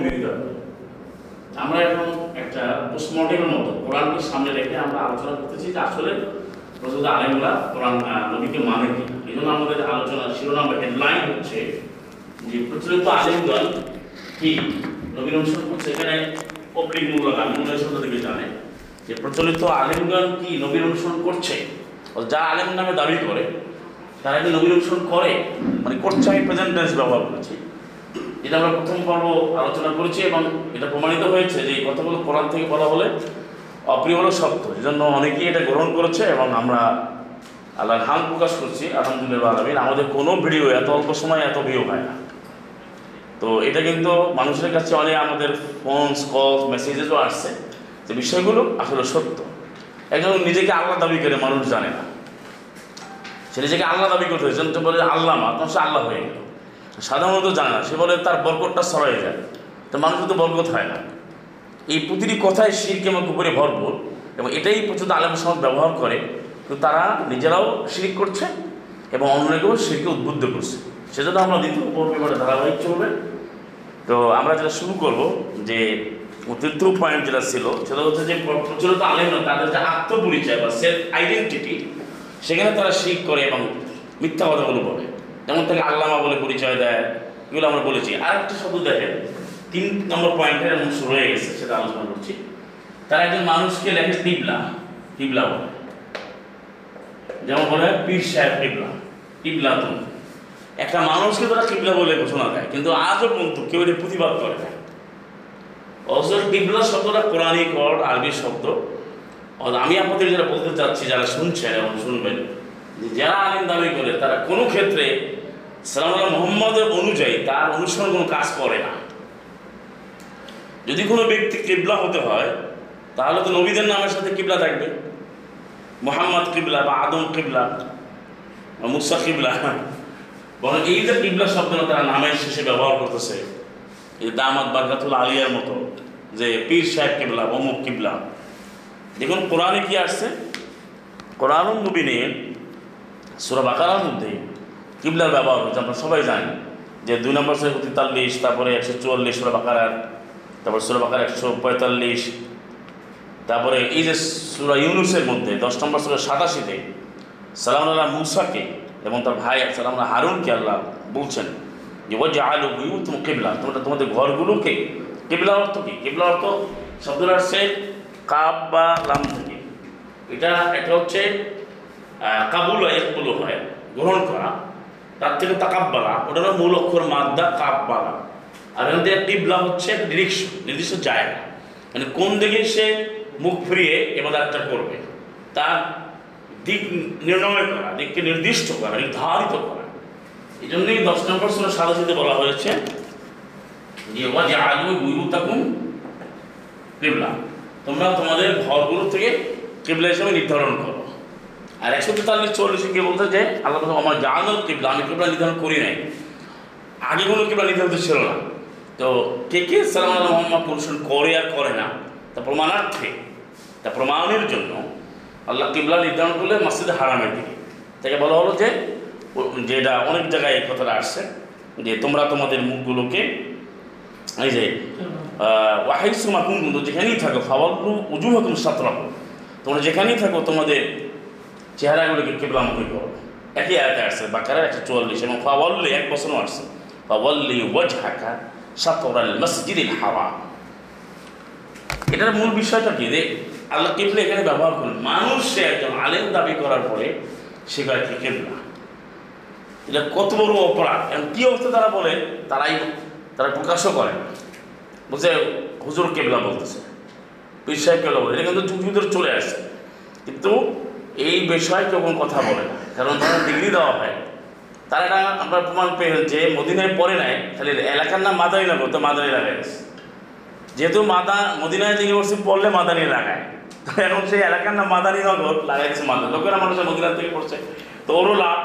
বিরোধিতা আমরা এখন একটা পোস্টমর্টেমের মতো কোরআনকে সামনে রেখে আমরা আলোচনা করতেছি যে আসলে প্রচুর আলেমরা কোরআন নবীকে মানে কি? এই জন্য আমাদের আলোচনা শিরোনাম হেডলাইন হচ্ছে যে প্রচলিত আলেমগণ কি? নবীন অনুসরণ করছে এখানে অপ্রিক মূলক আমি মনে থেকে জানে যে প্রচলিত আলেমগণ কি নবীন অনুসরণ করছে? যা আলেম নামে দাবি করে, তারা কি নবীন অনুসরণ করে? মানে করছে আমি প্রেজেন্ট টেন্স ব্যবহার করেছি। এটা আমরা প্রথম পর্ব আলোচনা করেছি এবং এটা প্রমাণিত হয়েছে যে এই কথাগুলো কোরআন থেকে বলা হলে অপ্রিয় হলো সত্য এই জন্য অনেকেই এটা গ্রহণ করেছে এবং আমরা আল্লাহর হাল প্রকাশ করছি, আলহামদুলিল্লাহ আলমিন। আমাদের কোনো ভিডিও এত অল্প সময় এত ভিউ হয় না। তো এটা কিন্তু মানুষের কাছে অনেক আমাদের ফোনস কল মেসেজেসও আসছে যে বিষয়গুলো আসলে সত্য। একজন নিজেকে আল্লাহ দাবি করে মানুষ জানে না। সে নিজেকে আল্লাহ দাবি করতে হয়েছে বলে আল্লাহ মা, তখন সে আল্লাহ হয়ে গেল। সাধারণত জানে না। সে বলে, তার বরকতটা সরাই যায়। তো মানুষের তো বরকত হয় না। এই প্রতিটি কথায় শিরকে আমার উপরে ভরপুর এবং এটাই প্রচুর আলেম সমাজ ব্যবহার করে। কিন্তু তারা নিজেরাও শিরিক করছে এবং অন্যকেও শিরকে উদ্বুদ্ধ করছে। সেজন্য আমরা দ্বিতীয় পর্ব ধারাবাহিক চলবে। তো আমরা যেটা শুরু করব, যে তৃতীয় পয়েন্ট যেটা ছিল, সেটা হচ্ছে যে প্রচলিত আলেমরা তাদের যে আত্মপরিচয় বা সেলফ আইডেন্টিটি সেখানে তারা শিখ করে এবং মিথ্যা কথাগুলো বলে। যেমন তাকে আল্লামা বলে পরিচয় দেয়, এগুলো আমরা বলেছি। আর একটা শব্দ দেখেন, তিন নম্বর পয়েন্টের অংশ রয়ে গেছে, সেটা আলোচনা করছি। তারা একজন মানুষকে লেখে টিবলা টিবলা বলে। যেমন বলে পীর সাহেব টিবলা টিবলা তো একটা মানুষকে তারা টিবলা বলে ঘোষণা দেয়, কিন্তু আজও পর্যন্ত কেউ এটা প্রতিবাদ করে না অথচ শব্দটা কোরআনিক ওয়ার্ড আরবি শব্দ। আমি আপনাদের যারা বলতে চাচ্ছি, যারা শুনছেন এবং শুনবেন যারা আলিম দাবি করে, তারা কোনো ক্ষেত্রে সালাম মোহাম্মদের অনুযায়ী তার অনুসরণ কোনো কাজ করে না। যদি কোনো ব্যক্তি কিবলা হতে হয়, তাহলে তো নবীদের নামের সাথে কিবলা থাকবে। মোহাম্মদ কিবলা বা আদম কিবলা বা মুসা কিবলা। বরং এই যে কিবলা শব্দটা তারা নামের শেষে ব্যবহার করতেছে। এই দামাত বারকাতুল আলিয়ার মতো যে পীর সাহেব কিবলা, অমুক কিবলা। দেখুন, কোরআনে কি আসছে? কোরআন মুবিনে সুরা বাকারার মধ্যে কিবলার ব্যবহার হচ্ছে আমরা সবাই জানি যে দুই নম্বর সুরা তেতাল্লিশ, তারপরে একশো চুয়াল্লিশ, সুরা বাকারার তারপর সুরা বাকার একশো পঁয়তাল্লিশ, তারপরে এই যে সুরা ইউনুসের মধ্যে, দশ নম্বর সুরা সাতাশিতে সালাম আল্লাহ মুসাকে এবং তার ভাই সালাম আল্লাহ হারুনকে আল্লাহ বলছেন যে ও যে আলু বুয়ু তুমি কেবলা তোমরা তোমাদের ঘরগুলোকে, কেবলা অর্থ কি? কেবলা অর্থ শব্দটা আসছে কাব বা লাম থেকে। এটা একটা হচ্ছে কাবুল একগুলো হয়, গ্রহণ করা। তার থেকে তাকাব্বালা ওটা হলো মূল অক্ষর মাদ্দা, কাব্বালা। আর এখান থেকে টিবলা হচ্ছে ডিরেকশন নির্দিষ্ট জায়গা। মানে কোন দিকে সে মুখ ফিরিয়ে এবাদারটা করবে। তার দিক নির্ণয় করা, দিককে নির্দিষ্ট করা, নির্ধারিত করা। এই জন্যই দশ নম্বর সুরা সাদাসিতে বলা হয়েছে যে ওয়াজে আলু গুরু তাকুন কেবলা। তোমরা তোমাদের ঘরগুলো থেকে কেবলা হিসেবে নির্ধারণ করো। আর একশো তেতাল্লিশ, চল্লিশে কে বলতে যে, আল্লাহ আমার জানো কেবলা, আমি কেবলা নির্ধারণ করি নাই। আগে কোনো কেবলা নির্ধারিত ছিল না। তো কে কে সালাম আল্লাহ মোহাম্মদ অনুসরণ করে আর করে না, তা প্রমাণার্থে তা প্রমাণের জন্য আল্লাহ কিবলা নির্ধারণ করলে মসজিদে হারামের দিকে। তাকে বলা হলো যে যেটা অনেক জায়গায় এই কথাটা আসছে, যে তোমরা তোমাদের মুখগুলোকে, এই যে ওয়াহিসু মাকুম কিন্তু যেখানেই থাকো ফাওয়াল্লু উজু হকুম সাতরাহ। তোমরা যেখানেই থাকো, তোমাদের চেহারাগুলোকে কেবলামুখী করো? একই আয়াতে আসছে বাকারা একশো চুয়াল্লিশ এবং ফাওয়াল্লি এক বছরও আসছে। ফাওয়াল্লি ওয়াজহাকা সাতরাল মসজিদিল হাওয়া। এটার মূল বিষয়টা কি? যে আল্লাহ কেবলা এখানে ব্যবহার করেন। মানুষ সে একজন আলেম দাবি করার পরে সে কয় কেবলা? এটা কত বড় অপরাধ। এবং কী অবস্থা তারা বলে? তারাই তারা প্রকাশও করে। বলছে, হুজুর কেবলা বলতেছে। পীর সাহেব কেবলা বলে। এটা কিন্তু যুগ চলে আসছে। কিন্তু এই বিষয়ে কেউ কথা বলে কারণ তারা ডিগ্রি দেওয়া হয়। তারা এটা আমরা প্রমাণ পেয়ে যে মদিনায় পড়ে নাই, খালি এলাকার নাম মাদানী নগর তো মাদানী লাগাই যেহেতু মাদা, মদিনায় ইউনিভার্সিটি পড়লে মাদানী লাগায়। এখন সেই এলাকার নাম মাদানী নগর লাগাইছে মাদানী। লোকেরা মানুষের মদিনার থেকে পড়ছে। তো ওরও লাভ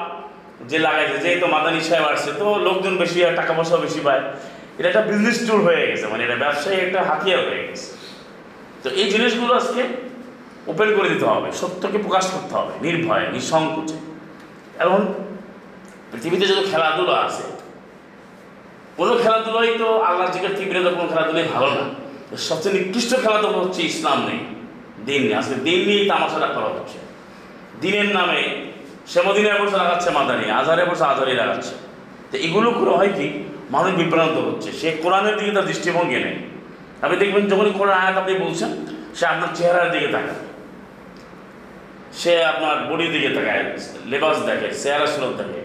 যে লাগাইছে যে তো মাদানী সাহেব আসছে, তো লোকজন বেশি হয় টাকা পয়সাও বেশি পায়। এটা একটা বিজনেস ট্যুর হয়ে গেছে। মানে এটা ব্যবসায়ী একটা হাতিয়ার হয়ে গেছে। তো এই জিনিসগুলো আজকে ওপেন করে দিতে হবে, সত্যকে প্রকাশ করতে হবে, নির্ভয়ে, নিঃসংকোচে। এবং পৃথিবীতে যত খেলাধুলা আছে, কোনো খেলাধুলাই তো আল্লাহ জিকের থেকে বিরত, কোনো খেলাধুলাই ভালো না। সবচেয়ে নিকৃষ্ট খেলাধুলা হচ্ছে ইসলাম নেই, দিন নেই। আজকে দিন নিয়েই তামাশাটা করা হচ্ছে। দিনের নামে সে মদিনায় বসে লাগাচ্ছে মাদানি আজারে বসে আজারি লাগাচ্ছে তো এগুলো করে হয় কি? মানুষ বিভ্রান্ত হচ্ছে। সে কোরআনের দিকে তার দৃষ্টিভঙ্গি নেই। আপনি দেখবেন যখনই কোরআন আয়াত আপনি বলছেন, সে আপনার চেহারার দিকে তাকায়। সে আপনার বডির দিকে তাকায় লেবাস দেখে, চেহারা সুরত দেখে,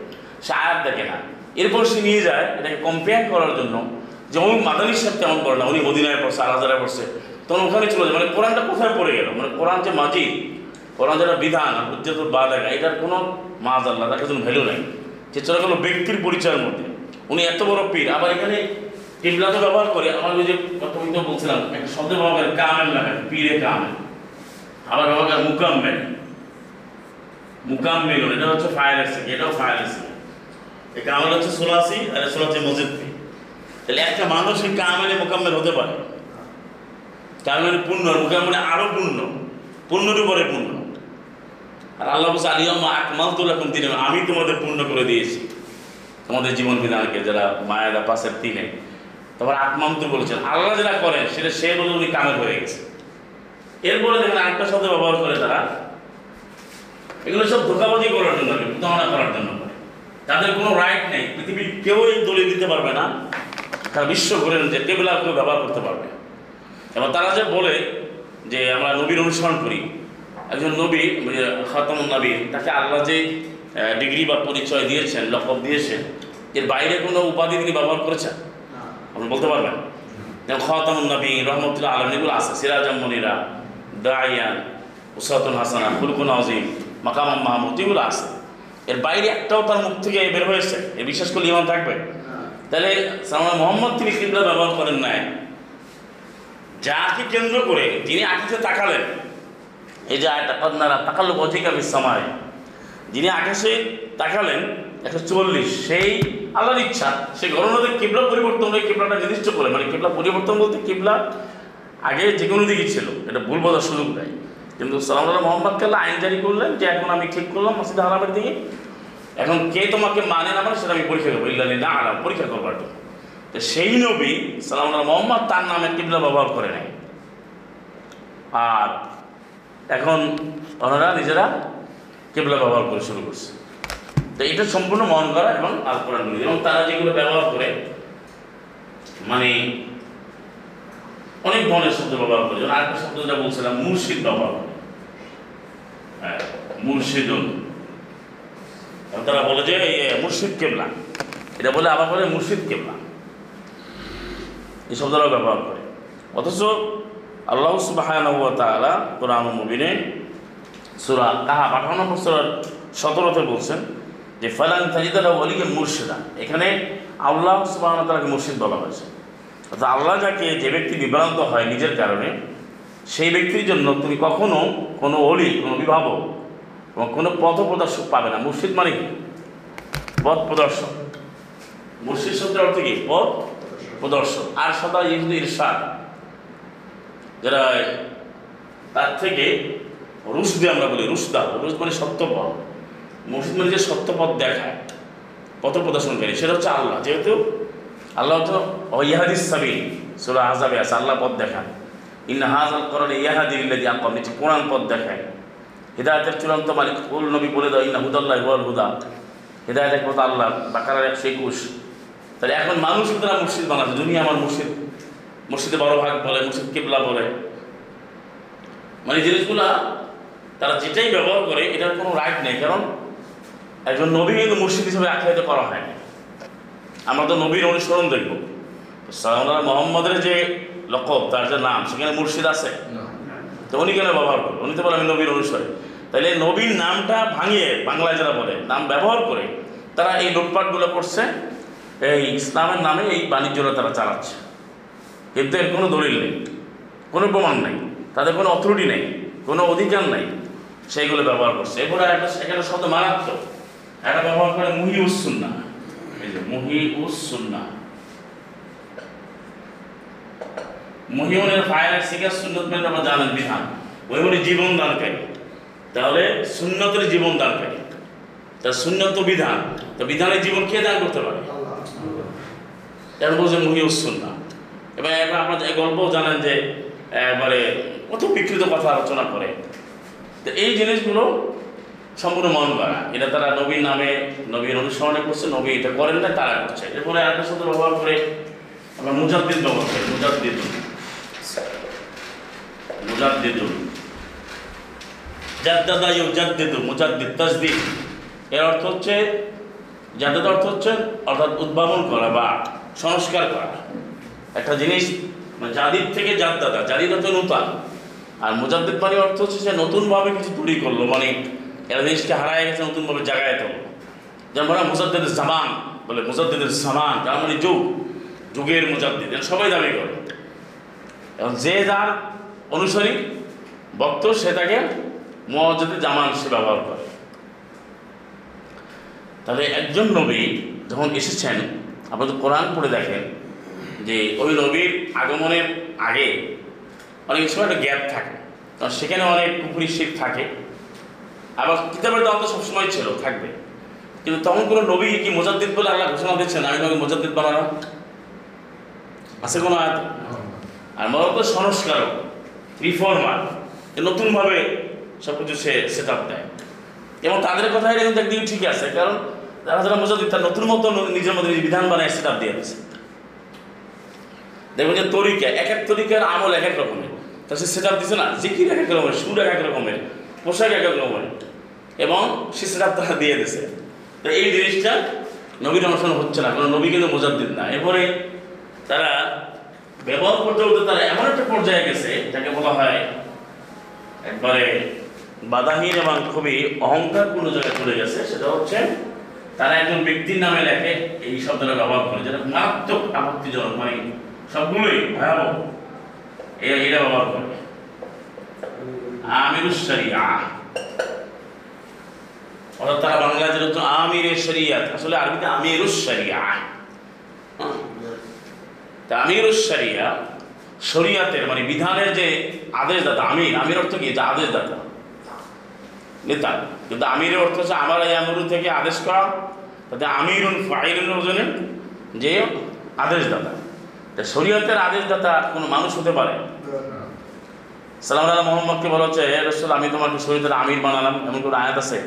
সে আয়াত দেখে না। এরপর সে নিয়ে যায়, এটাকে কম্পেয়ার করার জন্য যে ওই মাদানী সাহেব তেমন করে না, উনি মদিনায় পড়ছে, আর হাজারে পড়ছে। তখন ওখানে চলে যায় মানে কোরআনটা কোথায় পড়ে গেল? মানে কোরআন যে মাজি কোরআন যেটা বিধান উজ্জাত বা দেখা, এটার কোনো মাজ আল্লাহ, তার কোনো ভ্যালু নাই। যে চলে গেলো ব্যক্তির পরিচয়ের মধ্যে। উনি এত বড় পীর, আবার এখানে টিবলা তো ব্যবহার করে, আমার ওই যে বলছিলাম একটা শব্দ ব্যবহার করে কামেল পীরে কামেল। আবার ব্যবহার করে মুকাম্মেল, এটা হচ্ছে ফায়ার এসে এটাও ফায়ার এসে এই কামেল হচ্ছে সোলাসি, আর সোলা হচ্ছে মসজিদ তাহলে একটা মানুষ এই কামেলে মোকাম্মেল হতে পারে। কামেলে পূর্ণ মোকাম্মেলে আরও পূর্ণ পূর্ণের উপরে পূর্ণ আর আল্লাহ বলছে আলিয়াম আকমাল তো এখন দিনে আমি তোমাদের পূর্ণ করে দিয়েছি। তোমাদের জীবন বিধানকে যারা মায়াদা পাশের তিনে তোমার আকমাম তো বলেছেন, আল্লাহ যেটা করেন, সেটা সে বলে উনি কামেল হয়ে গেছে। এরপরে দেখেন আরেকটা শব্দ ব্যবহার করে তারা। এগুলো সব ধোকাবাজি করার জন্য প্রতারণা করার জন্য করে। তাদের কোনো রাইট নেই। পৃথিবীর কেউ এই দলিল দিতে পারবে না। তারা বিশ্ব করেন যে টেবিলা কেউ ব্যবহার করতে পারবে। এবং তারা যে বলে যে আমরা নবীর অনুসরণ করি একজন নবী খাতাম নবী তাকে আল্লাহ যে ডিগ্রি বা পরিচয় দিয়েছেন লকব দিয়েছেন এর বাইরে কোনো উপাধি তিনি ব্যবহার করেছেন? আপনি বলতে পারবেন? যেমন খাতাম নবী রহমতুল্লাহ আলম এগুলো আছে। সিরাজ মনিরা দায়ান উসাতুল হাসানা ফুলকুন আজিম মাকাম মাহমুদ এগুলো আছে এর বাইরে একটাও তার মুখ থেকে বের হয়েছে। এ বিশ্বাস করলে ইমান থাকবে? তাহলে সালমান মোহাম্মদ তিনি কিবলা ব্যবহার করেন নাই। যাকে কেন্দ্র করে যিনি আকাশে তাকালেন, এই যে আপনারা তাকালো অধিকার বিশ্বমায় যিনি আকাশে তাকালেন একশো চল্লিশ সেই আল্লাহর ইচ্ছা সেই গণনাদের কিবলা পরিবর্তন হয়ে কিবলাটা নির্দিষ্ট করে মানে কিবলা পরিবর্তন বলতে কিবলা আগে যে কোনো দিকে ছিল। এটা ভুল বোঝার সুযোগ দেয় কিন্তু সালামুল্লাহ মোহাম্মদ কাল্লা আইন জারি করলেন যে এখন আমি ঠিক করলাম মসজিদ হারামের দিকে। এখন কে তোমাকে মানে না মানে সেটা আমি পরীক্ষা করব। ইল্লালি না আলাম পরীক্ষা করবার জন্য। তো সেই নবী সালামুল্লাহ মোহাম্মদ তার নামে কিবলা ব্যবহার করে নেয় আর এখন ওনারা নিজেরা কেবলা ব্যবহার করে শুরু করছে। তো এটা সম্পূর্ণ মন করা এবং আল কোরআনগুলি এবং তারা যেগুলো ব্যবহার করে মানে অনেক ধরনের শব্দ ব্যবহার করে। যেমন আরেকটা শব্দ যেটা বলছিলাম, মুর্শিদ ব্যবহার করে। মুর্শিদুন। এবং তারা বলে যে মুর্শিদ কেবলা। এটা বলে আবার বলে মুর্শিদ কেবলা। এই শব্দটাও ব্যবহার করে। অথচ আল্লাহ তাআলা কোরআন মুবিনে সূরা 58 নম্বর সূরার 17তে বলছেন যে, ফালান তাজিদালা ওয়ালিয়ান মুর্শিদা। এখানে আল্লাহ তাআলাকে মুর্শিদ বলা হয়েছে। অর্থাৎ আল্লাহ যাকে, যে ব্যক্তি বিভ্রান্ত হয় নিজের কারণে সেই ব্যক্তির জন্য তুমি কখনো কোনো অলি কোনো অভিভাবক এবং কোনো পথ প্রদর্শক পাবে না। মুর্শিদ মানে কি? পথ প্রদর্শক। মুর্শিদ শব্দের অর্থ কি? পথ প্রদর্শক। আর সদা ইহুদি ইরশাদ, যারা তার থেকে রুশদে আমরা বলি, রুশদা। রুশ মানে সত্যপথ। মসজিদ মানে যে সত্যপথ দেখায়, পথ প্রদর্শনকারী, সেটা হচ্ছে আল্লাহ। যেহেতু আল্লাহ তো ইয়াহাদিস সাবি সুরা আজাবে আছে, আল্লাহ পথ দেখান ইন্না হাজাল করেন ইয়াহাদি ইল্লাদি আকাম নিচে কোরআন পথ দেখায়। হৃদায়তের চূড়ান্ত মালিক কুল নবী বলে দাও ইন্না হুদাল্লাহ হুয়াল হুদা। হৃদায়তের পথ আল্লাহ, বাকারার একশো একুশ তাহলে এখন মানুষ তারা মুর্শিদ বানাচ্ছে দুনিয়া আমার মুর্শিদ। মসজিদে বড় ভাগ বলে মসজিদ কেবলা বলে। মানে জিনিসগুলা তারা যেটাই ব্যবহার করে, এটার কোনো রাইট নেই। কারণ একজন নবী কিন্তু মুর্শিদ হিসেবে আখ্যায়িত করা হয় আমরা তো নবীর অনুসরণ দেখব। সালাম মোহাম্মদের যে লকব তার যে নাম সেখানে মুর্শিদ আছে। তো উনি কেন ব্যবহার করে উনি তো বলে আমি নবীর অনুসারী। তাহলে নবীর নামটা ভাঙিয়ে বাংলায় যারা বলে নাম ব্যবহার করে তারা এই লুটপাটগুলো করছে এই ইসলামের নামে এই বাণিজ্যটা তারা চালাচ্ছে। কিন্তু এর কোনো দলিল নেই কোনো প্রমাণ নেই তাদের কোনো অথরিটি নেই কোনো অধিকার নেই। সেইগুলো ব্যবহার করছে। এরপরে একটা এখানে শব্দ মারাত্মক একটা ব্যবহার করে মুহি উসুন্না এই যে মুহি উসুন্না মহিমনের ফায়নের শিকার সুন্নত মেনে আমরা জানেন বিধান। ওই মানে জীবন দানকারী। তাহলে সুন্নতের জীবন দানকারী। তা সুন্নত বিধান। তো বিধানের জীবন কে দান করতে পারে? যেমন বলছে মুহিউসুন না এবং এবার আপনার এই গল্পও জানেন যে একবারে কত বিকৃত কথা আলোচনা করে। তো এই জিনিসগুলো সম্পূর্ণ মন করা এটা তারা নবীর নামে নবীর অনুসরণে করছে নবী এটা করেন না তারা করছে। এরপরে আরেকটা শব্দ ব্যবহার করে আমরা মুজাদ্দিদ ব্যবহার করি মুজাদ্দিদ মুজাদ্দিদুন। জাদ্দাদা ইউজাদ্দিদু মুজাদ্দিদ, তাজদিদ। এর অর্থ হচ্ছে জাদ্দাদ অর্থ হচ্ছে, অর্থাৎ উদ্ভাবন করা বা সংস্কার করা। একটা জিনিস মানে জাদিদ থেকে জাদ্দাদা, জাদিদ হচ্ছে নূতন। আর মুজাদ্দিদ মানে অর্থ হচ্ছে যে নতুনভাবে কিছু তৈরি করল মানে এরা জিনিসকে হারায় গেছে, নতুনভাবে জাগায় তোলো। যেমন বলা মুজাদ্দিদের জামান বলে, মুজাদ্দিদের সামান যার মানে যুগ, যুগের মুজাদ্দিদ সবাই দাবি করে। এবং যে যার অনুসারী ভক্ত সে তাকে মহাজাদের জামান সে ব্যবহার করে। তাহলে একজন নবী যখন এসেছেন আপনি তো কোরআন পড়ে দেখেন যে ওই নবীর আগমনের আগে অনেক সময় একটা গ্যাপ থাকে কারণ সেখানে অনেক পুকুরি শিখ থাকে আবার কিতাবের দাম তো সবসময় ছিল থাকবে। কিন্তু তখন কোনো নবী কি মোজাদ্দিদ বলে আল্লাহ ঘোষণা দিচ্ছেন আমি তোমাকে মোজাদ্দিদ বানালাম আছে কোনো আয়াত? আর মূলত সংস্কারক রিফর্মার নতুনভাবে সব কিছু সে সেট আপ দেয়। এবং তাদের কথা এটা কিন্তু একদিকে ঠিক আছে, কারণ তারা যারা মোজাদ্দিদ, তার নতুন মতো নিজের মধ্যে বিধান বানায় সেট আপ দিয়ে দিয়েছে। দেখবেন যে তরিকা, এক এক তরিকার আমল এক এক রকমের। তা সে সেট আপ দিচ্ছে না, জিকির এক এক রকমের, সুর এক এক রকমের, পোশাক এক এক রকমের। এবং সে সেট আপ তারা দিয়ে দিছে। তো এই জিনিসটা নবীর অনুসরণ হচ্ছে না কোনো নবী কিন্তু মোজাদ্দিদ না। এরপরে তারা ব্যবহার করতে করতে তারা এমন একটা পর্যায়ে গেছে, যাকে বলা হয় একবারে বাধাহীন এবং খুবই অহংকারপূর্ণ জায়গায় চলে গেছে, সেটা হচ্ছে তারা একজন ব্যক্তির নামে লেখে এই শব্দটা ব্যবহার করে, যেটা মারাত্মক আপত্তিজনক মানে সবগুলোই ভয়াবহ। এটা ব্যবহার করে। আমিরুস শরিয়া। অর্থাৎ তারা বাংলায় যেটা আমিরের শরিয়াত, আসলে আরবিতে আমিরুস শরিয়া। হ্যাঁ। তা আমিরুস শরিয়া শরিয়াতের মানে বিধানের যে আদেশদাতা, আমির আমির অর্থ কি? যে আদেশদাতা। নেতা। কিন্তু আমিরের অর্থ হচ্ছে, আমার এই আমরু থেকে আদেশ করা তাতে আমিরুন ওজনে যে আদেশদাতা। তা শরীয়তের আদেশদাতা কোনো মানুষ হতে পারে? সালাম আল্লাহ মোহাম্মদকে বলা হচ্ছে, হে রসুল, আমি তোমাকে শরীয়তের আমির বানালাম এমন কোনো আয়াত আছে?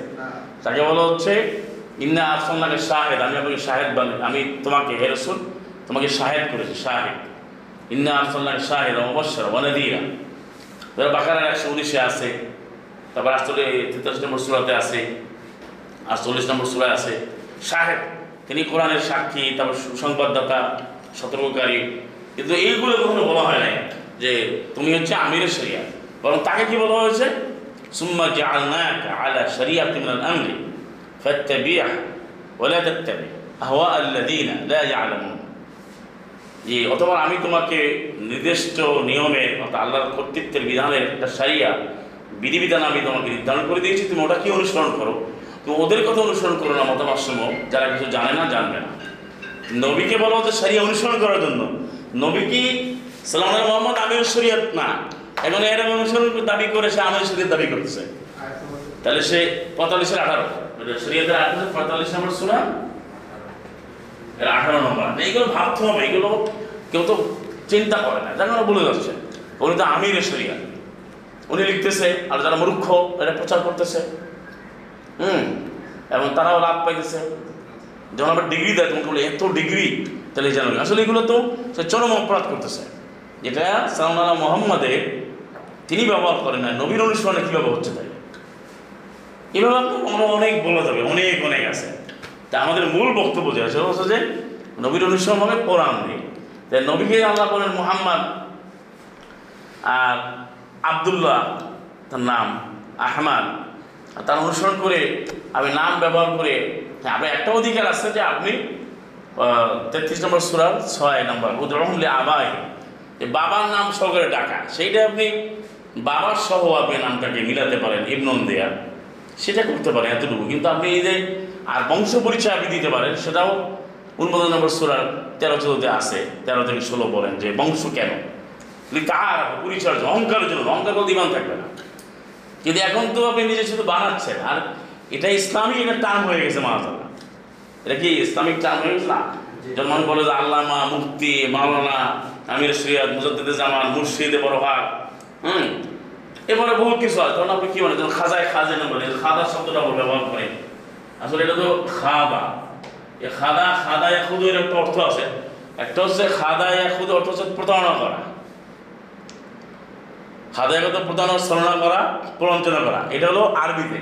তাকে বলা হচ্ছে, ইন্না আফসাল্লাহকে শাহেদ আমি আপনাকে শাহেদ বানি আমি তোমাকে, হে রসুল তোমাকে শাহেদ করেছি, শাহেদ। ইন্না আফসাল্লাহকে শাহেদ অবশ্যর ওয়ানাদিরা ধরো বাকারার একশো উনিশে আছে, তারপর আসলে তেতাল্লিশ নম্বর সুরাতে আছে আর চল্লিশ নম্বর সুরায় আছে, শাহেদ। তিনি কোরআনের সাক্ষী, তারপর সুসংবাদদাতা সতর্ককারী। কিন্তু এইগুলো কখনো বলা হয় নাই যে তুমি হচ্ছে আমিরের শরিয়া। বরং তাকে কি বলা হয়েছে? সুম্মা জাআলনাকা আলা শরিয়াতিন মিনাল আমরি ফাত্তাবি'হা ওয়া লা তাত্তাবি। আহওয়া আল্লাযীনা লা ইয়ালামুন। যে অথবা আমি তোমাকে নির্দিষ্ট নিয়মে অর্থাৎ আল্লাহর কর্তৃত্বের বিধানের একটা সারিয়া, বিধিবিধান আমি তোমাকে নির্ধারণ করে দিয়েছি, তুমি ওটা কি অনুসরণ করো? তুমি ওদের কথা অনুসরণ করো না মতামত যারা কিছু জানে না, জানবে না। নবীকে বলা হচ্ছে সারিয়া অনুসরণ করার জন্য। নবী কি সালাম মোহাম্মদ আমির শরিয়ত? না। এখন এর অনুসরণ দাবি করে, সে আমির শরীয়ত দাবি করতেছে। তাহলে সে পঁয়তাল্লিশের আঠারো। শরীয়তের আঠারো, পঁয়তাল্লিশ নম্বর শোনা আঠারো নম্বর এইগুলো ভাবতে হবে এগুলো কেউ তো চিন্তা করে না। যারা বলে যাচ্ছে, উনি তো আমির শরিয়া উনি লিখতেছে, আর যারা মূর্খ এটা প্রচার করতেছে। হুম, এবং তারাও লাভ পাইতেছে। যেমন আবার ডিগ্রি দেয় তোমাকে বলে, এত ডিগ্রি তাহলে জানো আসলে এগুলো তো সে চরম অপরাধ করতেছে। যেটা সালাম মোহাম্মদের, তিনি ব্যবহার করেন না নবীর অনুসরণে কীভাবে হচ্ছে তাই? এভাবে আপনি আমরা অনেক বলা যাবে, অনেক অনেক আছে। তা আমাদের মূল বক্তব্য যেটা সেটা হচ্ছে যে নবীর অনুসরণ হবে কোরআন দিয়ে তাই নবীকে আল্লাহ বলেন মোহাম্মদ, আর আবদুল্লাহ, তার নাম আহমাদ তার অনুসরণ করে আমি নাম ব্যবহার করে আপনি একটা অধিকার আছে যে আপনি তেত্রিশ নম্বর সুরার ছয় নম্বর উদাহরণ আবাই, যে বাবার নাম সহকারে ডাকা। সেইটা আপনি বাবার সহ আপনি নামটাকে মিলাতে পারেন, ইবনন দেয়া সেটা করতে পারেন এতটুকু। কিন্তু আপনি এই যে আর বংশ পরিচয় আপনি দিতে পারেন, সেটাও উন্মোদন নম্বর সুরার তেরো চোদ্দতে আছে, তেরো থেকে ষোলো বলেন যে বংশ কেন? কার পরিচয় অহংকারের জন্য, অহংকার কোনো দিমান থাকবে না। কিন্তু এখন তো আপনি নিজে শুধু বানাচ্ছেন, আর এটা ইসলামিক একটা টার্ম হয়ে গেছে মাহাতাল্লাহ এটা কি ইসলামিক টার্ম হয়ে গেছে না? যেমন বলে যে আল্লামা, মুফতি, মাওলানা, আমির সৈয়দ, মুজদ্দিদ জামান মুর্শিদে বড় ভাগ, হুম? এবারে বহু কিছু আছে। তখন আপনি কি বলেন? খাজায় খাজে বলে খাদা শব্দটা ব্যবহার করে। আসলে এটা তো খাদা। এ খাদা খাদা খুদ এর একটা অর্থ আছে। একটা হচ্ছে খাদা খুদ অর্থ হচ্ছে প্রতারণা করা। খাদা খাদায়গত প্রতারণা ছলনা করা, প্রবঞ্চনা করা। এটা হলো আরবিতে।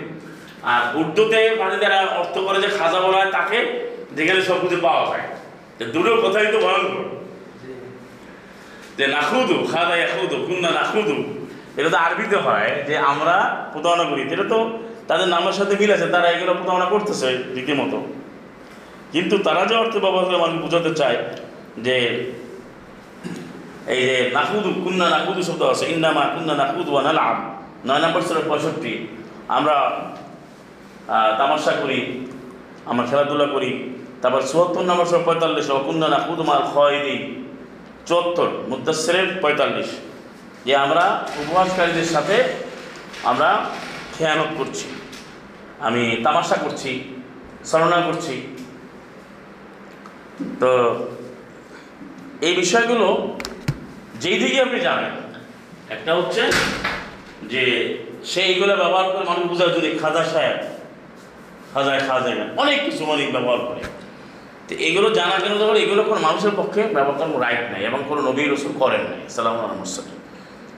আর উর্দুতে মানে যারা অর্থ করে যে খাজা বলা হয় তাকে, যেখানে সব কিছু পাওয়া যায়। দুটো কথাই তো ভয়ঙ্কর। যে নাখুদু, খাদা ইয়াখুদু কুন্না নাখুদু। এটা তো আরবিতে হয় যে আমরা প্রতারণা করি। এটা তো তাদের নামের সাথে মিল আছে, তারা এগুলো প্রতারণা করতেছে রীতিমতো। কিন্তু তারা যে অর্থ ব্যবহার করে মানুষ বোঝাতে চায় যে, এই যে নাকুদু কুন্না নাকুদু শব্দ আছে, ইন্নামা কুন্না নাকুদু ওয়া নালআব নয় নম্বর সুরা পঁয়ষট্টি। আমরা তামাশা করি, আমরা খেলাধুলা করি, তারপর চুয়াত্তর নম্বর সুরা পঁয়তাল্লিশ, ওয়া কুন্না নাকুদু মাল খয়দি চুয়াত্তর, মুদাসসিরের পঁয়তাল্লিশ। যে আমরা উপবাসকারীদের সাথে আমরা খেয়ানত করছি। আমি তামাশা করছি ছলনা করছি। তো এই বিষয়গুলো যেই দিকে আপনি জানেন একটা হচ্ছে যে সে এইগুলো ব্যবহার করে মানুষ বোঝায় যদি খাজা সাহেব খাজায় খাজা অনেক কিছু অনেক ব্যবহার করে। তো এগুলো জানা কেন যখন এগুলো কোনো মানুষের পক্ষে ব্যবহার করার রাইট নেই এবং কোনো নবী রসুল করেন নাই। সালাম আলমসাল্লাম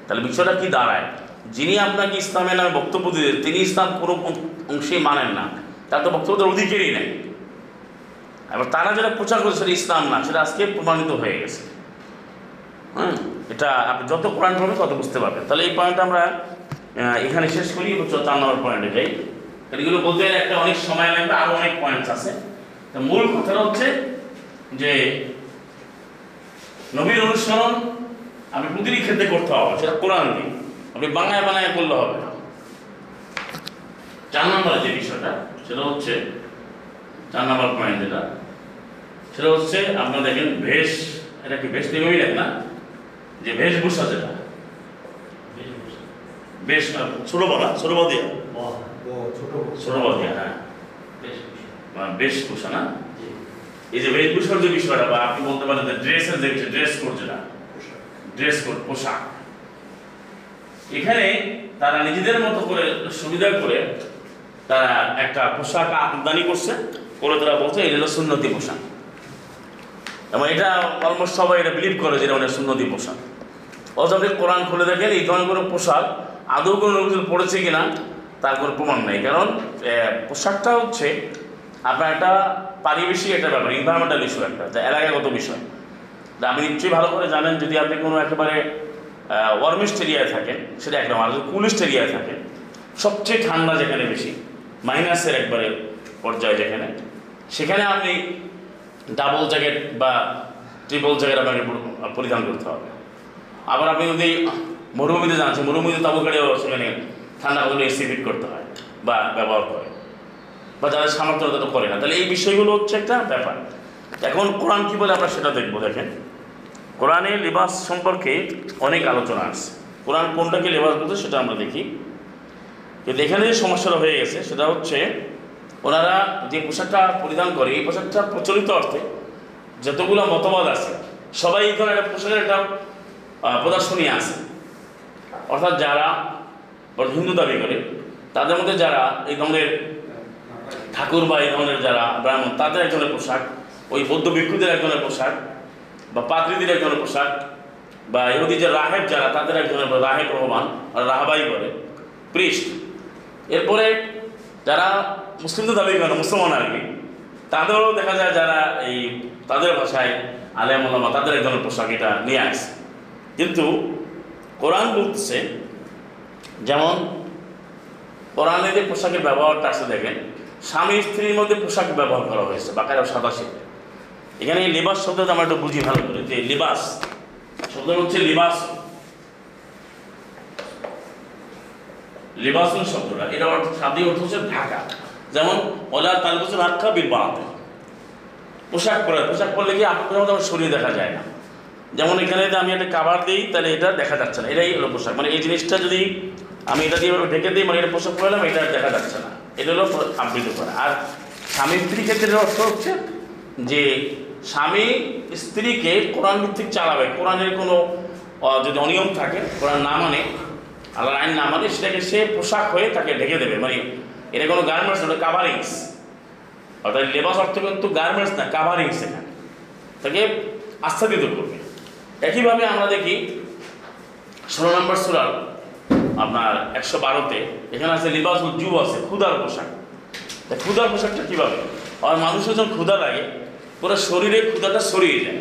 তাহলে বিষয়টা কি দাঁড়ায়? যিনি আপনাকে ইসলামের নামে বক্তব্য দিলেন, তিনি ইসলাম কোনো অং- অংশেই মানেন না। তার তো বক্তব্যের অধিকারই নেই। এবার তারা যেটা প্রচার করে সেটা ইসলাম না, সেটা আজকে প্রমাণিত হয়ে গেছে। হ্যাঁ এটা আপনি যত কোরআন পড়বেন তত বুঝতে পারবেন। তাহলে এই পয়েন্ট আমরা এখানে শেষ করি চার নম্বর পয়েন্টে যাই এগুলো বলতে গেলে একটা অনেক সময় লাগবে আরও অনেক পয়েন্টস আছে। তো মূল কথাটা হচ্ছে যে, নবীর অনুসরণ আপনি প্রতিটি ক্ষেত্রে করতে হবে, সেটা কোরআন দিয়ে। আপনি বাংলায় বাংলায় করলে হবে। চার নম্বরে যে বিষয়টা, সেটা হচ্ছে চার নম্বর পয়েন্ট যেটা, সেটা হচ্ছে আপনারা দেখেন ভেষ, এটা কি ভেষ নিয়মই দেখ না? যে বেশভূষা যেটা বেশ ছোট বলা, ছোট দিয়া। ছোট ছোট দিয়া হ্যাঁ। বেশভূষা না? এই যে বেশভূষার যে বিষয়টা, বা আপনি বলতে পারেন যে ড্রেসের যে বিষয়, ড্রেস কোড যেটা। ড্রেস কোড, পোশাক। এখানে তারা নিজেদের মতো করে সুবিধা করে তারা একটা পোশাক আমদানি করছে। করে তারা বলছে এটা হলো সুন্নতি পোশাক। এবং এটা অলমোস্ট সবাই এটা বিলিভ করে যে এটা অনেক সুন্নতি পোশাক। অথচ আপনি কোরআন খুলে দেখেন, এই ধরনের কোনো পোশাক আদৌ কোনো নবীর পড়েছে কিনা, তার কোনো প্রমাণ নেই। কারণ পোশাকটা হচ্ছে আপনার একটা পারিবেশিক একটা ব্যাপার ইনভারমেন্টাল ইস্যু একটা এলাকাগত বিষয়। আপনি নিশ্চয়ই ভালো করে জানেন, যদি আপনি কোনো একেবারে ওয়ার্মিস্ট এরিয়ায় থাকেন, সেটা একদম আর যদি কুলিস্ট এরিয়ায় থাকেন, সবচেয়ে ঠান্ডা যেখানে বেশি মাইনাসের একবারে পর্যায়ে যেখানে, সেখানে আপনি ডাবল জ্যাকেট বা ট্রিপল জ্যাকেট আপনাকে পরিধান করতে হবে। আবার আপনি যদি মরুভূমিতে যাচ্ছেন মরুভূমিতে তাবু গাড়িও সেখানে ঠান্ডা হলে এসি ফিট করতে হয় বা ব্যবহার করে। বা যাদের সামর্থ্য তারা তো করে না। তাহলে এই বিষয়গুলো হচ্ছে একটা ব্যাপার। এখন কোরআন কী বলে আমরা সেটা দেখব, দেখেন। কোরআনে লিবাস সম্পর্কে অনেক আলোচনা আছে। কোরআন কোনটাকে লেবাস বলতে সেটা আমরা দেখি। কিন্তু এখানে যে সমস্যাটা হয়ে গেছে, সেটা হচ্ছে ওনারা যে পোশাকটা পরিধান করে, এই পোশাকটা প্রচলিত অর্থে যতগুলো মতবাদ আছে, সবাই এই ধরনের একটা পোশাকের একটা প্রদর্শনী আছে। অর্থাৎ যারা হিন্দু দাবি করে, তাদের মধ্যে যারা এই ধরনের ঠাকুর বা এই ধরনের যারা ব্রাহ্মণ, তাদের একজনের পোশাক, ওই বৌদ্ধ ভিক্ষুদের একজনের পোশাক বা পাত্রীদের একজনের পোশাক বা ইহুদি যে রাহেব যারা, তাদের একজনের রাহেব রহমান রাহাবাই বলে, প্রিস্ট। এরপরে যারা মুসলিমদের দাবি করে মুসলমান আর কি, তাদেরও দেখা যায় যারা এই তাদের ভাষায় আলেম ওলামা তাদের এক ধরনের পোশাক এটা নিয়ে আসে। কিন্তু কোরআন বলতেছে, যেমন কোরআনে যে পোশাকের ব্যবহারটা আছে দেখেন, স্বামী স্ত্রীর মধ্যে পোশাক ব্যবহার করা হয়েছে বাকারা সাদা শিখে এখানে লিবাস শব্দটা আমরা একটু বুঝি ভালো করে, যে লিবাস শব্দ হচ্ছে লিবাস। লিবাসুন শব্দটা, এটা অর্থ শাব্দিক অর্থ হচ্ছে ঢাকা। যেমন, ওলা তালবুসুল হাক্কা বিল বানাতে পোশাক পরে পোশাক পরলে কি আপনার আমার শরীর দেখা যায় না? যেমন এখানে যদি আমি একটা কাভার দিই, তাহলে এটা দেখা যাচ্ছে না। এটাই হলো পোশাক। মানে এই জিনিসটা যদি আমি এটা দিয়ে ঢেকে দিই মানে এটা পোশাক পরলাম এটা দেখা যাচ্ছে না। এটা হলো আবৃত করা। আর স্বামী স্ত্রী ক্ষেত্রে অর্থ হচ্ছে যে স্বামী স্ত্রীকে কোরআন ভিত্তিক চালাবে। কোরআনের কোনো যদি অনিয়ম থাকে, কোরআন না মানে আল্লাহর আইন না মানে সেটাকে সে পোশাক হয়ে তাকে ঢেকে দেবে মানে এটা কোনো গার্মেন্টস নয় কাভারিংস অর্থাৎ লেবাস অর্থ কিন্তু গার্মেন্টস না কাভারিংস এখানে। তাকে আচ্ছাদিত করবে। একইভাবে আমরা দেখি, ষোলো নম্বর সুরার আপনার একশো বারোতে এখানে আছে লিবাস জু আছে ক্ষুদার পোশাক। তা ক্ষুদার পোশাকটা কীভাবে? আর মানুষের যখন ক্ষুদা লাগে, পুরো শরীরে ক্ষুদাটা সরিয়ে যায়।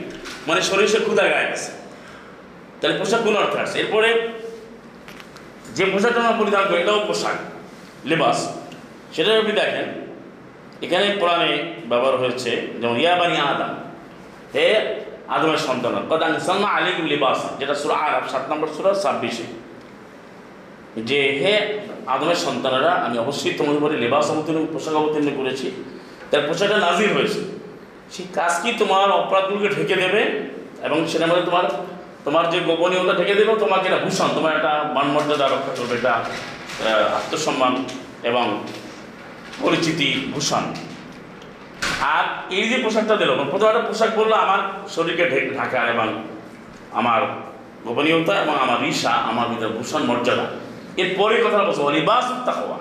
মানে শরীরে সে ক্ষুদা গায়ে আছে তাহলে পোশাক কোন অর্থে এরপরে যে পোশাকটা আমরা পরিধান করি এটাও পোশাক, লেবাস। সেটা আপনি দেখেন, এখানে কোরআনে ব্যবহার হয়েছে, যেমন ইয়াবানি আদম, হে আদমের সন্তান, কদাং সালমা আলিকুম লিবাস, যেটা সুরা আরব সাত নম্বর সুরা, ছাব্বিশে। যে, হে আদমের সন্তানেরা, আমি অবশ্যই তোমাদের উপরে লেবাস অবতীর্ণ, পোশাক অবতীর্ণ করেছি, তার পোশাকটা নাজির হয়েছে। সেই কাজ কি তোমার অপরাধগুলোকে ঢেকে দেবে, এবং সেটার মধ্যে তোমার তোমার যে গোপনীয়তা ঢেকে দেবে তোমাকে এটা ভূষণ, তোমার একটা মানমর্যাদা রক্ষা করবে, এটা আত্মসম্মান এবং পরিচিতি, ভূষণ। আর এই যে পোশাকটা দিল প্রথম একটা পোশাক বলল আমার শরীরকে ঢেকে, ঢাকা এবং আমার গোপনীয়তা এবং আমার ঋষা আমার ভিতরে ভূষণ, মর্যাদা। এরপরে কথা বলছো লিবাস তাকওয়া।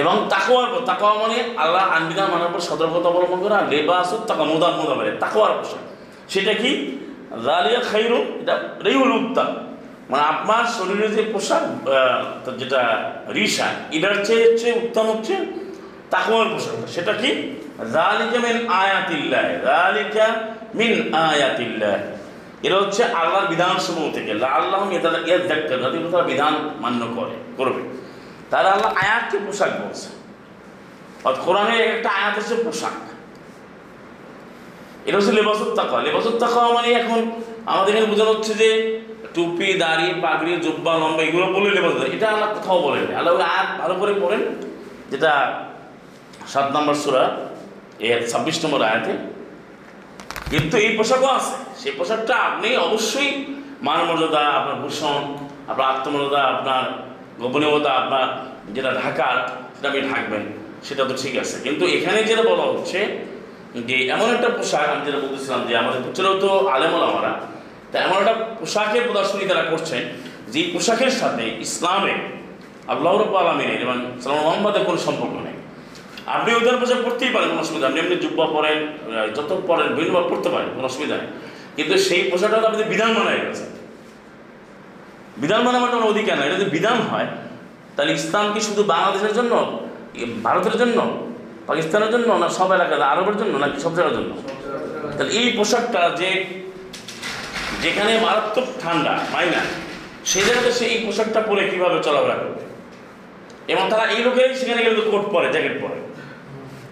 এবং তাকওয়ার পর তাকওয়া মানে আল্লাহ আনবিধান মানার পর সতর্কতা অবলম্বন করা, লেবাস তাকা মোদা মোদা বলে তাকওয়ার পোশাক। সেটা কি? রালিয়া খাইরু এটা রেউল উত্তাম মানে আপনার শরীরের যে পোশাক যেটা রিসা, এটার চেয়ে হচ্ছে, উত্তম হচ্ছে তাকওয়ার পোশাকটা। সেটা কি? রালিকা মিন আয়াতিল্লাহ রালিকা মিন আয়াতিল্লাহ। এটা হচ্ছে আল্লাহর বিধানসমূহ থেকে। আল্লাহ তারা ইয়াদ দেখতে যাতে তারা বিধান মান্য করে, করবে। তারা আল্লাহ আয়াতকে পোশাক বলছে। অর্থাৎ কোরআনের একটা আয়াত হচ্ছে পোশাক। এটা হচ্ছে লেবাসুর তাকা লেবাসুর তাকা মানে এখন আমাদের এখানে বোঝানো হচ্ছে যে টুপি, দাড়ি, পাগড়ি, জুব্বা, লম্বা, এগুলো বলে লেবাস এটা আল্লাহ কোথাও বলেন আল্লাহ আয়াত ভালো করে পড়েন, যেটা সাত নম্বর সুরা, এর ছাব্বিশ নম্বর আয়াতে। কিন্তু এই পোশাকও আছে। সেই পোশাকটা আপনি অবশ্যই মান মর্যাদা আপনার ভূষণ, আপনার আত্মমর্যাদা, আপনার গোপনীয়তা, আপনার যেটা ঢাকার সেটা আপনি ঢাকবেন, সেটা তো ঠিক আছে। কিন্তু এখানে যেটা বলা হচ্ছে যে এমন একটা পোশাক আমি যেটা বলতেছিলাম যে আমাদের প্রচুরও তো আলেমল আমরা, তা এমন একটা পোশাকের প্রদর্শনী তারা করছেন যে পোশাকের সাথে ইসলামে আল্লাহ রব আলমিনের এবং সালাম মোহাম্মদের কোনো সম্পর্ক নেই। আপনি ওদের পোশাক পড়তেই পারেন, কোনো অসুবিধা আপনি এমনি জুব্বা পরেন যত পরেন বিভিন্নবার পড়তে পারেন, কোনো অসুবিধা নেই। কিন্তু সেই পোশাকটা আপনি বিধান মানায় গেছে বিধান মানা মানে অধিকার নয় এটা যদি বিধান হয়, তাহলে ইসলাম কি শুধু বাংলাদেশের জন্য, ভারতের জন্য? পাকিস্তানের জন্য না সব এলাকাতে, আরবের জন্য নাকি সব জায়গার জন্য? তাহলে এই পোশাকটা যে যেখানে মারাত্মক ঠান্ডা, মাইনা, সেই জায়গাতে সে এই পোশাকটা পরে কীভাবে চলাফেরা করবে? এবং তারা এই লোকেই সেখানে গেলে কোট পরে, জ্যাকেট পরে।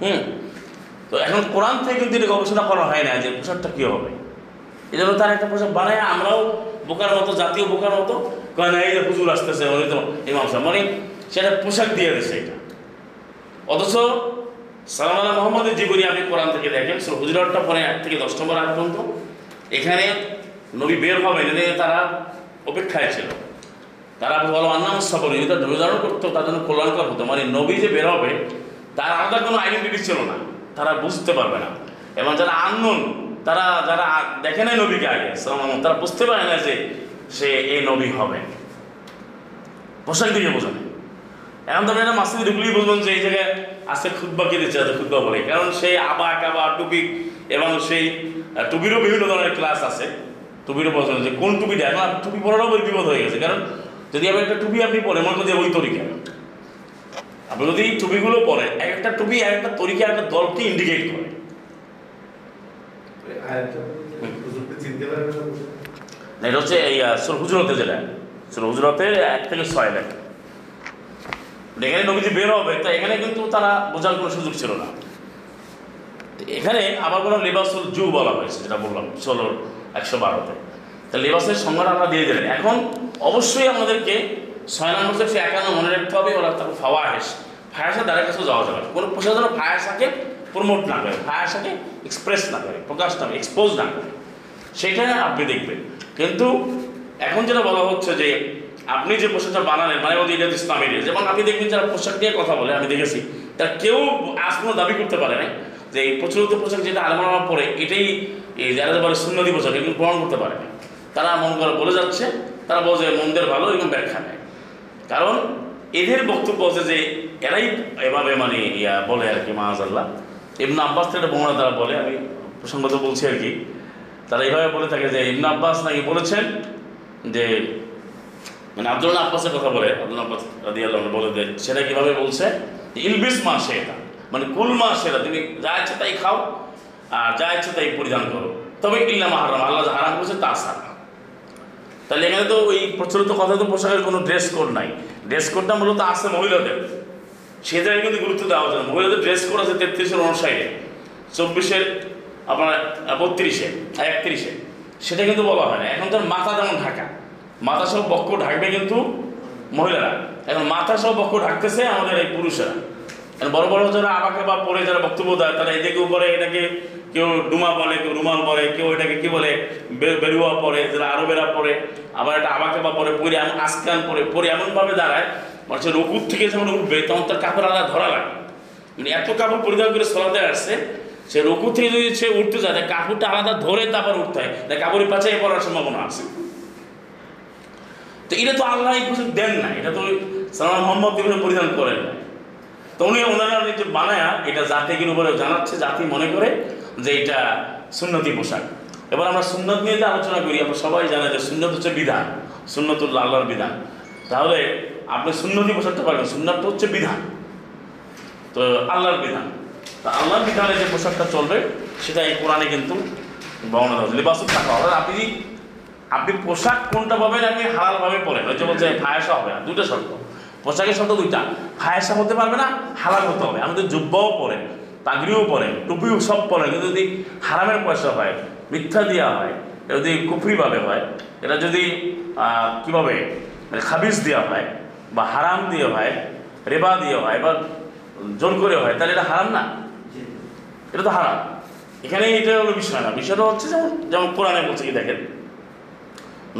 হুম? তো এখন কোরআন থেকে কিন্তু এটা গবেষণা করা হয় না যে পোশাকটা কী হবে। এই জন্য তার একটা পোশাক বানায়, আমরাও বোকার মতো, জাতীয় বোকার মতো কয়, না, এই যে হুজুর আসতেছে উনি তো ইমাম সাহেব। মানে সেটা পোশাক দিয়ে দিচ্ছে এটা। অথচ সালাম আল্লাহ মোহাম্মদের জীবনী আপনি কোরআন থেকে দেখেন সো হুজুরাটটা পরে এক থেকে দশ নম্বর আগ পর্যন্ত। এখানে নবী বের হবেন এটা নিয়ে তারা অপেক্ষায় ছিল। তারা বলো আন্নাম যদি তার ধৈর্য করতো, তার জন্য কল্যাণকর হতো। মানে নবী যে বের হবে, তার আলাদা কোনো আইডেন্টিটি ছিল না। তারা বুঝতে পারবে না। এবং যারা আননোন, তারা যারা দেখে নাই নবীকে আগে সালাম তারা বুঝতে পারে না যে সে এই নবী হবে। পোশাক দিয়ে বোঝানো এখন তো আপনারা মাসিদ ঢুকলেই বুঝবেন যে এই জায়গায় আজকে খুদ্া কে দিচ্ছে খুদ্া বলে। কারণ সেই আবা কাবা টুপি এবং সেই টুপিরও বিভিন্ন ধরনের ক্লাস আছে। টুপিরও পছন্দ যে কোন টুপিটা এখন টুপি পরারও বই বিপদ হয়ে গেছে। কারণ যদি আপনি একটা টুপি আপনি পরে মনে করেন ওই তরিকা। আপনি যদি এই টুপিগুলো পরেন এক একটা টুপি এক একটা তরিকা একটা দলকে ইন্ডিকেট করে। এটা হচ্ছে এই হুজরতে যেটা। হুজরতে এক থেকে ছয় লাখ। এখানে নবীজি বের হবে, তো এখানে কিন্তু তারা বোঝার কোনো সুযোগ ছিল না। এখানে আবার কোনো লেবাসুল জু বলা হয়েছে, যেটা বললাম ষোলোর একশো বারোতে তা। লেবাসের সংজ্ঞাটা আমরা দিয়ে দিলেন। এখন অবশ্যই আমাদেরকে ছয় নম্বর থেকে একান্ন মনে রাখতে হবে, ওরা তার ফাওয়াহেস ফায়াসের দ্বারা কাছেও যাওয়া যাবে। কোনো পোশাক যেন ফায়াসাকে প্রমোট না করে ফায়াসাকে এক্সপ্রেস না করে, প্রকাশ না করে এক্সপোজ না করে। সেটা আপনি দেখবেন। কিন্তু এখন যেটা বলা হচ্ছে যে আপনি যে পোশাকটা বানালেন মানে ওদের এটা ইসলামের যেমন আপনি দেখবেন যারা পোশাক নিয়ে কথা বলে, আমি দেখেছি, তার কেউ আজ কোনো দাবি করতে পারে না যে এই প্রচলিত পোশাক যেটা আলমারা পরে, এটাই এই যারা বলে সুন্নতি পোশাক, এগুলো প্রমাণ করতে পারে না তারা মন করে বলে যাচ্ছে, তারা বলছে মন্দের ভালো এরকম ব্যাখ্যা নেয়। কারণ এদের বক্তব্য হচ্ছে যে এরাই এভাবে মানে ইয়া বলে আর কি, মাহাজাল্লাহ। ইবন আব্বাস থেকে বর্ণনা তারা বলে, আমি প্রসঙ্গত বলছি আর কি। তারা এইভাবে বলে থাকে যে ইবন আব্বাস নাকি বলেছেন যে মানে আব্দুল আব্বাসের কথা বলে আব্দুল আব্বাস রাদি আল্লাহ বলে দেয় সেটা কীভাবে বলছে? ইলবিস মা সেটা মানে কুল মা সেটা তুমি যা ইচ্ছে তাই খাও আর যা ইচ্ছে তাই পরিধান করো। তবে ইল্লা মাহারাম আল্লাহ হারাম করেছে তা ছাড়া। তাহলে এখানে তো ওই প্রচলিত কথা তো পোশাকের কোনো ড্রেস কোড নাই। ড্রেস কোডটা মূলত আছে মহিলাদের। সে জায়গায় কিন্তু গুরুত্ব দেওয়া হচ্ছে মহিলাদের ড্রেস কোড আছে তেত্রিশের অনুসারে। চব্বিশের আপনার বত্রিশে, একত্রিশে। সেটা কিন্তু বলা হয় না। এখন তো মাথা যেমন ঢাকা। মাথা সহ বক্ষ ঢাকবে কিন্তু মহিলারা। এখন মাথা সহ বক্ষ ঢাকতেছে আমাদের এই পুরুষেরা। বড় বড় যারা আমাকে বা পরে যারা বক্তব্য দেয়, তারা এদিকে উপরে এটাকে কেউ ডুমা বলে, কেউ রুমাল বলে কেউ এটাকে কি বলে বেরুয়া পরে, যারা আরবেরা পরে, আবার এটা আমাকে বা পরে পরে এমন আজকান পরে পরে এমনভাবে দাঁড়ায় মানুষের রকুর থেকে যখন উঠবে, তখন তার কাপড় আলাদা ধরা লাগে। মানে এত কাপড় পরিধান করে সলাতে আসছে, সে রকু থেকে যদি সে উঠতে যায় কাপড়টা আলাদা ধরে তারপর উঠতে হয়। কাপড়ের পাচাই পড়ার সম্ভাবনা আছে। তো এটা তো আল্লাহ কিছু দেন না এটা তো সালাম মোহাম্মদ এগুলো পরিধান করেন। না তো উনি ওনারা যে বানায়া এটা জাতির উপরে জানাচ্ছে, জাতি মনে করে যে এটা সুন্নতি পোশাক। এবার আমরা সুন্নত নিয়ে যে আলোচনা করি আমরা সবাই জানে যে সুন্নত হচ্ছে বিধান, সুন্নতুল্লাহ, আল্লাহর বিধান। তাহলে আপনি সুন্নতি পোশাকটা পারবেন সুন্নতটা হচ্ছে বিধান। তো আল্লাহর বিধান। তা আল্লাহর বিধানে যে পোশাকটা চলবে, সেটা এই কোরআনে কিন্তু বর্ণনা। লিবাসুল থাকা অর্থাৎ আপনি আপনি পোশাক কোনটা পাবেন আপনি হালালভাবে পরেন ওই যে বলছে, ফায়াসা হবে না দুটো শর্ত। পোশাকের শর্ত দুইটা। ফায়াসা হতে পারবে না, হালাল হতে হবে। আমাদের জুব্বাও পরেন পাগড়িও পরেন টুপিও সব পরেন কিন্তু যদি হারামের পয়সা হয়, মিথ্যা দেওয়া হয়, এটা যদি কুফরিভাবে হয়, এটা যদি কীভাবে মানে খাবিজ দেওয়া হয় বা হারাম দিয়ে হয়, রেবা দিয়ে হয় বা জোর করে হয়, তাহলে এটা হারাম না? এটা তো হারাম। এখানে এটা হলো বিষয় না। বিষয়টা হচ্ছে যেমন যেমন কোরআনে বলছে কি দেখেন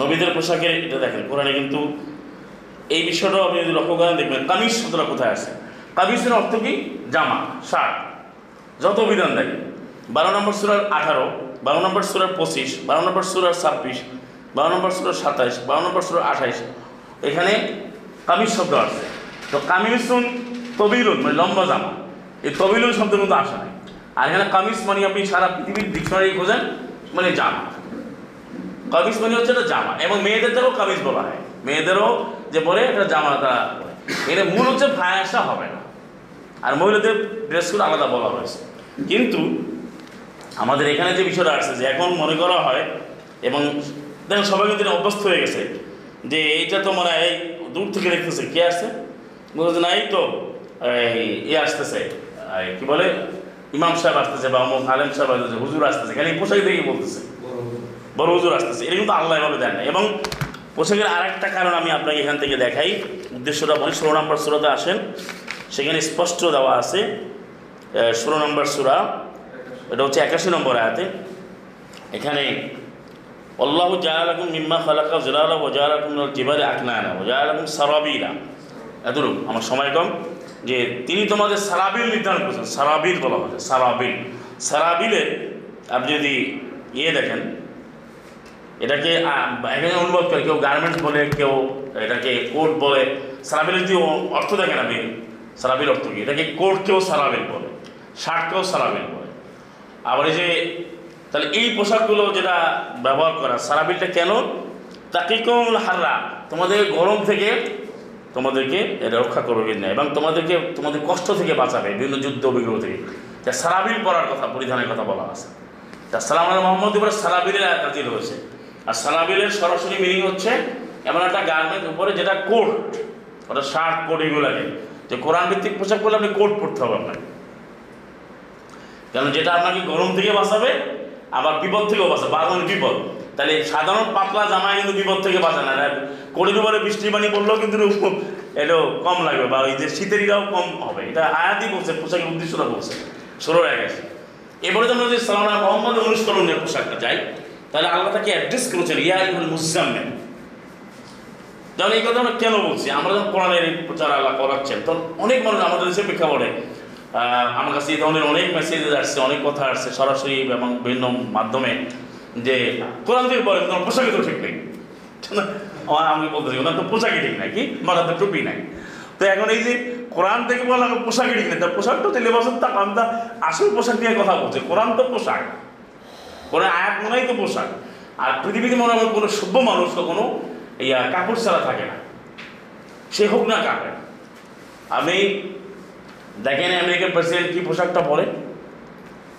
নবীদের পোশাকের এটা দেখেন, কোরআনে কিন্তু এই বিষয়টাও আপনি যদি লক্ষ্য করেন, দেখবেন কামিজ শব্দটা কোথায় আছে? কামিজের অর্থ কি? জামা, শার্ট। যত বিধান দেখেন, বারো নম্বর সুরার আঠারো, বারো নম্বর সুরার পঁচিশ, বারো নম্বর সুরার ছাব্বিশ, বারো নম্বর সুরার সাতাইশ, বারো নম্বর সুরার আঠাইশ, এখানে কামিজ শব্দ আছে। তো কামিজুন তবিলুন মানে লম্বা জামা। এই তবিলুন শব্দের মধ্যে আসা নাই। আর এখানে কামিজ মানে আপনি সারা পৃথিবীর ডিকশনারি খোঁজেন মানে জামা। কামিজ মানে হচ্ছে এটা জামা এবং মেয়েদেরও কামিজ বলা হয়। মেয়েদেরও যে পরে একটা জামা তারা এটা মূল হচ্ছে ভায়াসা হবে না। আর মহিলাদের ড্রেসগুলো আলাদা বলা হয়েছে। কিন্তু আমাদের এখানে যে বিষয়টা আসছে যে এখন মনে করা হয় এবং দেখেন সবাই কিন্তু অভ্যস্ত হয়ে গেছে যে এইটা তো মানে এই দূর থেকে দেখতেছে, কে আসছে বলছে না, এই তো, এই আসতেছে। কি বলে? ইমাম সাহেব আসতেছে বা আলেম সাহেব আসতেছে, হুজুর আসতেছে। খালি পোশাক দেখে বলতেছে। বড় হুজুর আসতেছে এটা কিন্তু আল্লাহ এভাবে দেন না। এবং পোশাকের আরেকটা কারণ আমি আপনাকে এখান থেকে দেখাই। উদ্দেশ্যটা বলি, ষোলো নম্বর সুরাতে আসেন। সেখানে স্পষ্ট দেওয়া আছে ষোলো নম্বর সুরা। এটা হচ্ছে একাশি নম্বর আয়াতে। এখানে, আল্লাহ জাহালাকুম মিম্মা খালাকা জলালা ও জাহালাকুম জিবারে আকনায়না ও জাহালাকুম সারাবিলা। এতটুকু আমার সময় কম। যে তিনি তোমাদের সারাবিল নির্ধারণ করেছেন। সারাবিল বলা হচ্ছে সারাবিল। সারাবিলের, আপনি যদি ইয়ে দেখেন এটাকে অনুভব করে কেউ গার্মেন্টস বলে, কেউ এটাকে কোট বলে সারাবিলের যে অর্থ দেখে না আপনি সারাবিল অর্থ কি? এটাকে কোটকেও সারাবিল বলে, শার্টকেও সারাবিল বলে। আবার এই যে, তাহলে এই পোশাকগুলো যেটা ব্যবহার করা সারাবিলটা কেন? তাকিকুল হাররা, তোমাদের গরম থেকে তোমাদেরকে এটা রক্ষা করবে না, এবং তোমাদেরকে তোমাদের কষ্ট থেকে বাঁচাবে, বিভিন্ন যুদ্ধ বিগ্রহ থেকে। তা সারাবিল পরার কথা, পরিধানের কথা বলা আছে। তা সালাম মোহাম্মদ উপরে সালাবিলের আয়াত নাজিল হয়েছে আর সালাবিলের সরাসরি মিনিং হচ্ছে এমন একটা গার্মেন্ট উপরে যেটা কোট ওটা শার্ট কোট এগুলোকে যে কোরআন ভিত্তিক পোশাক পরলে আপনি কোট পরতে হবে আপনাকে। কারণ যেটা আপনাকে গরম থেকে বাঁচাবে, আবার বিপদ থেকেও বাঁচাবে। বাঁচানো বিপদ। তাহলে সাধারণ পাতলা জামায় কিন্তু বিপদ থেকে বাঁচানো না। কোড়ির উপরে বৃষ্টি পানি পড়লেও কিন্তু এটাও কম লাগবে। বা ওই যে শীতের ইটাও কম হবে। এটা আয়াতই বলছে, পোশাকের উদ্দেশ্যটা বলছে। ষোলো গেছে এবারে যখন যদি সালাম মোহাম্মদ অনুষ্করণের পোশাকটা যাই তাহলে আল্লাহ তাকে অ্যাড্রেস করেছেন, ইয়া ইহুল মুজাম্মেল যেমন এই কথা আমরা কেন বলছি? আমরা যখন কোরআনের প্রচার আল্লাহ করাচ্ছেন, তখন অনেক মানুষ আমাদের দেশে প্রেক্ষাপটে আমার কাছে এই ধরনের অনেক মেসেজ আসছে, অনেক কথা আসছে সরাসরি এবং বিভিন্ন মাধ্যমে যে কোরআন থেকে বলে তোমার পোশাকে তো ঠিক নেই। আমার আমি বলতেছি ওনার তো পোশাকই ঠিক নাই, কি? মাথার তো টুপি নাই। তো এখন এই যে কোরআন থেকে বললাম পোশাকই ঠিক নেই, তার পোশাকটা তো লেবাসের তা আমি আসল পোশাক নিয়ে কথা বলছি। কোরআন তো পোশাক। কোরআন আয়াত মনেই তো পোশাক। আর পৃথিবীতে মনে হয় কোনো সভ্য মানুষ কখনো ইয়া কাপড় ছাড়া থাকে না। সে হোক না কাপড় আমি, দেখেন আমেরিকার প্রেসিডেন্ট কি পোশাকটা পরে?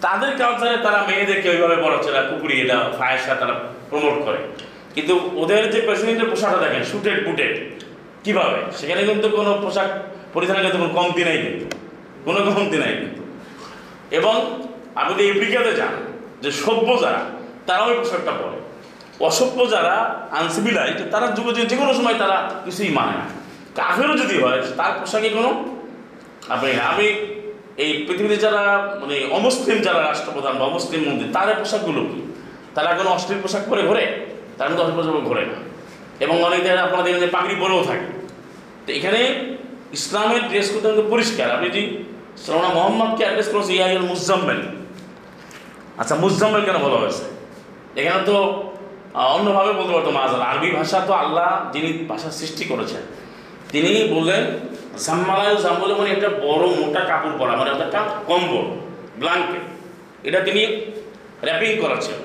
তাদের কালচারে তারা মেয়েদেরকে ওইভাবে পড়াচ্ছে না, কুকুরি এটা ফায়াসা তারা প্রমোট করে। কিন্তু ওদের যে প্রেসিডেন্টের পোশাকটা দেখেন শুটেড বুটেড কীভাবে? সেখানে কিন্তু কোনো পোশাক পরিধানের কিন্তু কোনো কমতি নাই কিন্তু। কোনো কমতি নাই কিন্তু। এবং আপনি যদি আফ্রিকাতে যান যে সভ্য যারা, তারাও ওই পোশাকটা পরে অসভ্য যারা আনসিভিলাইজ তারা যুগে যে কোনো সময় তারা কিছুই মানে না। কাফেরও যদি হয়, তার পোশাকে কোনো আপনি আমি এই পৃথিবীতে যারা মানে অমুসলিম যারা রাষ্ট্রপ্রধান বা অমুসলিম মন্দির তাদের পোশাকগুলো কি? তারা কোনো অশ্লীল পোশাক পরে ঘোরে? তারা কিন্তু অশ্লীল পোশাক ঘোরে না। এবং অনেক জায়গায় আপনারা দেখবেন যে পাগড়ি পরেও থাকে। তো এখানে ইসলামের ড্রেস কিন্তু পরিষ্কার। আপনি যদি শ্রমণা মোহাম্মদকে অ্যাড্রেস করেছে ইয়াইল মুজাম্মেল। আচ্ছা মুজাম্মেল কেন বলা হয়েছে? এখানে তো অন্যভাবে বলতে পারতো মাজার আরবি ভাষা তো আল্লাহ যিনি ভাষা সৃষ্টি করেছেন, তিনি বললেন জাম্মালায় জাম্বলে মানে একটা বড় মোটা কাপড় পরা মানে একটা কম্বল ব্লাঙ্কেট এটা তিনি র্যাপিং করাচ্ছেন।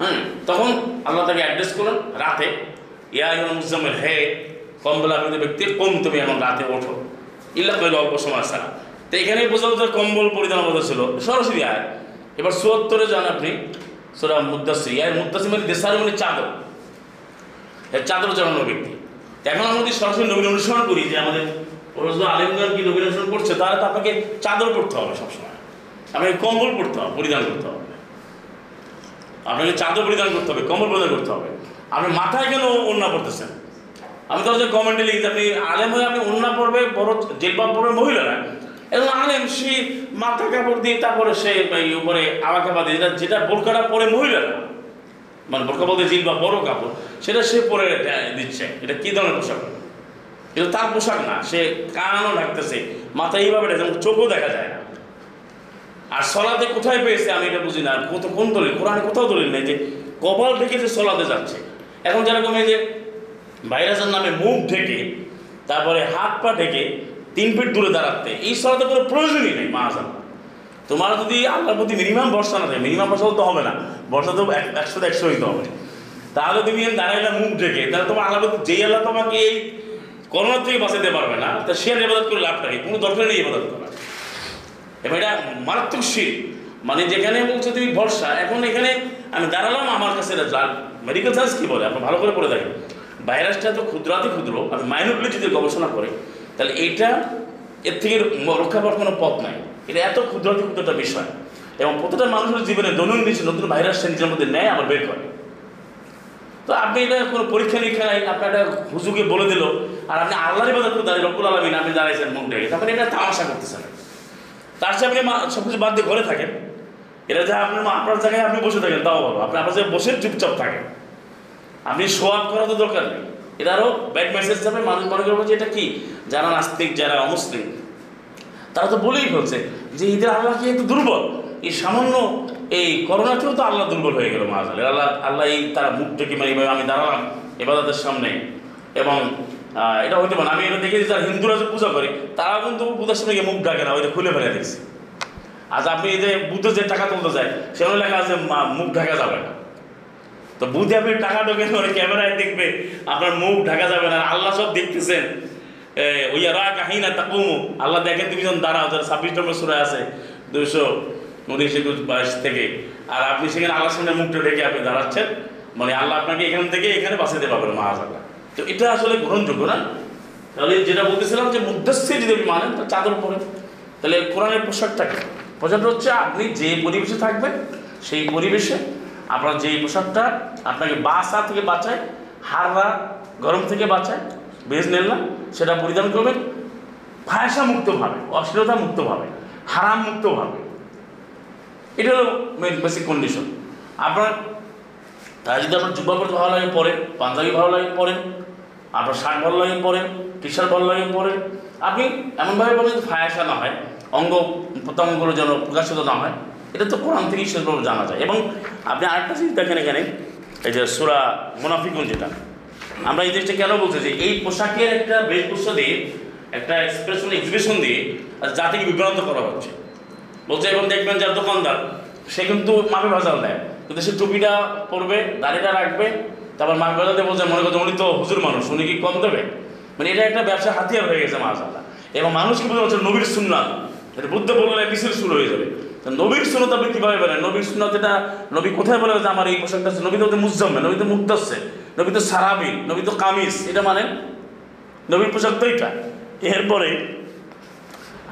হ্যাঁ তখন আল্লাহ তাকে অ্যাড্রেস করলেন, রাতে, ইয়া মুজাম্মেল হে কম্বল আবৃত ব্যক্তি, কম তুমি এখন রাতে ওঠো। ইল্লা কইল, অল্প সময় ছাড়া। তো এখানে বোঝাল যে কম্বল পরিধান কথা ছিল। সরাসরি আয়। এবার চুয়াত্তরে যান আপনি, সোরা মুদাসি আর মুদাসি মানে দেশার মানে চাদর। চাদর চালানো ব্যক্তি। এখন আমরা যদি সরাসরি নবীন অনুসরণ করি, যে আমাদের আলিমগণ কি নবীন অনুসরণ করছে, তাহলে তো আপনাকে চাদর পড়তে হবে সবসময়। আপনাকে কম্বল পড়তে হবে, পরিধান করতে হবে। আপনাকে চাদর পরিধান করতে হবে, কম্বল পরিধান করতে হবে। আপনি মাথায় কেন ওড়না পড়তেছেন আমি তো কমেন্টে লিখছি, আপনি আলেম হয়ে আপনি ওড়না পড়বে বড় জেলবাব পড়বে মহিলারা। এবং আলেম সে মাথা কাপড় দিয়ে তারপরে সে উপরে আবা কাপড় দিয়ে যেটা যেটা বোরকাটা পরে মহিলারা মানে বোরকা বলতে জিল বা বড় কাপড়, সেটা সে পরে দিচ্ছে। এটা কি ধরনের পোশাক? কিন্তু তার পোশাক না, সে কানও ঢাকতেছে মাথা এইভাবে এবং চোখও দেখা যায় না। আর সলাতে কোথায় পেয়েছে আমি এটা বুঝি না। কত, কোন দলিল? কোরআনে কোথাও দলিল নেই যে কপাল ঢেকে যে সলাতে যাচ্ছে। এখন যেরকম এই যে ভাইরাসের নামে মুখ ঢেকে, তারপরে হাত পা ঢেকে তিন ফিট দূরে দাঁড়াতে। এই সলাতে কোনো প্রয়োজনই নেই মাহাজান তোমার যদি আল্লাহর প্রতি মিনিমাম ভরসা না থাকে মিনিমাম ভরসা তো হবে না। ভরসা তো এক- একশো একশো হইতে হবে। তাহলে তুমি দাঁড়াইলে মুখ ঢেকে, তাহলে তোমার আল্লাহ প্রতি যেই আল্লাহ তোমাকে এই করোনা থেকে বাঁচাতে পারবে না তা সে ইবাদত করে লাভটা কি? কোনো দরকার নেই ইবাদত করা এবার এটা মারাত্মক শীত মানে যেখানে বলছে তুমি ভরসা, এখন এখানে আমি দাঁড়ালাম, আমার কাছে এটা মেডিকেল সায়েন্স কী বলে? আপনি ভালো করে পড়ে দেখেন। ভাইরাসটা তো ক্ষুদ্রাতি ক্ষুদ্র, আপনি মাইনোগুলি যদি গবেষণা করে তাহলে এইটা এর থেকে রক্ষা পাওয়ার কোনো পথ নাই। এটা এত ক্ষুদ্র একটা বিষয়। এবং প্রতিটা মানুষের জীবনে দৈনন্দিন নতুন ভাইরাস নিজের মধ্যে নেয় আবার বের করে। তো আপনি এটা কোনো পরীক্ষা নিরীক্ষা নাই, আপনার একটা হুজুকে বলে দিল, আর আপনি আল্লাহর ইবাদত করে দাঁড়িয়ে রব্বুল আলমিন আপনি দাঁড়াইছেন মুখ ডেকে তারপরে এটা তামাশা করতেছেন। তার চেয়ে আপনি সব কিছু বাদ দিয়ে ঘরে থাকেন। এটা যা আপনার আপনার জায়গায় আপনি বসে থাকেন, তাও ভালো। আপনি আপনার জায়গায় বসে চুপচাপ থাকেন। আপনি আপ করা তো দরকার নেই। এটা ব্যাড মেসেজ যাবে মানুষ মনে করব যে এটা কি? যারা নাস্তিক, যারা অমুসলিম। তারা তো বলেই ফেলছে যে ঈদের আল্লাহ কি একটু দুর্বল। এই সামান্য এই করোনাতেও তো আল্লাহ দুর্বল হয়ে গেল মাহাজ আল্লাহ। আল্লাহ এই তারা মুখ থেকে মানে আমি দাঁড়ালাম এবাদতের সামনে। এবং এটা হইতে পারে আমি এটা দেখেছি যারা হিন্দুরা যে পূজা করে, তারা কিন্তু পূজার সামনে গিয়ে মুখ ডাকে না ওইটা খুলে ফেলে দেখছি আজ আপনি এই যে বুদ্ধ যে টাকা তুলতে যায়, সেখানে লেখা আছে মুখ ঢাকা যাবে না। তো বুদ্ধি আপনি টাকা ঢোকেন ওই ক্যামেরায় দেখবে আপনার মুখ ঢাকা যাবে না আল্লাহ সব দেখতেছেন। এ, ওই রা কাহিনা তাকুমু। আল্লাহ দেখেন তুমি যখন দাঁড়াও যারা ছাব্বিশ নম্বর সুরে আছে দুইশো উনিশ একুশ বাইশ থেকে। আর আপনি সেখানে আল্লাহ সামনে মুখটা ঢেকে আপনি দাঁড়াচ্ছেন মানে আল্লাহ আপনাকে এখান থেকে এখানে বাঁচাতে পারবেন মহাজাল্লাহ তো এটা আসলে গ্রহণযোগ্য না? তাহলে যেটা বলতেছিলাম যে মুদ্দাসে যদি আপনি মানেন তো চাদর পরে তাহলে কোরআনের পোশাকটা কি পোশাকটা হচ্ছে আপনি যে পরিবেশে থাকবেন সেই পরিবেশে আপনার যে পোশাকটা আপনাকে বাসা থেকে বাঁচায়, হাররা গরম থেকে বাঁচায়, বেজ নেন সেটা পরিধান করবেন ভাষা মুক্তভাবে অশ্লীলতা মুক্তভাবে হারাম মুক্তভাবে এটা হলো মেন বেসিক কন্ডিশন আপনার তাই যদি আপনার জুব্বা ভালো লাগে, পরেন, পাঞ্জাবি ভালো লাগে, পরেন, আপনার শার্ট ভালো লাগে, পরেন টি শার্ট ভালো লাগে, পরেন। আপনি এমনভাবে বলেন যে ফায়াসা না হয়, অঙ্গ প্রত্যঙ্গগুলো যেন প্রকাশিত না হয়। এটা তো কোরআন থেকেই সেভাবে জানা যায়। এবং আপনি আরেকটা জিনিস দেখেন এখানে, এই যে সুরা মুনাফিকুন যেটা। আমরা এই জিনিসটা কেন বলতে যে এই পোশাকের একটা বেশভূষা দিয়ে একটা এক্সপ্রেশন এক্সিবিশন দিয়ে জাতিকে বিভ্রান্ত করা হচ্ছে। বলছে এবং দেখবেন যার দোকানদার, সে কিন্তু মাপে ভাজাল দেয় কিন্তু সে টুপিটা পরবে, দাড়িটা রাখবে, তারপর মাপে ভাজাল দিয়ে বলছে, মনে করছে উনি তো হুজুর মানুষ, উনি কি কম দেবে? মানে এটা একটা ব্যবসা হাতিয়ার হয়ে গেছে মাসাল্লাহ এবং মানুষকে বলতে হচ্ছে নবীর সুন্নাত। এটা বুদ্ধ বললে মিছিল শুরু হয়ে যাবে। তো নবীর সুন্নত আপনি কীভাবে বলেন? নবীর সুন্নত এটা নবী কোথায় বলে যে আমার এই পোশাকটা আছে? নবী তো মুজাম্মে নবী তো মুক্তাসে নবী তো সারাবি, নবী তো কামিজ, এটা মানে নবীর পোশাক তো এটা। এরপরে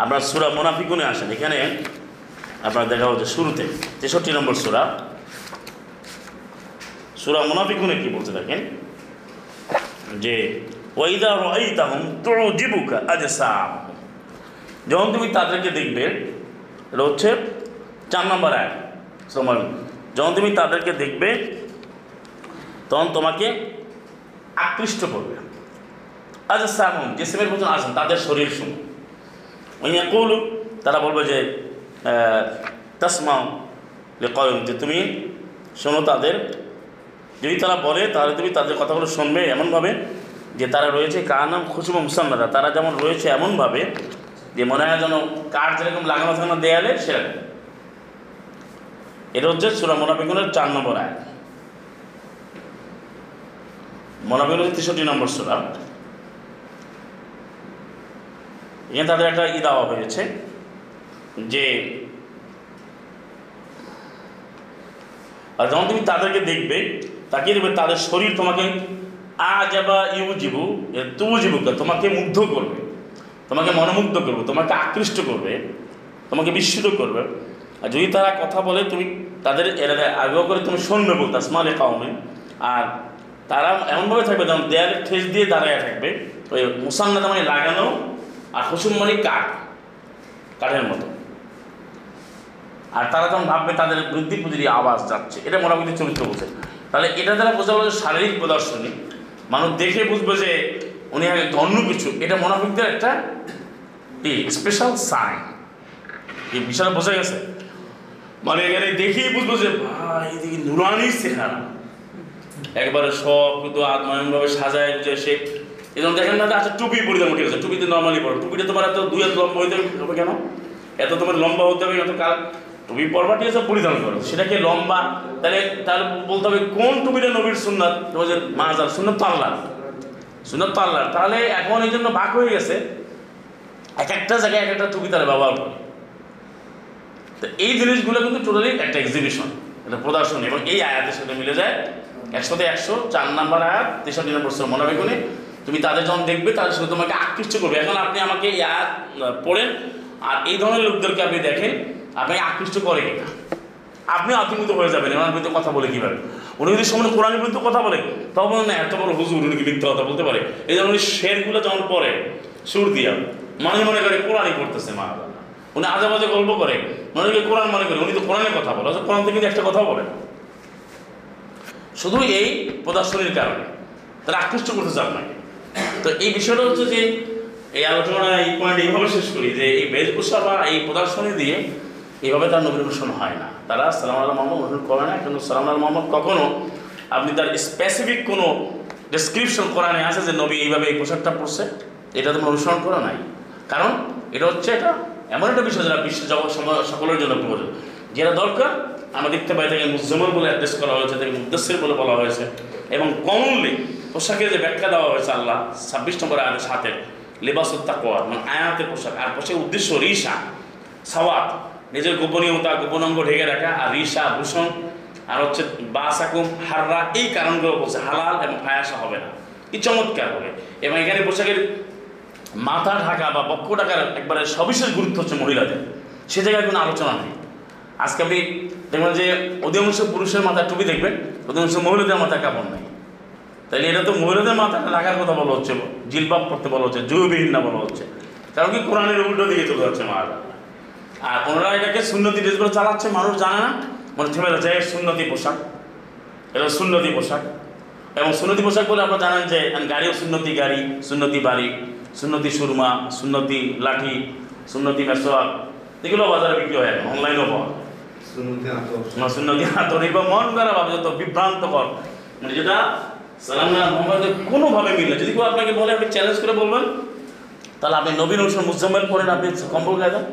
আপনার সুরা মোনাফিকুনে আসেন। এখানে আপনার দেখা হচ্ছে শুরুতে, তেষট্টি নম্বর সুরা। সুরা মোনাফিকুনে কি বলতে দেখেন যে, ওয়াইদা রাইতাহুম তুজিবুকা আজসাম যখন তুমি তাদেরকে দেখবে, এটা হচ্ছে চার নম্বর এক সময় যখন তুমি তাদেরকে দেখবে, তখন তোমাকে আকৃষ্ট করবে। আজ সামন যে সেমের মতন আসেন তাদের শরীর শুন ওই কৌলু তারা বলবে যে তসমাও কয়ম যে তুমি শোনো তাদের। যদি তারা বলে, তাহলে তুমি তাদের কথাগুলো শুনবে এমনভাবে যে তারা রয়েছে কার নাম খুশুম মুসান্নাদা তারা যেমন রয়েছে এমনভাবে যে মনে হয় যেন কার যেরকম লাগানো থাকানো দেয়ালে, সেরকম। এটা হচ্ছে সুরা মোনাফিকুনের চার নম্বর আয় মোনাফিকুনের তেষট্টি নম্বর সুরা। এখানে তাদের একটা ই দেওয়া হয়েছে যে, আর যখন তুমি তাদেরকে দেখবে, তাকিয়ে দেখবে তাদের শরীর তোমাকে আজাবা ইউ জিবু তু জীবুকা তোমাকে মুগ্ধ করবে, তোমাকে মনোমুগ্ধ করবে, তোমাকে আকৃষ্ট করবে, তোমাকে বিস্মিত করবে। আর যদি তারা কথা বলে, তুমি তাদের এরা আগ্রহ করে তুমি শুনবে বলতে আসমালে কাউমে আর তারা এমনভাবে থাকবে যেমন দেয়ালে ঠেস দিয়ে দাঁড়ায় থাকবে ওই মুসান্নাটা মানে লাগানো আর হুসুম মানে কাঠ, কাঠের মতো। আর তারা যখন ভাববে তাদের বৃদ্ধি পুঁজির আওয়াজ যাচ্ছে, এটা মোটামুটি চরিত্র বোঝে। তাহলে এটা দ্বারা বোঝা বলে শারীরিক প্রদর্শনী। মানুষ দেখে বুঝবে যে উনি এক অন্য কিছু, এটা মোনাফিকদের একটা স্পেশাল সাইন এই বিষয়টা বোঝা গেছে? মানে এখানে দেখেই বুঝব যে, ভাই এদিকে নুরানি চেহারা। একবারে সব কিন্তু আত্ময়নভাবে সাজায় যে সে এরকম দেখেন না আচ্ছা টুপি পরিধান ঠিক আছে টুপিতে নর্মালি পড়ো টুপিটা তোমার এত দুই হাত লম্বা হইতে হবে কেন? এত তোমার লম্বা হতে হবে এত কাল টুপি পরবা ঠিক আছে পরিধান করো। সেটাকে লম্বা, তাহলে তাহলে বলতে হবে কোন টুপিটা নবীর সুন্নাত? মাজার, সুন্নত তো আল্লাহ সুন্নত তো আল্লাহ তাহলে এখন এই জন্য ভাগ হয়ে গেছে, এক একটা জায়গায় এক একটা টুপি তারা ব্যবহার করে। তো এই জিনিসগুলো কিন্তু টোটালি একটা এক্সিবিশন একটা প্রদর্শনী এবং এই আয়াতের সাথে মিলে যায়। একশোতে একশো, চার নাম্বার আয়াত, তেষট্টি নম্বর শ্রম মনে বেগুনে তুমি তাদের যখন দেখবে, তাদের সাথে তোমাকে আকৃষ্ট করবে। এখন আপনি আমাকে এই আয়াত পড়েন, আর এই ধরনের লোকদেরকে আপনি দেখেন আপনাকে আকৃষ্ট করে কিনা। আপনি আতঙ্কিত হয়ে যাবেন ওনার বিরুদ্ধে কথা বলে কীভাবে? উনি যদি সামনে কোরআনের বিরুদ্ধে কথা বলে, তখন না, এত বড় হুজুর, উনি মিথ্যা কথা বলতে পারে? এই উনি শেরগুলো যখন পড়ে, সুর দিয়া, মনে মনে করে কোরআনই পড়তেছে মা উনি আজে বাজে গল্প করে। মনে করে কোরআন মনে করে। উনি তো কোরআনের কথা বলে, অথচ কোরআন কিন্তু একটা কথা বলে। শুধু এই প্রদর্শনীর কারণে। তারা আকৃষ্ট করতেছে আপনাকে তো এই বিষয়টা হচ্ছে যে, এই আলোচনা, এই পয়েন্ট এইভাবে শেষ করি যে, এই বেশভূষা বা এই প্রদর্শনী দিয়ে এইভাবে তার নবীর অনুসরণ হয় না। তারা সালাম আল্লাহ মোহাম্মদ অনুসরণ করে না, কিন্তু সালাম আল্লাহ মোহাম্মদ কখনো আপনি তার স্পেসিফিক কোনো ডেসক্রিপশন কোরআনে আছে যে, নবী এইভাবে এই পোশাকটা পরছে? এটা তোমরা অনুসরণ করা নাই। কারণ এটা হচ্ছে এটা এমন একটা বিষয় যারা বিশ্ব সকলের জন্য প্রয়োজন। যেটা দরকার, আমরা দেখতে পাই তাকে মুজ্জমল বলে অ্যাড্রেস করা হয়েছে, তাকে মুদ্দাসির বলে বলা হয়েছে। এবং কমনলি পোশাকের যে ব্যাখ্যা দেওয়া হয়েছে আল্লাহ, ছাব্বিশ নম্বর আয়াতের সাথে লেবাসুত্তা কোয়া মানে আয়াতের পোশাক। আর পোশাকের উদ্দেশ্য রিসা সাওয়াত। নিজের গোপনীয়তা গোপনাঙ্গ ঢেকে রাখা, আর রিসা ভূষণ, আর হচ্ছে বাসাকুম হাররা, এই কারণগুলো বলছে। হালাল এবং ফায়াসা হবে না। কি চমৎকার হবে। এবং এখানে পোশাকের মাথা ঢাকা বা বক্ষ ঢাকার একবারে সবিশেষ গুরুত্ব হচ্ছে মহিলাদের। সে জায়গায় কোনো আলোচনা নেই। আজকে আপনি দেখবেন যে অধিকাংশ পুরুষের মাথায় টুপি দেখবেন, অধিকাংশ মহিলাদের মাথায় কাপড় নেই। তাহলে এটা তো মহিলাদের মাথাটা ঢাকার কথা বলা হচ্ছে, জিলবাব করতে বলা হচ্ছে জৈবিহীন না বলা হচ্ছে। কারণ কি? কোরআনের উল্টো দিকে চলে যাচ্ছে মারা আর ওনারা এটাকে সুন্নতি ড্রেস করে চালাচ্ছে, মানুষ জানে না। মানে থেমে যাচ্ছে সুন্নতি পোশাক। এটা সুন্নতি পোশাক। এবং সুন্নতি পোশাক বলে আপনারা জানেন যে, গাড়িও সুন্নতি গাড়ি, সুন্নতি বাড়ি। সুন্নতি সুরমা সুন্নতি লাঠি সুন্নতি মেসোয়া এগুলো বাজারে বিক্রি হয় অনলাইনেও পাওয়া সুন্নতি আতর বা মন করা ভাবে যত বিভ্রান্তকর মানে যেটা সালাম মোহাম্মদের কোনোভাবে মিলে যদি কেউ আপনাকে বলে আপনি চ্যালেঞ্জ করে বলবেন তাহলে আপনি নবীন অনুসার মুজাম্মেল পড়েন আপনি কম্বল গায়ে দেন।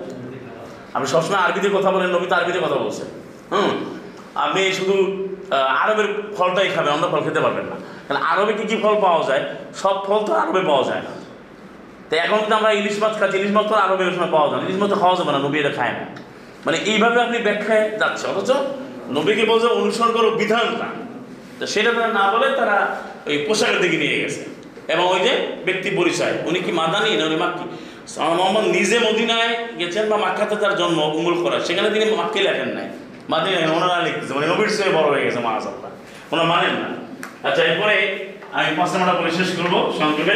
আপনি সবসময় আরবিতে কথা বলেন নবী তো আরবিতে কথা বলছেন হুম? আপনি শুধু আরবের ফলটাই খাবেন অন্য ফল খেতে পারবেন না। কারণ আরবে কী কী ফল পাওয়া যায়? সব ফল তো আরবে পাওয়া যায় না। তো এখন কিন্তু আমরা ইলিশ মাছ খাচ্ছি, ইলিশ মাছ তো আরবে ওই সময় পাওয়া যায় ইলিশ মাছ তো খাওয়া যাবে না, নবী এটা খায় না। মানে এইভাবে আপনি ব্যাখ্যায় যাচ্ছে, অথচ নবীকে বলছে অনুসরণ করো বিধানটা। তো সেটা তারা না বলে তারা ওই পোশাকের দিকে নিয়ে গেছে। এবং ওই যে ব্যক্তি পরিচয়, উনি কি মাদানি না উনি মাক্কি? মোহাম্মদ নিজে মদিনায় গেছেন বা মাক্কাতে তার জন্ম উমুল করা সেখানে তিনি মাক্কি লেখেন নাই। মাদিনা লেখেন ওনারা লিখতেছে মানে নবীর সঙ্গে বড় হয়ে গেছে মহাসাল্লাহ ওনারা মানেন না। আচ্ছা এরপরে আমি পাঁচ নাম্বার বলে শেষ করব সংক্ষেপে।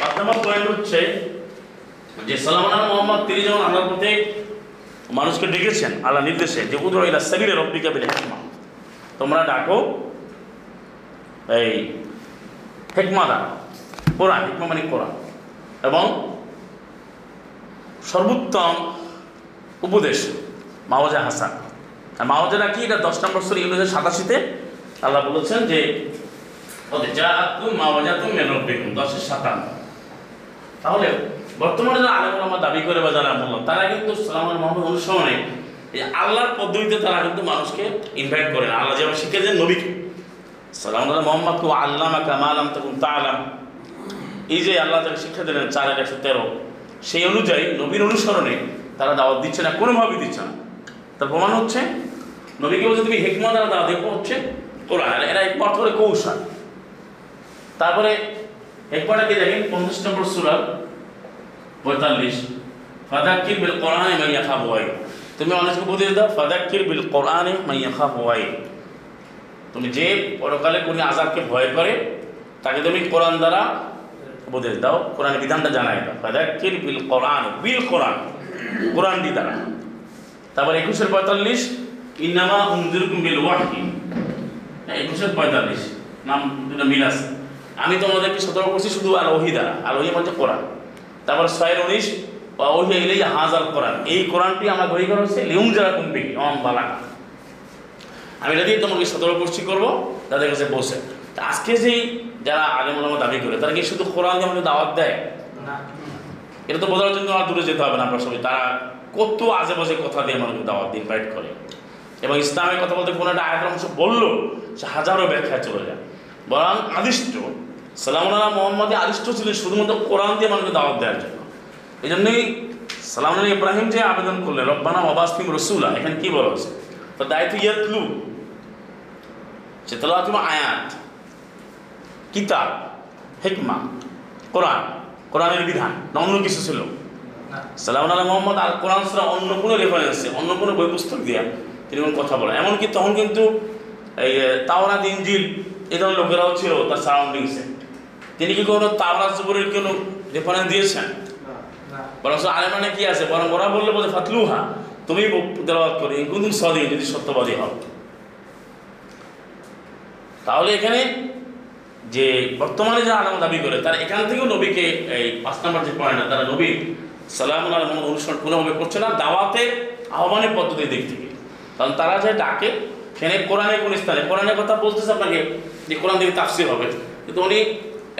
পাঁচ নম্বর পয়েন্ট হচ্ছে যে সালামান মোহাম্মদ, তিনি যখন আল্লাহর পথে মানুষকে ডেকেছেন আল্লাহ নির্দেশে, যে উদর ইলা সাবিলে রব্বিকা বিল হেকমা, তোমরা ডাকো এই হেকমা দাও কোরআন হেকমা মানে কোরআন। এবং সর্বোত্তম উপদেশ মাওজা হাসান। আর মাওজাটা কি? এটা দশ নম্বর সরি ইউনিভার্সিটি সাতাশিতে আল্লাহ বলেছেন যে ওদের যা তুম মাওজা তুম মেনব্বিকুম দশের সাতান্ন। তাহলে বর্তমানে যারা আলেম আমার দাবি করে বা যারা বললাম তারা কিন্তু সালামান মোহাম্মদ অনুসরণে এই আল্লাহর পদ্ধতিতে তারা কিন্তু মানুষকে ইনভাইট করে না। আল্লাহ যেমন শিখেছেন নবীকে। সালাম মোহাম্মদ কু আল্লামা কামালাম তখন তালাম এই যে আল্লাহ তাকে শিক্ষা দিলেন চারের একশো তেরো, সেই অনুযায়ী নবীর অনুসরণে তারা দাওয়াত দিচ্ছে না, কোনোভাবেই দিচ্ছে না। তার প্রমাণ হচ্ছে, নবীকে বলছে, তুমি হেকমা দ্বারা দাওয়াত দেখো হচ্ছে কোরআন। এরা একমাত্র করে কৌশল। তারপরে একবারে কি দেখেন? পঞ্চাশ নম্বর সুরা, পঁয়তাল্লিশ। ফাদাক্কির বিল কোরআনে মাইয়া খা বয় তুমি অনেককে বুঝিয়ে দাও, ফাদাক্কির বিল কোরআনে মাইয়া খা বয় তুমি যে পরকালে কোনো আজাবকে ভয় করে, তাকে তুমি কোরআন দ্বারা উপদেশ দাও, কোরআনের বিধানটা জানাই দাও। ফাদাক্কির বিল কোরআন বিল কোরআন কোরআন দি দ্বারা। তারপর একুশের পঁয়তাল্লিশ ইনামা উমদিরকুম বিল ওয়াহি একুশের পঁয়তাল্লিশ, নাম দুটো মিল আছে। আমি তোমাদেরকে সতর্ক করছি শুধু আল ওহি দ্বারা। আল ওহি মানে কোরআন। তারপর ছয়ের উনিশ ওহি এলেই হাজার কোরআন। এই কোরআনটি আমার বই করা হচ্ছে লিউম যারা কুম্পি অম বালাকা আমি এটা দিয়ে তোমাকে সতর্ক করছি করব তাদের কাছে বসে আজকে যেই যারা আগে মনে দাবি করে তারা কি শুধু কোরআন দিয়ে আমাকে দাওয়াত দেয়? এটা তো বোঝার জন্য আর দূরে যেতে হবে না আপনার সবাই তারা কত আজে বাজে কথা দিয়ে মানুষকে দাওয়াত দিয়ে ইনভাইট করে। এবং ইসলামের কথা বলতে কোনো একটা আয়াতের অংশ বলল সে হাজারো ব্যাখ্যা চলে যায়। বরং আদিষ্ট সালামুল্লাহ মোহাম্মদে আদিষ্ট ছিলেন শুধুমাত্র কোরআন দিয়ে মানুষকে দাওয়াত দেওয়ার জন্য। এই জন্যই সালাম ইব্রাহিম যে আবেদন করলেন রব্বানা ওবাসফিম রসুলা এখানে কি বলা হয়েছে? তো দায়িত্ব ইয়াতলু সে তালা তুমি আয়াত কিতাব হেকমা কোরআন কোরআনের বিধান অন্য কিছু ছিল? সালাম আল্লাহ মোহাম্মদ আল কোরআন ছাড়া অন্য কোনো রেফারেন্সে অন্য কোনো বই পুস্তক দিয়ে তিনি কোনো কথা বলেন। এমনকি তখন কিন্তু এই তাওরাত ইঞ্জিল এই ধরনের লোকেরাও ছিল তার সারাউন্ডিংসে তিনি কি কোনো তাওরাত জবরের কোনো রেফারেন্স দিয়েছেন? বরং আলেমানে কি আছে? বরং ওরা বললে বলছে ফাতলুহা, তুমি তেলাবাদ করে কিন্তু সদিন, যদি সত্যবাদী হও। তাহলে এখানে যে বর্তমানে যারা আলম দাবি করে, তারা এখান থেকেও নবীকে এই পাঁচ নম্বর যে পয়েন্ট তারা নবী সালাম আলম অনুসরণ কোনোভাবে করছে না, দাওয়াতে আহ্বানের পদ্ধতির দিক থেকে। কারণ তারা যে ডাকে সেখানে কোরআনে কোন স্থানে, কোরআনের কথা বলতেছে আপনাকে, যে কোরআন থেকে তাফসির হবে। কিন্তু উনি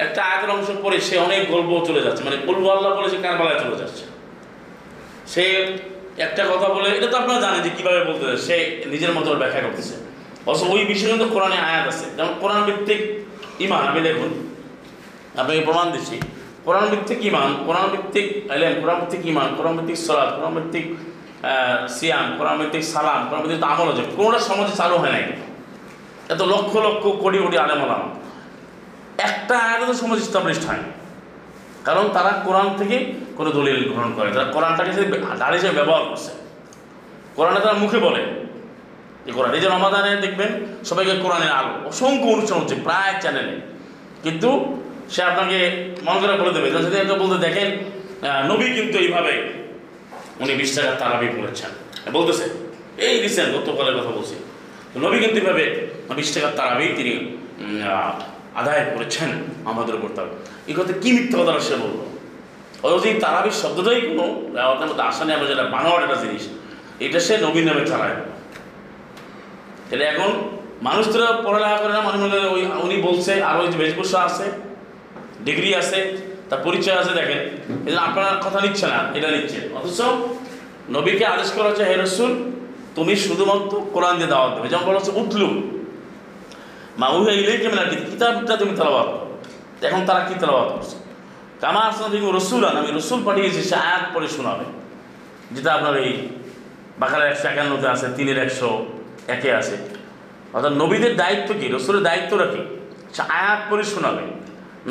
একটা আয়াতের অংশ পড়ে সে অনেক গল্প চলে যাচ্ছে। মানে বলব আল্লাহ বলে সে কারবালায় চলে যাচ্ছে। সে একটা কথা বলে, এটা তো আপনারা জানেন যে কীভাবে বলতে সে নিজের মতো ব্যাখ্যা করতেছে। অবশ্য ওই বিষয়ে কিন্তু কোরআনে আয়াত আছে। যেমন কোরআন ভিত্তিক ইমান, আমি দেখুন, আপনাকে প্রমাণ দিচ্ছি। কোরআন ভিত্তিক ইমান, কোরআন ভিত্তিক এলেন কোরআন ভিত্তিক ইমান, কোরআন ভিত্তিক সলাদ কোরআন ভিত্তিক সিয়াম, কোরআন ভিত্তিক সালাম, কোরআন ভিত্তিক আমল আছে। কোনোটা সমাজে চালু হয় নাই। এত লক্ষ লক্ষ কোটি কোটি আলেম আলাম। একটা আয়াত সমাজ স্টাবলিশড হয় কারণ তারা কোরআন থেকে কোনো দলিল গ্রহণ করে তারা কোরআনটাকে যে দাঁড়িয়ে হিসেবে ব্যবহার করছে। কোরআনে তারা মুখে বলে যে, কোরআন এই যে রমাদানে দেখবেন সবাইকে কোরআনের আলো, অসংখ্য অনুষ্ঠান হচ্ছে প্রায় চ্যানেলে কিন্তু সে আপনাকে মন করে বলে দেবে যদি একটা বলতে দেখেন নবী কিন্তু এইভাবে উনি বিশ টাকার তারাবি পড়েছেন। বলতেছে, এই রিসেন্ট গতকালের কথা বলছি। নবী কিন্তু এইভাবে বিশ টাকার তারাবি তিনি আদায় করেছেন আমাদের উপর তার এই কথা কি মিথ্যা কথা সে বলল? অথচ এই তারাবির শব্দটাই কোনো আমাদের মধ্যে আসা নেই আমরা যেটা বানোয়ার একটা জিনিস, এটা সে নবীন নামে চালায় তাহলে এখন মানুষ তো পড়ালেখা করে না মনে মনে করে ওই উনি বলছে, আর ওই যে বেশভূষা আছে, ডিগ্রি আছে, তার পরিচয় আছে, দেখেন। এই আপনার কথা নিচ্ছে না, এটা নিচ্ছে। অথচ নবীকে আদেশ করা হচ্ছে, হে রসুল, তুমি শুধুমাত্র কোরআন দিয়ে দাওয়াত দেবে। যেমন বলা হচ্ছে উঠলু মা উহে ইলেই কেমন কিতাবটা তুমি তালাবাদ এখন তারা কি তালাবাদ করছে? কামা আসলাম তুমি রসুল আন আমি রসুল পাঠিয়েছি, সে আয়াত পরে শোনাবে। যেটা আপনার এই বাকারের একশো একান্নতে আছে তিনের একশো একে আছে। অর্থাৎ নবীদের দায়িত্ব কি? রসুলের দায়িত্বটা কি? সে আয়াত পরে শোনাবে।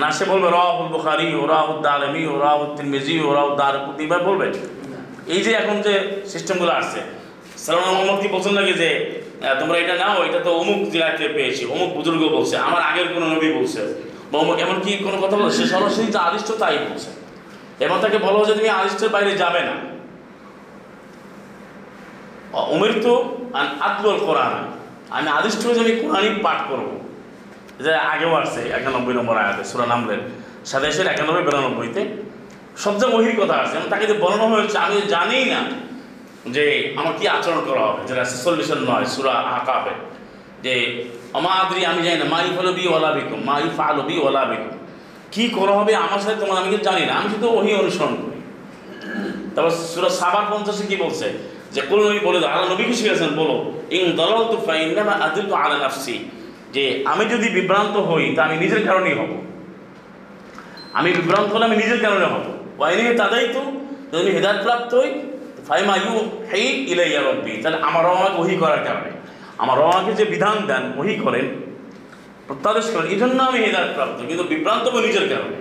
না, সে বলবে, রাহুল বুখারি ও রাহুল দালমি ও রাহুল তিরমিজি ও রাহুল দারকুতি এবার বলবে। এই যে এখন যে সিস্টেমগুলো আসছে, সালাম মোহাম্মদ কি বলছেন নাকি যে তোমরা এটা নাও, এটা তো অমুক থেকে পেয়েছি, অমুক বুজুর্গ বলছে, আমার আগের কোনো নবী বলছে। বা অমুক এমন কি কোনো কথা বলছে, সে সরাসরি যা আদিষ্ট তাই বলছে। এবং তাকে বলা হচ্ছে তুমি আদিষ্টের বাইরে যাবে না। উমের তো আতলুল কোরআন। আমি আদিষ্ট হয়েছে আমি কোরআনই পাঠ করব। যে আগেও আসছে, একানব্বই নম্বর আয়াতে, সুরা নামলেন সাতাশের একানব্বই, বিরানব্বইতে। সবচেয়ে মহির কথা আছে, এবং তাকে যে বর্ণনা হয়েছে, আমি জানি না। যে আমার কি আচরণ করা হবে? যেটা সলিউশন নয়, সুরা আকাবে যে, আমা আদরি, আমি জানি না মাই ফলো বি ওলা বিকুম মাই ফালো বি ওলা বিকুম। কী করা হবে আমার সাথে তোমার? আমি কিন্তু জানি না, আমি শুধু ওহি অনুসরণ করি। তারপর সুরা সাবার পঞ্চাশে কি বলছে? যে কোন নবী বলে দাও, আল্লাহ নবীকে শিখেছেন বলো ইং দলাল তু ফাইন্নামা আদিল তু আলা নাফসি। যে, আমি যদি বিভ্রান্ত হই, তা আমি নিজের কারণেই হব। আমি বিভ্রান্ত হলে আমি নিজের কারণে হব। ওয়াইনি তাদাই তো যদি হেদায়ত প্রাপ্ত হই ফাইমা ইউ হেই ইলাইয়া রব্বি। তাহলে আমার আমাকে ওহি করার কারণে। আমার আমাকে যে বিধান দেন, ওহি করেন, প্রত্যাদেশ করেন এই জন্য আমি হেদায়ত প্রাপ্ত। কিন্তু বিভ্রান্ত হব নিজের কারণে।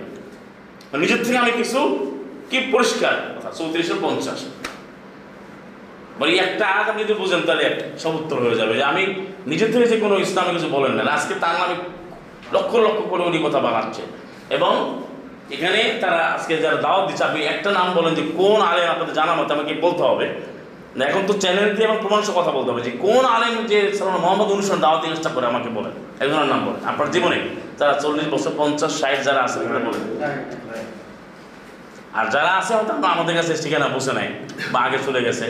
নিজের থেকে আমি কিছু কি পরিষ্কার কথা? চৌত্রিশের পঞ্চাশ। মানে একটা আয়াত আপনি যদি বুঝেন, তাহলে সব উত্তর হয়ে যাবে। যে আমি নিজের থেকে যে কোনো ইসলামে কিছু বলেন না। আজকে তার নামে লক্ষ লক্ষ করে উনি কথা বানাচ্ছে এবং এখানে তারা আজকে যারা দাওয়াত দিচ্ছে, আপনি একটা নাম বলেন যে কোন আলেম আপনাদের জানা মতো আমাকে বলতে হবে। না, এখন তো চ্যানেল দিয়ে এবং প্রমাণ কথা বলতে হবে যে কোন আলেম যে সালাম মোহাম্মদ অনুষ্ঠান দাওয়াত চেষ্টা করে আমাকে বলেন। একজনের নাম বলেন। আপনার জীবনে তারা চল্লিশ বছর পঞ্চাশ ষাট যারা আছে তারা বলেন। আর যারা আছে, হয়তো আমাদের কাছে ঠিকানা বসে নাই, বা আগে চলে গেছে,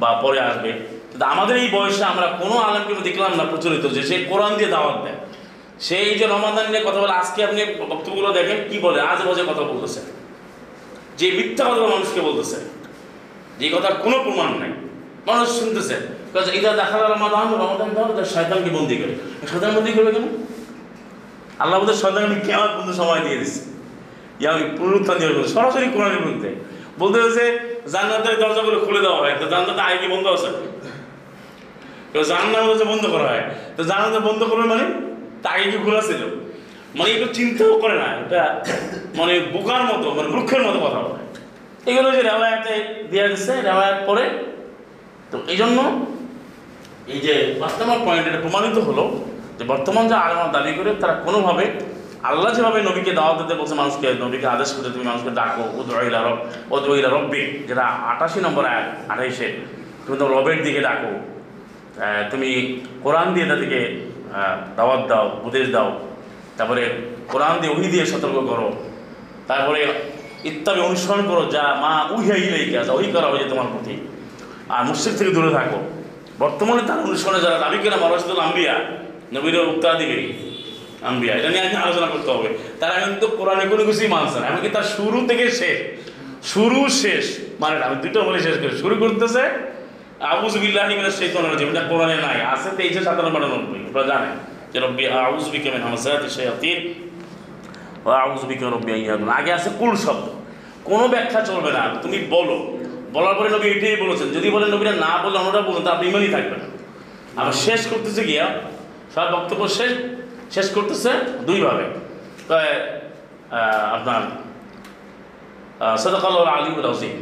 বা পরে আসবে। কিন্তু আমাদের এই বয়সে আমরা কোনো আলেমকে দেখলাম না প্রচলিত, যে সে কোরআন দিয়ে দাওয়াত দেয়। সেই যে রমাদান নিয়ে কথা বলে, আজকে আপনি বক্তব্যগুলো দেখেন, কি বলে? আজ বাজে কথা বলতেছে। যে মিথ্যা কথা মানুষকে বলতেছে, যে কথার কোনো প্রমাণ নাই। মানুষ শুনতেছে এটা দেখা গেল রমাদান রমাদান দেওয়া শয়তানকে বন্দি করে। শয়তান বন্দি করবে কেন? আল্লাহ বোধহয় শয়তানকে কেমন পর্যন্ত সময় দিয়ে দিচ্ছে ইয়া আমি পুনরুত্থান দিয়ে সরাসরি কোরআনের বিরুদ্ধে। বলতে হয়েছে, জান্নাতের দরজাগুলো খুলে দেওয়া হয়। তো জান্নাতে আয় কি বন্ধ আছে? কেউ জান্নাত বন্ধ করা হয়। তো জান্নাতে বন্ধ করবে মানে? তা আগে কি খোলা ছিল মানে একটু চিন্তাও করে না এটা মানে বোকার মতো মানে মূর্খের মতো কথা বলে। এগুলো যে রেওয়ায়তে দেওয়া গেছে রেওয়ায়ত পরে। তো এই জন্য এই যে পাঁচ পয়েন্ট এটা প্রমাণিত হলো যে বর্তমান যে আলমার দাবি করে, তারা কোনোভাবে আল্লাহ যেভাবে নবীকে দাওয়াত দিতে বলছে মানুষকে, নবীকে আদেশ করতে তুমি মানুষকে ডাকো উদয়লা রব উদয়লা রব্বি, যেটা আটাশি নম্বর আয়াত, আঠাইশে, তুমি তো রবের দিকে ডাকো। তুমি কোরআন দিয়ে তাদেরকে দাওয়াত দাও, উপদেশ দাও। তারপরে কোরআন দিয়ে ওহি দিয়ে সতর্ক করো। তারপরে ইত্যাদি অনুসরণ করো, যা মা উহিয়া ইলাইকা, যা ওই করা হয়েছে তোমার প্রতি। আর মুসিদ থেকে দূরে থাকো। বর্তমানে তার অনুসরণে যারা দাবি করে মরসদুল আম্বিয়া নবীর উত্তরাধিকারী আম্বিয়া। এটা নিয়ে আজকে আলোচনা করতে হবে। তারা কিন্তু কোরআনে কোনো কিছুই মানছে না। এমনকি তার শুরু থেকে শেষ, শুরু শেষ মানে আমি দুটো বলে শেষ করি। শুরু করতেছে নাই, আছে তেইশে আগে আছে কোনো ব্যাখ্যা চলবে না, তুমি বলো। বলার পরে নবী এটাই বলেছেন, যদি বলেন নবীরা না বলে অন্যটা বলুন তা আপনি ইমানই থাকবে না। আবার শেষ করতেছে গিয়া, সব বক্তব্য শেষ শেষ করতেছে দুইভাবে। আপনার সদকাল্লাহ আলিউল আজিম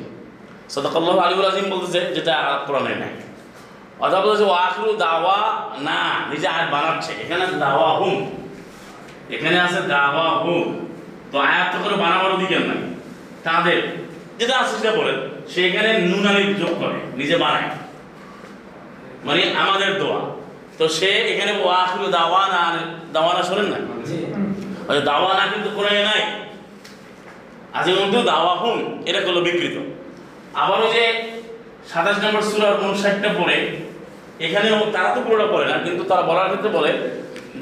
সদকাল্লাহ আলিউল আজিম বলতেছে যেটা কোরআনে নাই। অথবা বলতেছে ও আখরু দাওয়া না নিজে আয়াত বানাচ্ছে। এখানে দাওয়া হুম। এখানে আছে দাওয়া হুম। তো আয়াত তো করে বানাবার অধিকার নাই। তাদের যেটা আছে সেটা বলেন। সে এখানে নুনানি যোগ করে নিজে বানায়। মানে আমাদের দোয়া। তো সে এখানে ও আখরু দাওয়ানা দাওয়ানা শোনেন না? ওই দাওয়ানা কিন্তু কোরআনে নাই। আজির মধ্যে দাওয়া হুম এটা করল বিকৃত। আবার ওই যে সাতাশ নম্বর সুরার উনষাটটা পড়ে এখানে তারা তো পুরোটা পড়ে না, কিন্তু তারা বলার ক্ষেত্রে বলে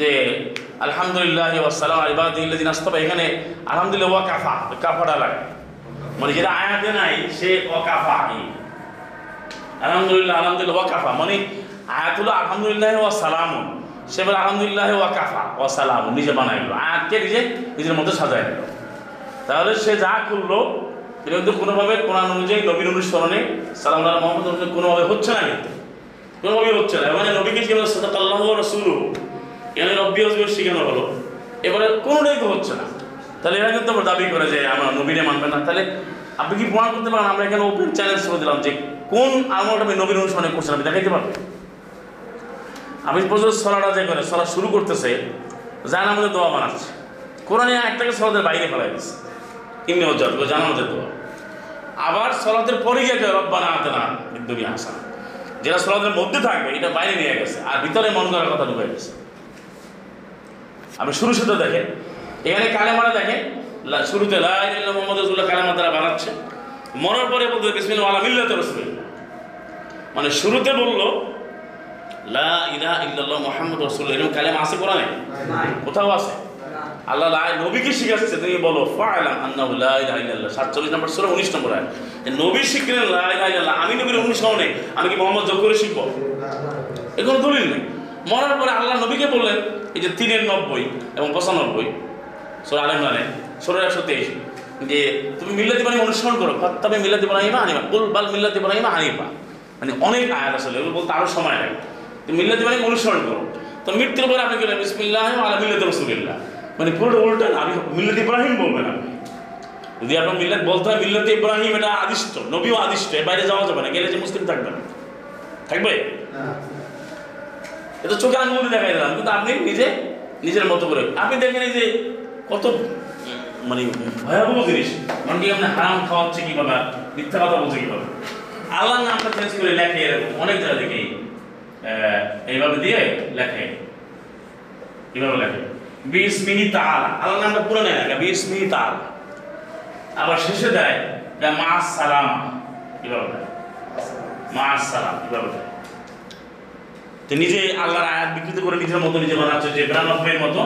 যে, আলহামদুলিল্লাহ ওয়াসালাম আলিবাদিন আস্তফা। এখানে আলহামদুলিল্লাহ ওয়া কাফা, কাফাটা লাগে মানে যেটা আয়াতে নাই, সে অকাফা আলহামদুলিল্লাহ আলহামদুলিল্লাহ ওয়া কাফা। মানে আয়াতুল আলহামদুলিল্লাহ ওয়া সালাম। সে বলে আলহামদুলিল্লাহ ওয়া কাফা, ওয়া সালাম। নিজে বানাই গেল আয়াতকে নিজে নিজের মধ্যে দিল। তাহলে সে যা করল এটা কিন্তু কোনোভাবে কোরআন অনুযায়ী নবীর অনুসরণে সালাম আল্লাহ মোহাম্মদ অনুযায়ী কোনোভাবে হচ্ছে না কিন্তু। কোনোভাবেই হচ্ছে না। মানে নবীকে কি বলে সাদাক আল্লাহ রসুল এখানে রব্বি হজবের শিখানো হলো এবারে কোনোটাই তো হচ্ছে না। তাহলে এরা কিন্তু আবার দাবি করে যে আমরা নবীরে মানবে না। তাহলে আপনি কি প্রমাণ করতে পারেন? আমরা এখানে ওপেন চ্যালেঞ্জ করে দিলাম যে কোন আমলটা আপনি নবীর অনুসরণে করছেন, আপনি দেখাইতে পারবেন? আমি পর্যন্ত সলাটা যে করে, সলা শুরু করতেছে জান আমাদের দোয়া বানাচ্ছে। কোরআনে একটাকে সলাদের বাইরে ফেলাই দিচ্ছে ইমনি হজ্জাত জানা আমাদের দোয়া আবার সলাতের পরে গিয়ে রব্বানা আতে না দুনিয়া হাসান। যেটা সলাতের মধ্যে থাকবে এটা বাইরে নিয়ে গেছে আর ভিতরে মন করার কথা ঢুকে গেছে আপনি শুরু শুরুতে দেখেন এখানে কালেমারা দেখেন শুরুতে লা ইলাহা ইল্লাল্লাহ মুহাম্মাদুর কালেমা তারা বানাচ্ছে। মরার পরে বলতে মিল্লাতি রাসূলিল্লাহ। মানে শুরুতে বলল লা ইলাহা ইল্লাল্লাহ মুহাম্মাদুর রাসূলুল্লাহ। এরকম কালেমা আছে কোরআনে? নাই। কোথাও আছে? আল্লাহ নবীকে শিখাচ্ছে তুমি বলো 47 নম্বর সূরা 19 নম্বর আয়াত। যে নবী শিখলেন লা ইলাহা ইল্লাল্লাহ, আমি নবীর অনুসরণে আমি কি মোহাম্মদ যোগ করে শিখব? এ কোনো দলিল নেই। মরার পরে আল্লাহ নবীকে বললেন, এই যে তিনের নব্বই এবং পঁচানব্বই, সোরা আলম মানে সোরা একশো তেইশ, যে তুমি মিল্লাত ইব্রাহিম অনুসরণ করো তবে মিল্লাত ইব্রাহিমা হানিফা, কুল বাল মিল্লাত ইব্রাহিমা হানিফা। মানে অনেক আয়াত আসলে এগুলো বলতে আরও সময় লাগে। তুমি মিল্লাত ইব্রাহিম অনুসরণ করো। তো মৃত্যুর পরে আপনি গেলেন বিসমিল্লাহ আলা মিল্লাত রসুলিল্লাহ। মানে পুরোটা উল্টা না আপনি মিল্লাত ইব্রাহিম বলবেন আপনি যদি আপনার মিল্লাত বলতে হয় মিল্লাত ইব্রাহিম এটা আদিষ্ট নবীও আদিষ্ট এর বাইরে যাওয়া যাবে না গেলে যে মুসলিম থাকবে। না থাকবে এটা চোখে আঙুল দেখাই দিলাম কিন্তু আপনি নিজে নিজের মতো করে। আপনি দেখেন যে কত মানে ভয়াবহ জিনিস। মানে আপনি হারাম খাওয়াচ্ছে কীভাবে মিথ্যা কথা বলছে কীভাবে। আল্লাহর নামটা চেঞ্জ করে লেখে এরকম অনেক জায়গা থেকে এইভাবে দিয়ে লেখে। কীভাবে লেখে? মিনিট তালা আল্লাহর নামটা পুরো নেয় না বিশ মিনিট তালা আবার শেষে দেয়, যে মা সালাম দেয়? মা সালাম কীভাবে দেয়? তো নিজে আল্লাহর আয়াত বিকৃত করে নিজের মতো নিজে বানাচ্ছে, যে বিরানব্বইয়ের মতো,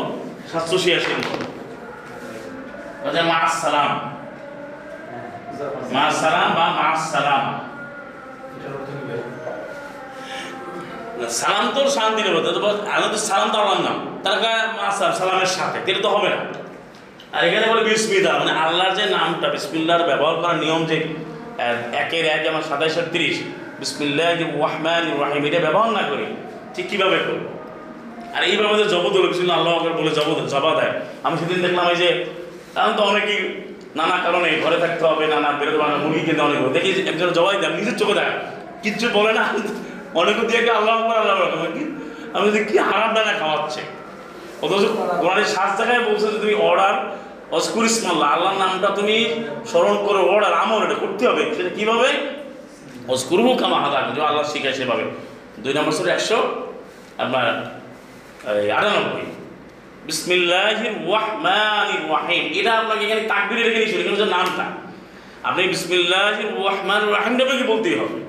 সাতশো ছিয়াশির মতো। মা সালাম মা সালাম বা মা সালাম সালাম তো সালাম দিলে বলতে আগে তো সালাম তো আল্লাহর নাম। তার সালামের সাথে এটা তো হবে না। আর এখানে বলে বিসমিল্লাহ মানে আল্লাহর যে নামটা, বিসমিল্লাহর ব্যবহার করার নিয়ম যে একের এক যেমন সাতাইশ তিরিশ বিসমিল্লাহ ওয়াহমান রাহিম, এটা ব্যবহার না করি, ঠিক কীভাবে করব? আর এইভাবে যে জবত হলো বিসমিল্লাহ, আল্লাহ আকবর বলে জবত জবা দেয়। আমি সেদিন দেখলাম এই যে কারণ তো অনেকেই নানা কারণে ঘরে থাকতে হবে, নানা বেরোতে পারে মুরগি কিনতে অনেক দেখি একজন জবাই দেয় নিজের চোখে দেয় কিচ্ছু বলে না অনেকে দিয়ে কি আল্লাহ আকবর আল্লাহ আকবর কি- আমি যে কি হারাম দানা খাওয়াচ্ছে? অথচ কোরআনের সাত জায়গায় বলছে যে তুমি অর্ডার অস্কুর ইসমাল্লাহ আল্লাহর নামটা তুমি স্মরণ করে অর্ডার আমল, এটা করতে হবে। সেটা কীভাবে? অস্কুরহু কামা হাদা যে আল্লাহ শিখায় সেভাবে। দুই নম্বর সরে একশো, আপনার আটানব্বই। বিসমিল্লাহির ওয়াহমানির ওয়াহিম এটা আপনাকে এখানে তাকবিরে রেখে দিয়েছিল হচ্ছে নামটা। আপনি বিসমিল্লাহির ওয়াহমান রাহিমটা আপনাকে বলতেই হবে।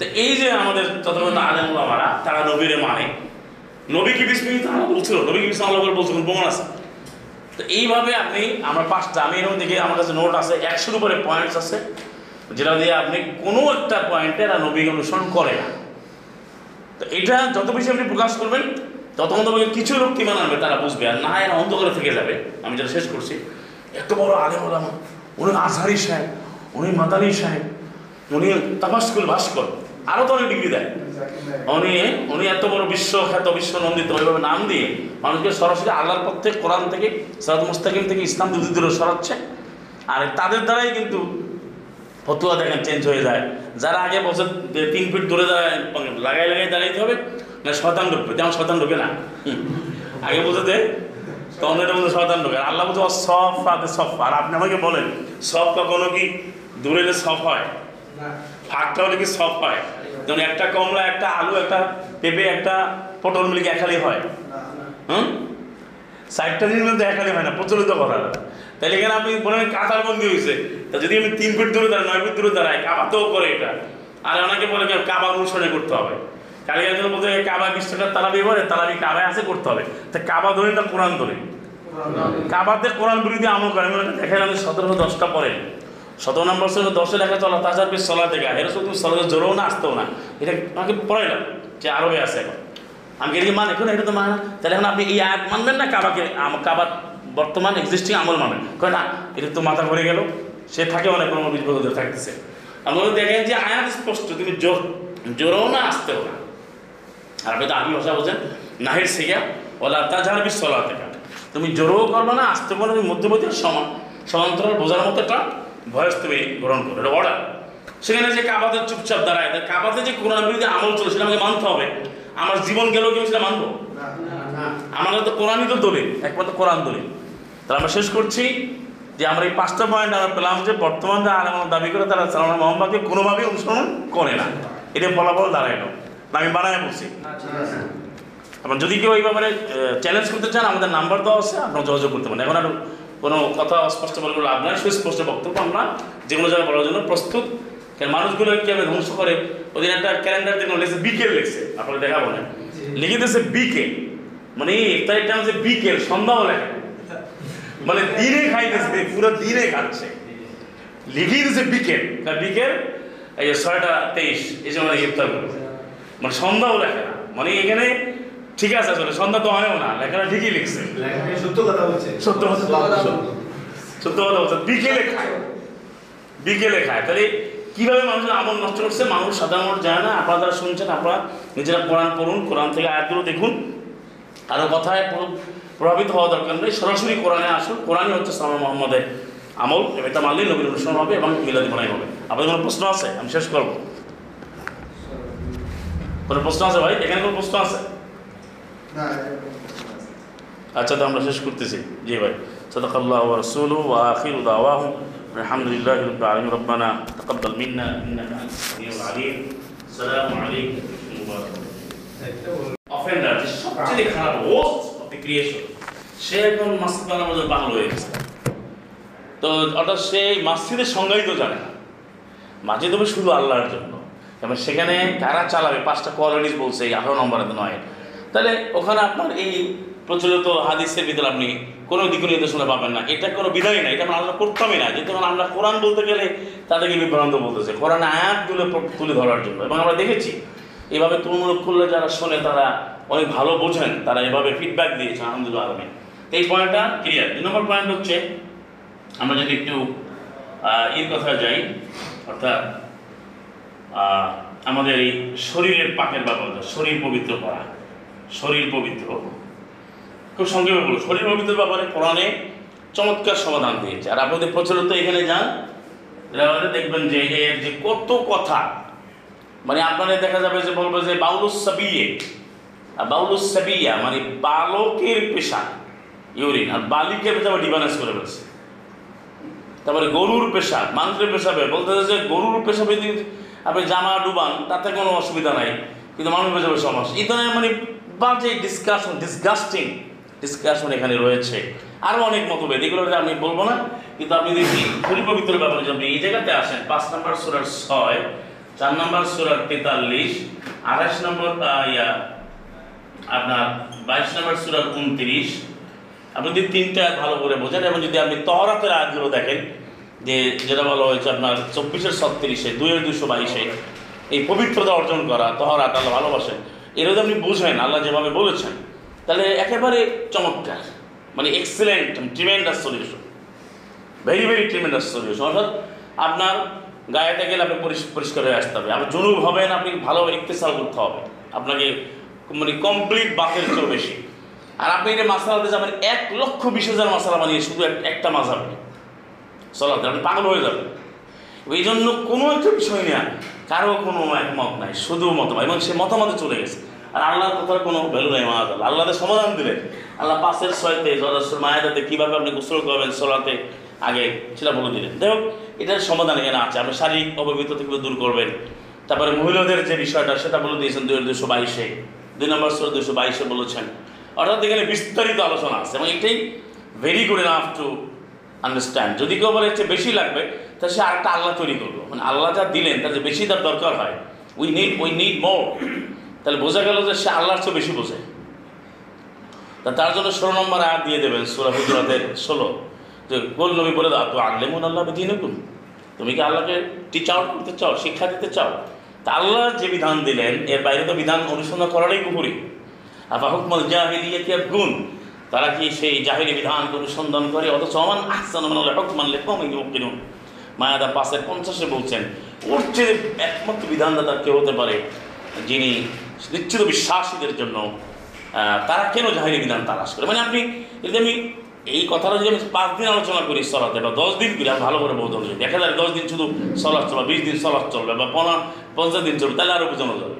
তো এই যে আমাদের তথাগত আলেম ওলামারা তারা নবীরে মানে। নবী কি বিসমিল্লাহ তাআলা বলছিল। নবী কি বিসমিল্লাহ করে বলছিল। প্রমাণ আছে? তো এইভাবে আপনি, আমরা পাঁচটা আমি এরকম দেখে, আমার কাছে নোট আছে, একশোর উপরে পয়েন্টস আছে, যেটা দিয়ে আপনি কোনো একটা পয়েন্টে এরা নবী অনুসরণ করে না। তো এটা যত বেশি আপনি প্রকাশ করবেন, তত তোমাকে কিছু লোক কি মানাবে তারা বুঝবে। আর না, এরা অন্ধকারে থেকে যাবে। আমি যেটা শেষ করছি, এত বড় আলেম ওলামা উনি আজহারি সাহেব, উনি মাদানী সাহেব, উনি তাবাসকুল ভাস্কর আরও তো অনেক ডিগ্রি দেয়। উনি উনি এত বড় বিশ্বখ্যাত বিশ্ব নন্দিত, ওইভাবে নাম দিয়ে মানুষকে সরাসরি আল্লাহর পথ থেকে কোরআন থেকে সরাত মুস্তাকিম থেকে ইসলাম দুধ দূরে সরাচ্ছে। আর তাদের দ্বারাই কিন্তু ফতুয়া দেখেন চেঞ্জ হয়ে যায়। যারা আগে বছর তিন ফিট দূরে লাগাই লাগাই দাঁড়াইতে হবে, না শতান ঢুকবে? তেমন শতান ঢুকে না। আগে বলতে দে তখন এটা বলতে শতান ঢুকে। আল্লাহ বলছে সফ আতে সফ। আর আপনি আমাকে বলেন, সফ কখনো কি দূরে সফ হয়? ফাঁকটা হলে কি সফ হয়? যেমন একটা কমলা একটা আলু একটা পেঁপে একটা পটল মিলে কি একালি হয়? হুম? সাইডটা দিন মধ্যে একালি হয় না প্রচলিত কথা। তাহলে এখানে আপনি বলেন কাতার বন্দি হয়েছে। তা যদি আমি তিন ফিট দূরে দাঁড়াই নয় ফিট দূরে দাঁড়াই কাবাতেও করে এটা। আর অনেকে বলে যে কাবা অনুসরণে করতে হবে। কালী একজন বলতে কাবা বিশ টাকার তারাবি করে তারাবি কাবায় আছে করতে হবে। তা কাবা ধরে না কোরআন ধরে? কাবাতে কোরআন বিরোধী আমল করে। মানে দেখেন আমি সতেরোশো দশটা পরে সতেরো নম্বর সঙ্গে দশে লেখা চলা তাছাড়া বেশ চলা থেকে এরা শুধু সলাতে জোরেও না, আসতেও না। এটা আমাকে পড়াইলাম যে আরবে আছে এখন। আমি এদিকে মান, এখন এটা তো মানে তাহলে এখন আপনি এই আয়াত মানবেন না কাবাকে? কাবার বর্তমান এক্সিস্টিং আমল মানবেন। কয় না, এটা তো মাথা ঘুরে গেল। সে থাকে অনেক, কোনো বছর থাকতেছে। আমরা দেখেন যে আয়াত স্পষ্ট, তুমি জোর, জোরেও না, আসতেও না। আর আপনি তো আরবি ভাষা বলছেন নাহির শিখা ওলা তাজার বিশ চলা থেকে তুমি জোরও করবে না, আসতে পারো তুমি মধ্যবর্তী সমান সমান্তরাল বোঝার মতো একটা ভয়েস তুমি গ্রহণ করো এটা অর্ডার সেখানে যে কাবাতে চুপচাপ দাঁড়ায় কাবাতে যে কোরআন বিরোধী আমল চলে সেটা আমাকে মানতে হবে আমার জীবন গেলেও কি আমি সেটা মানবো আমাদের তো কোরআনই তো দলিল একমাত্র কোরআন দলিল তাহলে আমরা শেষ করছি যে আমরা এই পাঁচটা পয়েন্ট আমরা পেলাম যে বর্তমান যে আলেম দাবি করে তারা সালাম মোহাম্মদকে কোনোভাবেই অনুসরণ করে না এটা ফলাফল দাঁড়াইলো না আমি বানায় বলছি আপনার যদি কেউ এই ব্যাপারে চ্যালেঞ্জ করতে চান আমাদের নাম্বার দেওয়া আছে আপনারা যোগাযোগ করতে পারেন এখন আর কোনো কথা অস্পষ্ট বলে লাভ নাই, সুস্পষ্ট বক্তব্য আমরা যে কোনো জায়গায় বলার জন্য প্রস্তুত। কারণ মানুষগুলো কীভাবে ধ্বংস করে? ওদিন একটা ক্যালেন্ডার দেখুন, লিখছে বিকেল লিখছে, আপনারা দেখাবো না। লিখে দিয়েছে বিকেল। মানে ইফতারের টাইম হচ্ছে বিকেল সন্ধ্যাও লেখা মানে দিনে খাইতেছে, পুরো দিনে খাচ্ছে। লিখিয়ে দিয়েছে বিকেল। কারণ বিকেল, এই যে ছয়টা তেইশ, এই সময় ইফতার করবে মানে সন্ধ্যাও লেখে না মানে এখানে ঠিক আছে আসলে সন্ধ্যা তো হয়ও না লেখাটা ঠিকই লিখছে। সত্য কথা বলছে। সত্য কথা সত্য কথা বলছে। বিকেলে খায়। বিকেলে খায়। তাহলে কীভাবে মানুষের আমল নষ্ট করছে? মানুষ সাধারণ মানুষ যায় না আপনারা যারা শুনছেন আপনারা নিজেরা কোরআন পড়ুন কোরআন থেকে আয়াতগুলো দেখুন। আরও কথায় প্রভাবিত হওয়া দরকার নেই। সরাসরি কোরআনে আসুন। কোরআনই হচ্ছে সালাম মোহাম্মদের আমল। এটা মানলেই নবীর অনুসরণ হবে এবং মিলাদি বানাই হবে। আপনাদের কোনো প্রশ্ন আছে? আমি শেষ করব। কোনো প্রশ্ন আছে ভাই? এখানে কোনো প্রশ্ন আছে? আচ্ছা তো আমরা শেষ করতেছি জি ভাই صدق الله ورسوله واخر دعواهم الحمد لله رب العالمين ربنا تقبل منا انك انت السميع العليم السلام عليكم ورحمه الله অফেন্ডার যে সবচেয়ে খারাপ হোস্ট অফ দ্য ক্রিয়েশন সে এখন মাসজিদ বানানোর মধ্যে পাগল হয়ে গেছে তো অর্থাৎ সে মাসজিদের সংজ্ঞাই তো জানে না মাসজিদ হবে শুধু আল্লাহর জন্য এবার সেখানে কারা চালাবে পাঁচটা কোয়ালিটিস বলছে এই আঠারো নম্বরে নয় তাহলে ওখানে আপনার এই প্রচলিত হাদিসের ভিতরে আপনি কোনো দিক নির্দেশনা পাবেন না। এটা কোনো বিধায় না, এটা আমরা আলোচনা করতামই না। যেহেতু আমরা কোরআন বলতে গেলে তাদেরকে বিভ্রান্ত বলতেছে। কোরআন আয়াতগুলো তুলে ধরার জন্য। এবং আমরা দেখেছি, এভাবে তুলমূলক করলে যারা শোনে, তারা অনেক ভালো বোঝেন, তারা এভাবে ফিডব্যাক দিয়েছে, আলহামদুলিল্লাহ আলমী। এই পয়েন্টটা ক্লিয়ার দুই নম্বর পয়েন্ট হচ্ছে, আমরা যদি একটু এর কথা যাই, অর্থাৎ আমাদের এই শরীরের পাকের ব্যাপার শরীর পবিত্র করা। শরীর পবিত্র। খুব সংক্ষেপে বলব শরীর পবিত্র ব্যাপারে কোরআনে চমৎকার সমাধান দিয়েছে। আর আপনাদের প্রচলিত এখানে যান দেখবেন যে এর যে কত কথা মানে আপনাদের দেখা যাবে যে বলব যে বাউলুস সাবিয়ে, আর বাউলুস সাবিয়া মানে বালকের পেশা, ইউরিন, আর বালিকের পেশা ডিভাইনাস করে ফেলছে। তারপরে গরুর পেশা, মানুষের পেশাবে বলতে যে গরুর পেশাবে আপনি জামা, ডুবান, তাতে কোনো অসুবিধা নাই, কিন্তু মানুষ পেশাবে সমস্যা এই ধরনের বাজে ডিসকাশন ডিসগাস্টিং ডিসকাশন এখানে রয়েছে। আরও অনেক মতভেদ, এগুলো আমি বলব না, কিন্তু আপনি দেখি পরিপবিত্র ব্যাপারে যদি এই জায়গাতে আসেন, পাঁচ নম্বর সুরার ছয়, চার নম্বর সুরার তেতাল্লিশ, আঠাশ নম্বর ইয়া, আপনার বাইশ নম্বর সুরার উনত্রিশ। আপনি যদি তিনটা ভালো করে বোঝেন, এবং যদি আপনি তহরাতের আয়াতগুলো দেখেন, যে যেটা বলা হয়েছে আপনার চব্বিশের ছত্রিশে, দুইয়ের দুশো বাইশে, এই পবিত্রতা অর্জন করা, তহরাত, আল্লাহ ভালোবাসেন। এর যদি আপনি বুঝেন আল্লাহ যেভাবে বলেছেন। তাহলে একেবারে চমৎকার মানে excellent tremendous solution very very tremendous solution অর্থাৎ আপনার গায়েতে গেলে আপনি পরিষ- পরিষ্কার হয়ে আসতে হবে। আপনি জনুব হবেন আপনি ভালো ইকতেসাল করতে হবে। আপনাকে মানে কমপ্লিট বাকের চেয়েও বেশি। আর আপনি এটা মাসালাতে যাবেন, এক লক্ষ বিশ হাজার মশালা বানিয়ে শুধু এক- একটা মাসাবে চলাতে আপনি পাগল হয়ে যাবেন। এই জন্য কোনো একটা বিষয় নিয়ে কারও কোনো একমত নাই, শুধু মতামত এবং সে মতামতে চলে গেছে। আর আল্লাহর কথার কোনো ভ্যালু নাই মাহাজ আল্লাহ আল্লাহদের সমাধান দিলেন। আল্লাহ পাশের ছয়তে জলাশ্বর মায়াদাতে কীভাবে আপনি গোসল করবেন, সলাতে আগে সেটা বলে দিলেন। যাই হোক, এটার সমাধান এখানে আছে। আপনি শারীরিক অপবিত্র থেকে দূর করবেন। তারপরে মহিলাদের যে বিষয়টা, সেটা বলে দিয়েছেন দুই দুশো বাইশে। দুই নম্বর সুর দুশো বাইশে বলেছেন। অর্থাৎ এখানে বিস্তারিত আলোচনা আছে, এবং এটাই very good enough to understand যদি কেউ বলে বেশি লাগবে তাহলে সে আরেকটা আল্লাহ তৈরি করল। মানে আল্লাহ যা দিলেন, তার যে বেশি তার দরকার হয়। We need we need more তাহলে বোঝা গেল যে সে আল্লাহর চেয়ে বেশি বোঝে। তা তার জন্য ষোলো নম্বর আয়াত দিয়ে দেবেন, সুরা হুজরাতের ষোলো। যে গোল নবী বলে দাও তো আল্লেমুন আল্লাহ দিনুকুম তুমি কি আল্লাহকে টিচ আউট করতে চাও, শিক্ষা দিতে চাও? তা আল্লাহ যে বিধান দিলেন, এর বাইরে তো বিধান অনুসন্ধান করাটাই কুপুরি আফা হুকমল জাহিলিয়া কি গুণ তারা কি সেই জাহিলি বিধানকে অনুসন্ধান করে? অথচ অমান আহসান মানে হকমান লেখম কিনুন মায়াদা পাশের পঞ্চাশে বলছেন, ওর চেয়ে একমাত্র বিধানদাতা কেউ হতে পারে যিনি নিশ্চিত বিশ্বাসীদের জন্য তারা কেন জাহিরি বিধান তালাশ করে? মানে আপনি যদি আমি এই কথাটা যদি আমি পাঁচ দিন আলোচনা করি সলাতে বা দশ দিন করি ভালো করে বোঝানো যায় দেখা যায় দশ দিন শুধু সলাৎ চলবে, বিশ দিন সলাৎ চলবে বা পনেরো, পঞ্চাশ দিন চলবে, তাহলে আরও বোঝানো যাবে।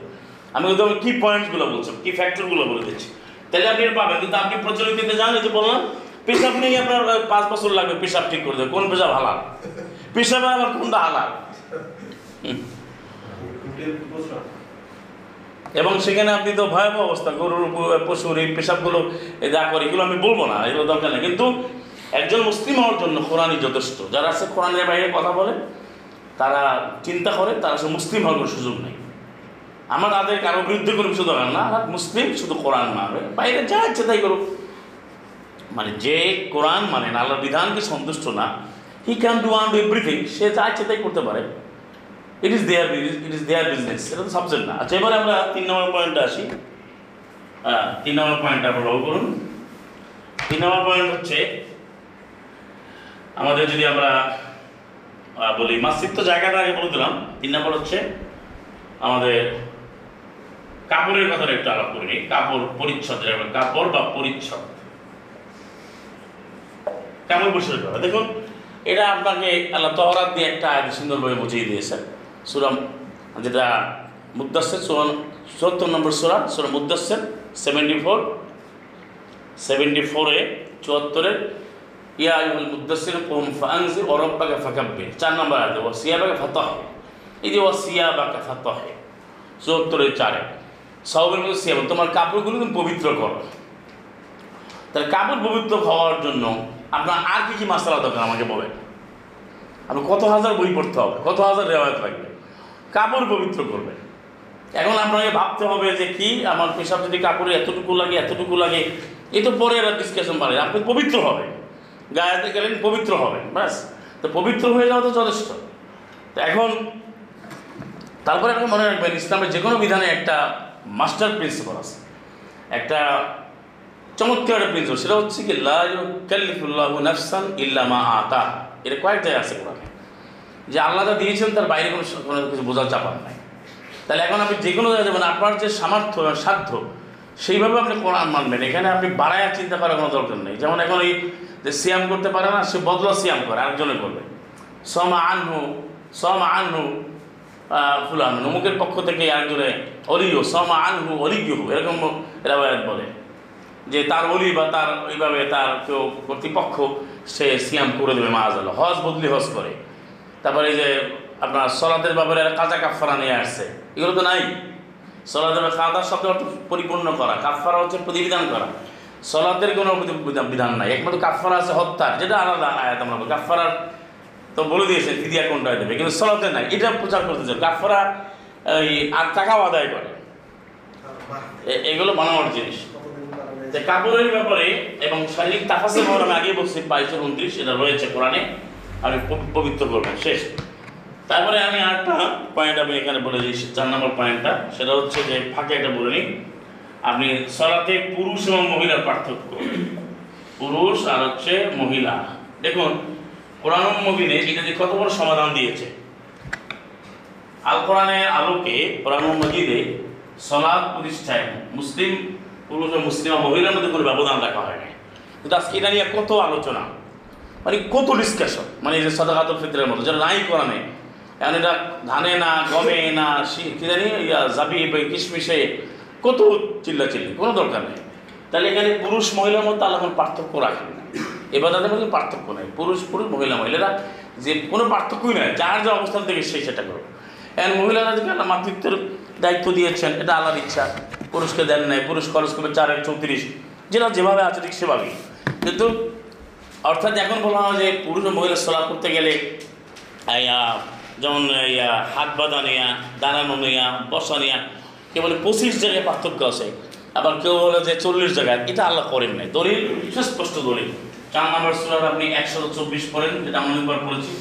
আমি কিন্তু আমি কী পয়েন্টসগুলো বলছি কী ফ্যাক্টরগুলো বলে দিচ্ছি, তাহলে আপনি পাবেন। কিন্তু আপনি প্রচলিত এই যে বললাম, পেশাব নেই আপনার পাঁচ বছর লাগবে, পেশাব ঠিক করে দেবে। কোন পেশাব হালাল? পেশাবে আবার কোনটা হালাল। এবং সেখানে আপনি তো ভয়াবহ অবস্থা, গরুর পশুর এই পেশাবগুলো যা করে, এগুলো আমি বলব না, এগুলো দরকার নেই। কিন্তু একজন মুসলিম হওয়ার জন্য কোরআনই যথেষ্ট। যারা আছে কোরআনের বাইরে কথা বলে, তারা চিন্তা করে, তারা সে মুসলিম হওয়ার কোনো সুযোগ নেই। আমার তাদের কারও বিরুদ্ধে কোনো কিছু দরকার না, মুসলিম শুধু কোরআন মানবে। বাইরে যা ইচ্ছে তাই করুক। মানে যে কোরআন মানে না, আল্লাহর বিধানকে সন্তুষ্ট না he can do and everything সে যা ইচ্ছে তাই করতে পারে। It is their it is their business এটা তো সাবজেক্ট না। আচ্ছা এবারে আমরা তিন নম্বর পয়েন্টে আসি। হ্যাঁ তিন নম্বর পয়েন্টটা আপনারা লক্ষ্য করুন। তিন নম্বর পয়েন্ট হচ্ছে, আমাদের যদি আমরা বলি মাসিক তো জায়গাটা আগে বলে দিলাম। তিন নম্বর হচ্ছে, আমাদের কাপড়ের কথাটা একটু আলাপ করিনি কাপড় পরিচ্ছদ কাপড় বা পরিচ্ছদ। কাপড় পরিচ্ছদ দেখুন এটা আপনাকে আল্লাহ তহরাত দিয়ে একটা আয়াত সুন্দরভাবে বুঝিয়ে দিয়েছেন। সুরাম যেটা মুদাসের সুরান চুয়াত্তর নম্বর সুরা সুরা মুদাসের সেভেন্টি ফোর সেভেন্টি ফোরে চুয়াত্তরের, ইয়া আইহুল মুদাসির কুম ফানজির ওরব্বাকে ফাকাব্বির। চার নম্বর আয়াত ও সিয়াবাকে ফাতাহ। এই যে ও সিয়াবাকে ফাতাহ, চুয়াত্তরের চারে। সবের মধ্যে সিয়াব, তোমার কাপড়গুলো তুমি পবিত্র করো। তাহলে কাপড় পবিত্র হওয়ার জন্য আপনার আর কি কি মাসালা দরকার আমাকে বলেন? আপনি কত হাজার বই পড়তে হবে, কত হাজার রেওয়ায়ত লাগবে? কাপড় পবিত্র করবে এখন আপনাকে ভাবতে হবে যে কি, আমার পেশাব যদি কাপড়ে এতটুকু লাগে এতটুকু লাগে, এ তো পরে এরা ডিসকাশন পারে আপনি পবিত্র হবে গায়েতে গেলেন, পবিত্র হবেন, ব্যাস। তো পবিত্র হয়ে যাওয়া তো যথেষ্ট। তো এখন, তারপরে আপনি মনে রাখবেন, ইসলামের যে কোনো বিধানে একটা মাস্টার প্রিন্সিপাল আছে। একটা চমৎকার একটা প্রিন্সিপাল সেটা হচ্ছে কি লাফুল্লাহ নাফসান ইল্লামা আতা। এটা কয়েক জায়গায় আছে কোরআনে। যে আল্লাহ যা দিয়েছেন, তার বাইরে কোনো কোনো কিছু বোঝার চাপান নাই। তাহলে এখন আপনি যে কোনো জায়গায় যাবেন, আপনার যে সামর্থ্য সাধ্য, সেইভাবে আপনি কোরআন মানবেন। এখানে আপনি বাড়ায় চিন্তা করার কোনো দরকার নেই। যেমন এখন এই যে সিয়াম করতে পারে না, সে বদলা সিয়াম করে, আরেকজনে করবে। সম আনহু সম আনহু ফুলান। অমুকের পক্ষ থেকে আরেকজনে অলিও সম আনহু অলিগিহু এরকম এরা বলে। যে তার অলি বা তার ওইভাবে তার কেউ কর্তৃপক্ষ, সে সিয়াম করে দেবে মাহাজ হজ বদলি হজ করে। তারপরে এই যে আপনার সলাদের ব্যাপারে কাঁচা কাফারা নিয়ে আসছে। এগুলো তো নাই। সলাদের কাদা শব্দ অর্থ পরিপূর্ণ করা। কাফারা হচ্ছে প্রতিবিধান করা। সলাদের কোনো বিধান- নাই। একমাত্র কাফারা আছে হত্যার। যেটা আলাদা আয়াত আমরা। কাফারার তো বলে দিয়েছে, ফিদিয়া কোনটা দেবে কিন্তু সলাতে নাই। এটা প্রচার করতে চাই কাফারা এই, আর টাকাও আদায় করে। এগুলো বানানোর জিনিস। যে কাপড়ের ব্যাপারে এবং শারীরিক তাফাসের ব্যাপারে আমি আগে বলছি, বাইশ উনত্রিশ, এটা রয়েছে কোরআনে। আমি পবিত্র করবেন, শেষ। তারপরে আমি আরেকটা পয়েন্ট আমি এখানে বলে দিই চার নম্বর পয়েন্টটা সেটা হচ্ছে যে ফাঁকে একটা বলে নিই। আপনি সলাতে পুরুষ এবং মহিলার পার্থক্য। পুরুষ আর হচ্ছে মহিলা। দেখুন, কোরআন মবিনে এটা যে কত বড় সমাধান দিয়েছে। আল কোরআনের আলোকে কোরআন মজিদে সলাদ প্রতিষ্ঠায় মুসলিম পুরুষ মুসলিম মহিলার মধ্যে কোনো ব্যবধান রাখা হয় না কিন্তু আজকে এটা নিয়ে কত আলোচনা মানে কত ডিসকাশন মানে এই যে সদাকাতুল ফিতরের মতো, যেটা নাই করা নেই এখন এটা ধানে না, গমে না কি জানি জাবি কিশমিশে কত চিল্লা চিল্লি কোনো দরকার নেই। তাহলে এখানে পুরুষ মহিলার মধ্যে আল্লাহ কোনো পার্থক্য রাখেন। না এবার তাদের মধ্যে পার্থক্য নেই। পুরুষ পুরুষ, মহিলা, মহিলারা যে কোনো পার্থক্যই নয় যার যে অবস্থান থেকে সেই সেটা করবে এখন মহিলারা যে মাতৃত্বের দায়িত্ব দিয়েছেন, এটা আল্লাহর ইচ্ছা। পুরুষকে দেন নাই পুরুষ খরচ করবে চার এক চৌত্রিশ। যেটা যেভাবে আছে ঠিক সেভাবেই। কিন্তু অর্থাৎ এখন বলা হয় যে পুরুষ ও মহিলা সলা করতে গেলে যেমন ইয়া, হাত বাঁধা নেয়া দাঁড়ানো নেয়া বসা নেয়া কেউ বলে পঁচিশ জায়গায় পার্থক্য আছে। আবার কেউ বলে যে চল্লিশ জায়গায় এটা আল্লাহ করেন নাই। দলিল সুস্পষ্ট দলিল। চার নম্বর সুরার আপনি একশো চব্বিশ পড়েন যেটা আমরা অনেকবার পড়েছি।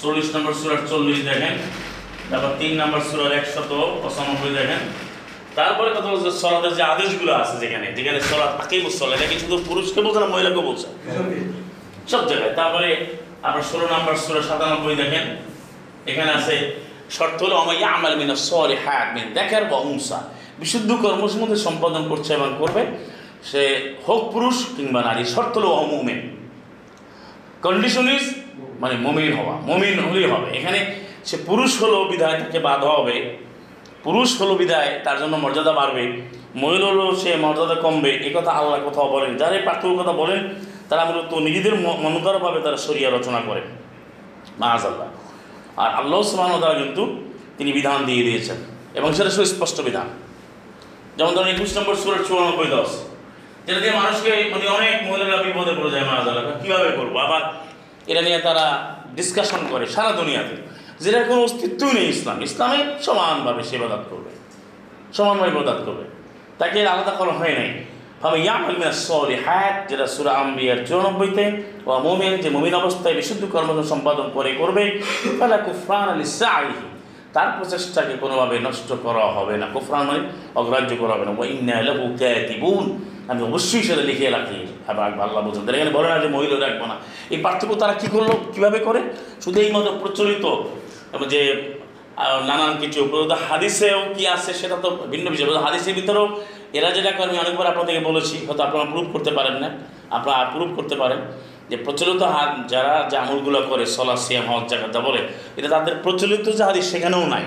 চল্লিশ নম্বর সুরার চল্লিশ দেখেন তারপর তিন নম্বর সুরার একশত পঁচানব্বই দেখেন। তারপরে কথা বলছে সলাদের যে আদেশগুলো আছে যেখানে যেখানে সলাৎ তাকেই বলছে এটা কি শুধু পুরুষকে বলছে না মহিলাকে বলছে? সব জায়গায়। তারপরে আপনার ষোলো নম্বর ষোলো সাতানব্বই দেখেন। এখানে আছে শর্ত হলো আমাল মিনা সরি হ্যাঁ মিন দেখার বা উংসা বিশুদ্ধ কর্মসের মধ্যে সম্পাদন করছে এবং করবে। সে হোক পুরুষ কিংবা নারী শর্ত হলো অমুমেন কন্ডিশন ইজ মানে মমিন হওয়া মমিন হলেই হবে। এখানে সে পুরুষ হলো বিধায় তাকে বাধা হবে। পুরুষ হলো বিদায়, তার জন্য মর্যাদা বাড়বে। মহিলা হলো সে মর্যাদা কমবে, এ কথা আল্লাহ কোথাও বলেন। যারা এই পার্থক্য কথা বলেন, তারা মূলত নিজেদের মনোকারভাবে তারা সরিয়া রচনা করেন মাহাজ আল্লাহ আর আল্লাহ সুবাহ তারা কিন্তু তিনি বিধান দিয়ে দিয়েছেন, এবং সেটা সুস্পষ্ট বিধান। যেমন ধরেন একুশ নম্বর সুরের চুরানব্বই দশ, যেটা দিয়ে মানুষকে মানে অনেক মহিলারা বিপদে পড়ে যায় মাহাজ আল্লাহ কীভাবে করব? আবার এটা নিয়ে তারা ডিসকাশন করে সারা দুনিয়াতে। যেটার কোনো অস্তিত্বই নেই ইসলাম। ইসলামে সমানভাবে সে ইবাদত করবে। সমানভাবে ইবাদত করবে। তাকে আলাদা করা হয় নাই। ভাবে ইয়ামাল মিনাস সলিহাত, যেটা সূরা আম্বিয়ার 94 তে ওয়া যে মুমিন অবস্থায় বিশুদ্ধ কর্ম সম্পাদন করে, করবে, ফালা কুফরান লিসাইহি তার প্রচেষ্টাকে কোনোভাবে নষ্ট করা হবে না। কুফরান মানে অগ্রাহ্য করা হবে না। ওয়া ইন্না লাহু কাতিবুন। আমি অবশ্যই সেটা লিখে রাখি। আবার আল্লাহ বলছেন তারা এখানে বলে না যে মহিলা রাখব না। এই পার্থক্য তারা কী করল? কীভাবে করে? শুধু এই মতো প্রচলিত যে নানান কিছু হাদিসেও কি আছে সেটা তো ভিন্ন বিষয়। হাদিসের ভিতরেও এরা যেটা করে, আমি অনেকবার আপনাদেরকে বলেছি, হয়তো আপনারা প্রুভ করতে পারেন না, আপনারা প্রুভ করতে পারেন যে প্রচলিত হাত যারা যে আমলগুলো করে সলা সিয়াম, হজ জায়গাটা বলে, এটা তাদের প্রচলিত যে হাদিস, সেখানেও নাই।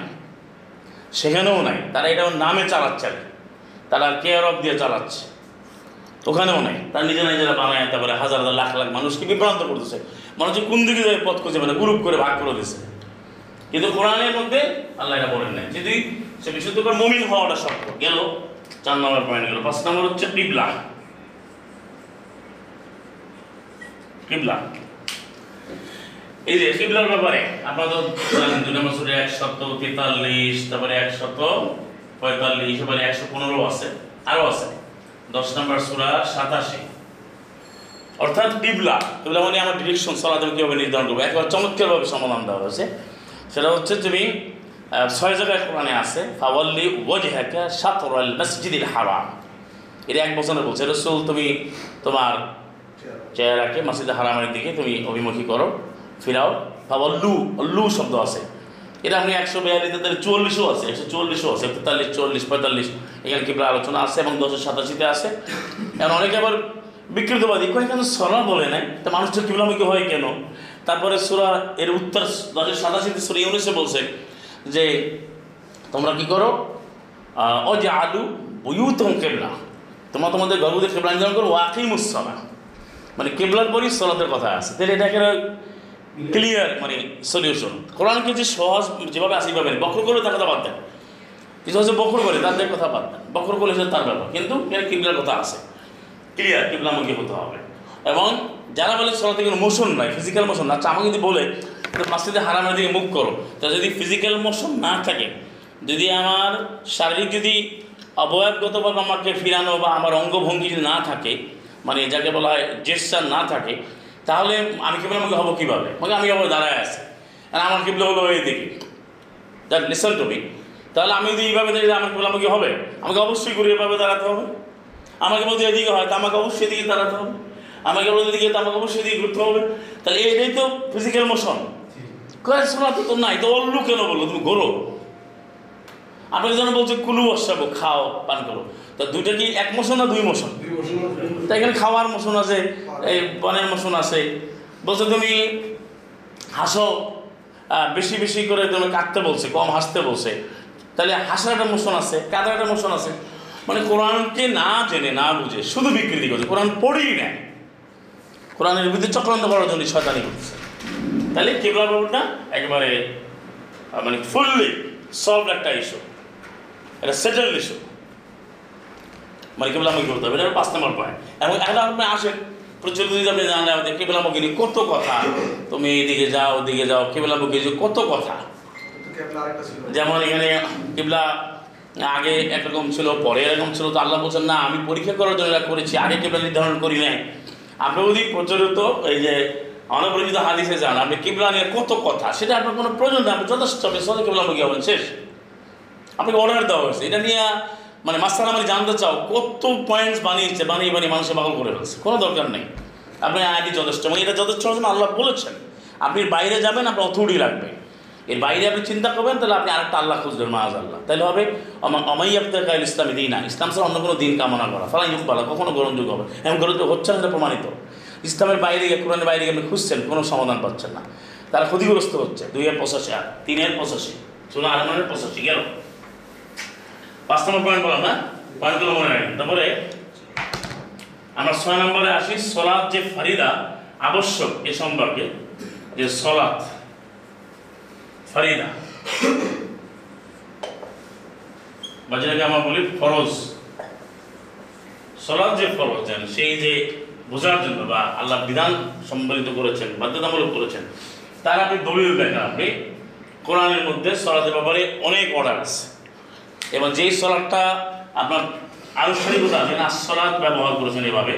সেখানেও নাই। তারা এটা নামে চালাচ্ছে। তারা কেয়ার অফ দিয়ে চালাচ্ছে। ওখানেও নাই। তারা নিজেরা নিজেরা বানায়, তারপরে হাজার হাজার লাখ লাখ মানুষকে বিভ্রান্ত করতেছে। মানুষ কোন দিকে পথ করছে মানে গ্রুপ করে ভাগ করে দিচ্ছে কিন্তু কোরআনের মধ্যে আল্লাহ এটা বলেন নাই। যদি সে বিশুদ্ধ করে মমিন হওয়াটা শর্ত। গেল, চার নম্বর পয়েন্ট গেল। পাঁচ নম্বর হচ্ছে কিবলা। কিবলা। এই যে কিবলার ব্যাপারে আপনারা তো জানেন দুই নম্বর তেতাল্লিশ, তারপরে একশত পঁয়তাল্লিশ, এবারে একশো পনেরো আছে আরও আছে। দশ নম্বর সুরা সাতাশি। অর্থাৎ কিবলা। কিবলা মানে আমার ডিরেকশন আমি কীভাবে নির্ধারণ করব? একেবারে চমৎকারভাবে সমাধান দেওয়া হয়েছে। সেটা হচ্ছে তুমি ছয় জায়গায় কোরআনে আছে, ফাওয়াল্লি ওয়াজহাকা শাতরাল মসজিদিল হারাম। এটা এক বছরে বলছে, রসুল তুমি তোমার চেহারাকে মসজিদ হারামের দিকে তুমি অভিমুখী করো, ফিরাও। ফাওয়াল্লু, অল্লু শব্দ আছে। এটা আপনি একশো বিয়াল্লিশে তাহলে চুয়াল্লিশও আছে, একশো চুয়াল্লিশও আছে, তেতাল্লিশ চল্লিশ পঁয়তাল্লিশ, এখানে কিবলা আলোচনা আছে এবং দশের সাতাশিতে আছে। এখন অনেকে আবার বিকৃতবাদী, কয় কেন সরা বলে নাই? তা মানুষটা কিবলামুখী হয় কেন? তারপরে সুরা, এর উত্তর দশের সাতাশিতে সুরা ইউনিসে বলছে যে, তোমরা কি করো? ও যে আলু বুয়ুতম কেবলা। তোমরা তোমাদের গর্ভদের কেবলা নির্ধারণ করো ওয়াকিম উৎসলা মানে কেবলার পরই সলাতের কথা আছে। তাহলে এটা একটা ক্লিয়ার মানে সলিউশন কোরআন কিছু সহজ যেভাবে আসি পাবেন বক্র করলে তার কথা বাদ দেন। কিছু হচ্ছে বক্র করে তাদের কথা বাদ দেন। বক্র করলে তার ব্যাপার। কিন্তু এখানে কিবলার কথা আছে। ক্লিয়ার কিবলামুখী হতে হবে। এবং যারা বলে সলাতে কোনো মোশন নাই ফিজিক্যাল মোশন না আচ্ছা আমাকে যদি বলে যে মাসজিদে হারামের দিকে মুখ করো তা যদি ফিজিক্যাল মোশন না থাকে, যদি আমার শারীরিক যদি অবয়বগতভাবে আমাকে ফিরানো বা আমার অঙ্গভঙ্গি যদি না থাকে মানে যাকে বলা হয় জেস্টার না থাকে, তাহলে আমি কেবল আমাকে হব কীভাবে? মানে আমি আবার দাঁড়ায় আছি। আর আমার কিবলা হলো এই দিকে। দ্যাট লিসন টু মি তাহলে আমি যদি এইভাবে দেখি আমার কিবলামুখী হবে? আমাকে অবশ্যই ঘুরে এভাবে দাঁড়াতে হবে। আমাকে বলতে এদিকে হয়, তা আমাকে অবশ্যই এদিকে দাঁড়াতে হবে। আমাকে এদিকে তো আমাকে অবশ্যই এদিকে ঘুরতে হবে। তাহলে এটাই তো ফিজিক্যাল মোশন কয়েক শোনা তো নাই তো অল্লু কেন বলল? তুমি ঘোরো। আপনাকে যেন বলছে কুলু বসাবো খাও পান করো। তা দুইটা কি এক মোশন না দুই মোশন তাই এখানে খাওয়ার মোশন আছে এই পানের মোশন আছে। বলছে তুমি হাসো। বেশি বেশি করে তুমি কাটতে বলছে কম হাসতে বলছে। তাহলে হাসার একটা মোশন আছে কাদার একটা মোশন আছে। মানে কোরআনকে না জেনে না বুঝে শুধু বিকৃতি করছে। কোরআন পড়েই নেয় কোরআনের বিরুদ্ধে চক্রান্ত করার জন্য শয়তানি করছে তাহলে কেবলা ব্যাপারটা একেবারে মানে ফুললি সলভ একটা ইস্যু এটা সেটেল ইস্যু মানে কেবল আমাকে করতে হবে? এটা পাঁচ নম্বর পয়েন্ট এবং এখন আপনি আসেন, প্রচলিত আপনি জানেন, আমাদের কেবলামুখী নিয়ে কত কথা। তুমি এইদিকে যাও, ওদিকে যাও কেবলামুখী যে কত কথা। যেমন এখানে কেবলা আগে একরকম ছিল, পরে এরকম ছিল। তো আল্লাহ বলছেন, না, আমি পরীক্ষা করার জন্য করেছি, আগে কিবলা নির্ধারণ করি নাই। আপনি যদি প্রচলিত, এই যে অনপরিচিত হাদিসে যান, আপনি কিবলা নিয়ে কত কথা, সেটা আপনার কোনো প্রয়োজন নেই, আপনি যথেষ্ট, আপনি সবাই কিবলামুখী হবেন শেষ। আপনাকে অর্ডার দেওয়া হয়েছে, এটা নিয়ে মানে মাস্টার আমি জানতে চাও, কত পয়েন্টস বানিয়েছে, বানিয়ে বানিয়ে মানুষের পাগল করে ফেলছে, কোনো দরকার নেই। আপনি আইডি যথেষ্ট মানে এটা যথেষ্ট আল্লাহ বলেছেন, আপনি বাইরে যাবেন, আপনার অথরিটি লাগবে। এর বাইরে আপনি চিন্তা করবেন, তাহলে আপনি আরেকটা আল্লাহ খুঁজবেন মাহাজ আল্লাহ তাহলে হবে অমাই আব্দাল কাইল ইসলামী দিন। না ইসলাম ছাড়া অন্য কোনো দিন কামনা করা। ফালাই বলা কখনো গ্রহণযোগ্য হবে এমন গ্রহণযোগ্য হচ্ছে না প্রমাণিত। ইসলামের বাইরে গিয়ে, কোরআনের বাইরে গিয়ে আপনি খুঁজছেন, কোনো সমাধান পাচ্ছেন না। তারা ক্ষতিগ্রস্ত হচ্ছে। দুই এর পঁচাশি আর তিনের পঁচাশি। শোনো আলমানের পঁচাশি, গেল। পাঁচ নম্বর পয়েন্ট বললাম না? পয়েন্টগুলো মনে রাখেন। তারপরে, আমরা ছয় নম্বরে আসি, সলাৎ যে ফারিদা, আবশ্যক এ সম্পর্কে, যে সলাৎ। ফারিদা। বা যেটাকে আমরা বলি ফরজ। সলাৎ যে ফরজ দেন সেই যে বোঝার জন্য বা আল্লাহ বিধান সম্বলিত করেছেন, বাধ্যতামূলক করেছেন, তার আপনি দলিল দেখেন আপনি। কোরআনের মধ্যে সলাতের ব্যাপারে অনেক অর্ডার আছে। এবং যেই সলাদটা আপনার আনুষ্ঠানিকতা যেখানে সলাদ ব্যবহার করেছেন এভাবে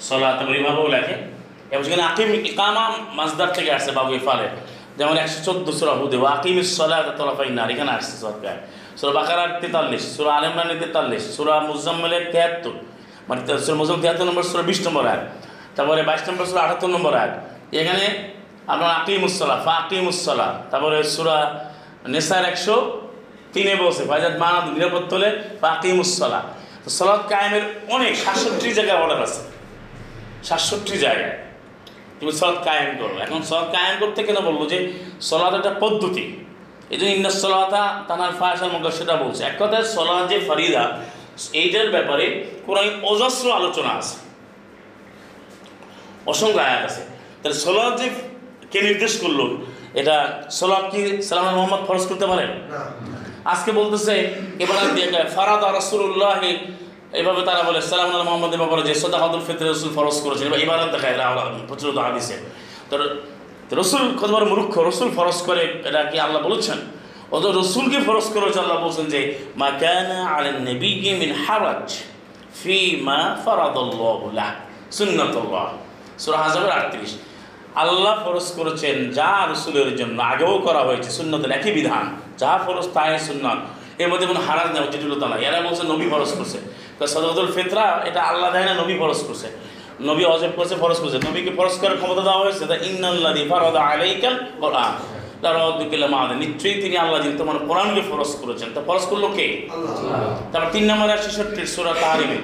সলাদ এবং এভাবেও লেখে এবং সেখানে আকিম ইকামা মাজদার থেকে আসছে বাবু ইফালে যেমন একশো চোদ্দ সুরা হুদে আকিম সলাদ তলাফাই না এখানে আসছে সরকার সুরা বাকারার তেতাল্লিশ, সুরা আলমরানের তেতাল্লিশ, সুরা মুজাম্মেলের তেহাত্তর মানে সুরা মুজাম তেহাত্তর নম্বর, সুরা বিশ নম্বর আয় তারপরে বাইশ নম্বর সুরা আটাত্তর নম্বর আয় এখানে আপনার আকিম আকিমুসলা ফা আকিমুসলা তারপরে সুরা নেসার একশো তিনে বলছে ফাইজাত মানা নিরাপদ তোলে ফাকিমুসলা তো সলাদ কায়েমের অনেক সাতষট্টি জায়গায় অর্ডার আছে। সাতষট্টি জায়গায়। তুমি সলাদ কায়েম করো। এখন সলাদ কায়েম করতে কেন বলব যে সলাদ একটা পদ্ধতি? এই জন্য ইন্দাস সলাতা তানার ফায়াসার মধ্যে সেটা বলছে। এক কথায় সলাদ যে ফারিদা এইটার ব্যাপারে কোরআন অজস্র আলোচনা আছে। অসংখ্য আয়াত আছে। তাহলে সলাদ যে কে নির্দেশ করল এটা সলাদ কি সালাম মোহাম্মদ ফরজ করতে পারেন? আজকে বলতেছে এবার ফারাদ রাসুল্লাহ এভাবে তারা বলে সালাম আল মোহাম্মদের ব্যাপারে যে সদাহাদুল ফিতর রসুল ফরজ করেছেন, এবার ইবাদত দেখায় এরা প্রচলিত হাদিসে। তো রসুল কতবার মূর্খ, রসুল ফরজ করে, এটা কি আল্লাহ বলেছেন? অত রসুলকে ফরজ করেছে আল্লাহ বলছেন যে, মা কানা আলেন নবী মিন হারাজ ফি মা ফারাদাল্লাহু লাহ সুন্নাতুল্লাহ। সূরা হাজাবের আটত্রিশ। আল্লাহ ফরজ করেছেন যা রসুলের জন্য, আগেও করা হয়েছে, সুন্নতের একই বিধান। যা ফরজ তাই সুন্নত। এর মধ্যে কোনো হারাজ নেই জটিলতা নাই। এরা বলছে নবী ফরজ করছে। সদরুল ফিতরা এটা আল্লাহ দেয় না নবী ফরজ করছে। নবী অজব করছে ফরজ করছে। নবীকে ফরজ করার ক্ষমতা দেওয়া হয়েছে তা ইন্নাল্লাদি ফারাদা আলাইকাল কোরআন। তারা অদ্দুকিল্লা মাহাদ নিশ্চয়ই তিনি আল্লাহ যিনি তোমার কোরআনকে ফরজ করেছেন। তা ফরজ করল কে? তারপর তিন নম্বরে একশো ষট্টি সুরা তাহারিমে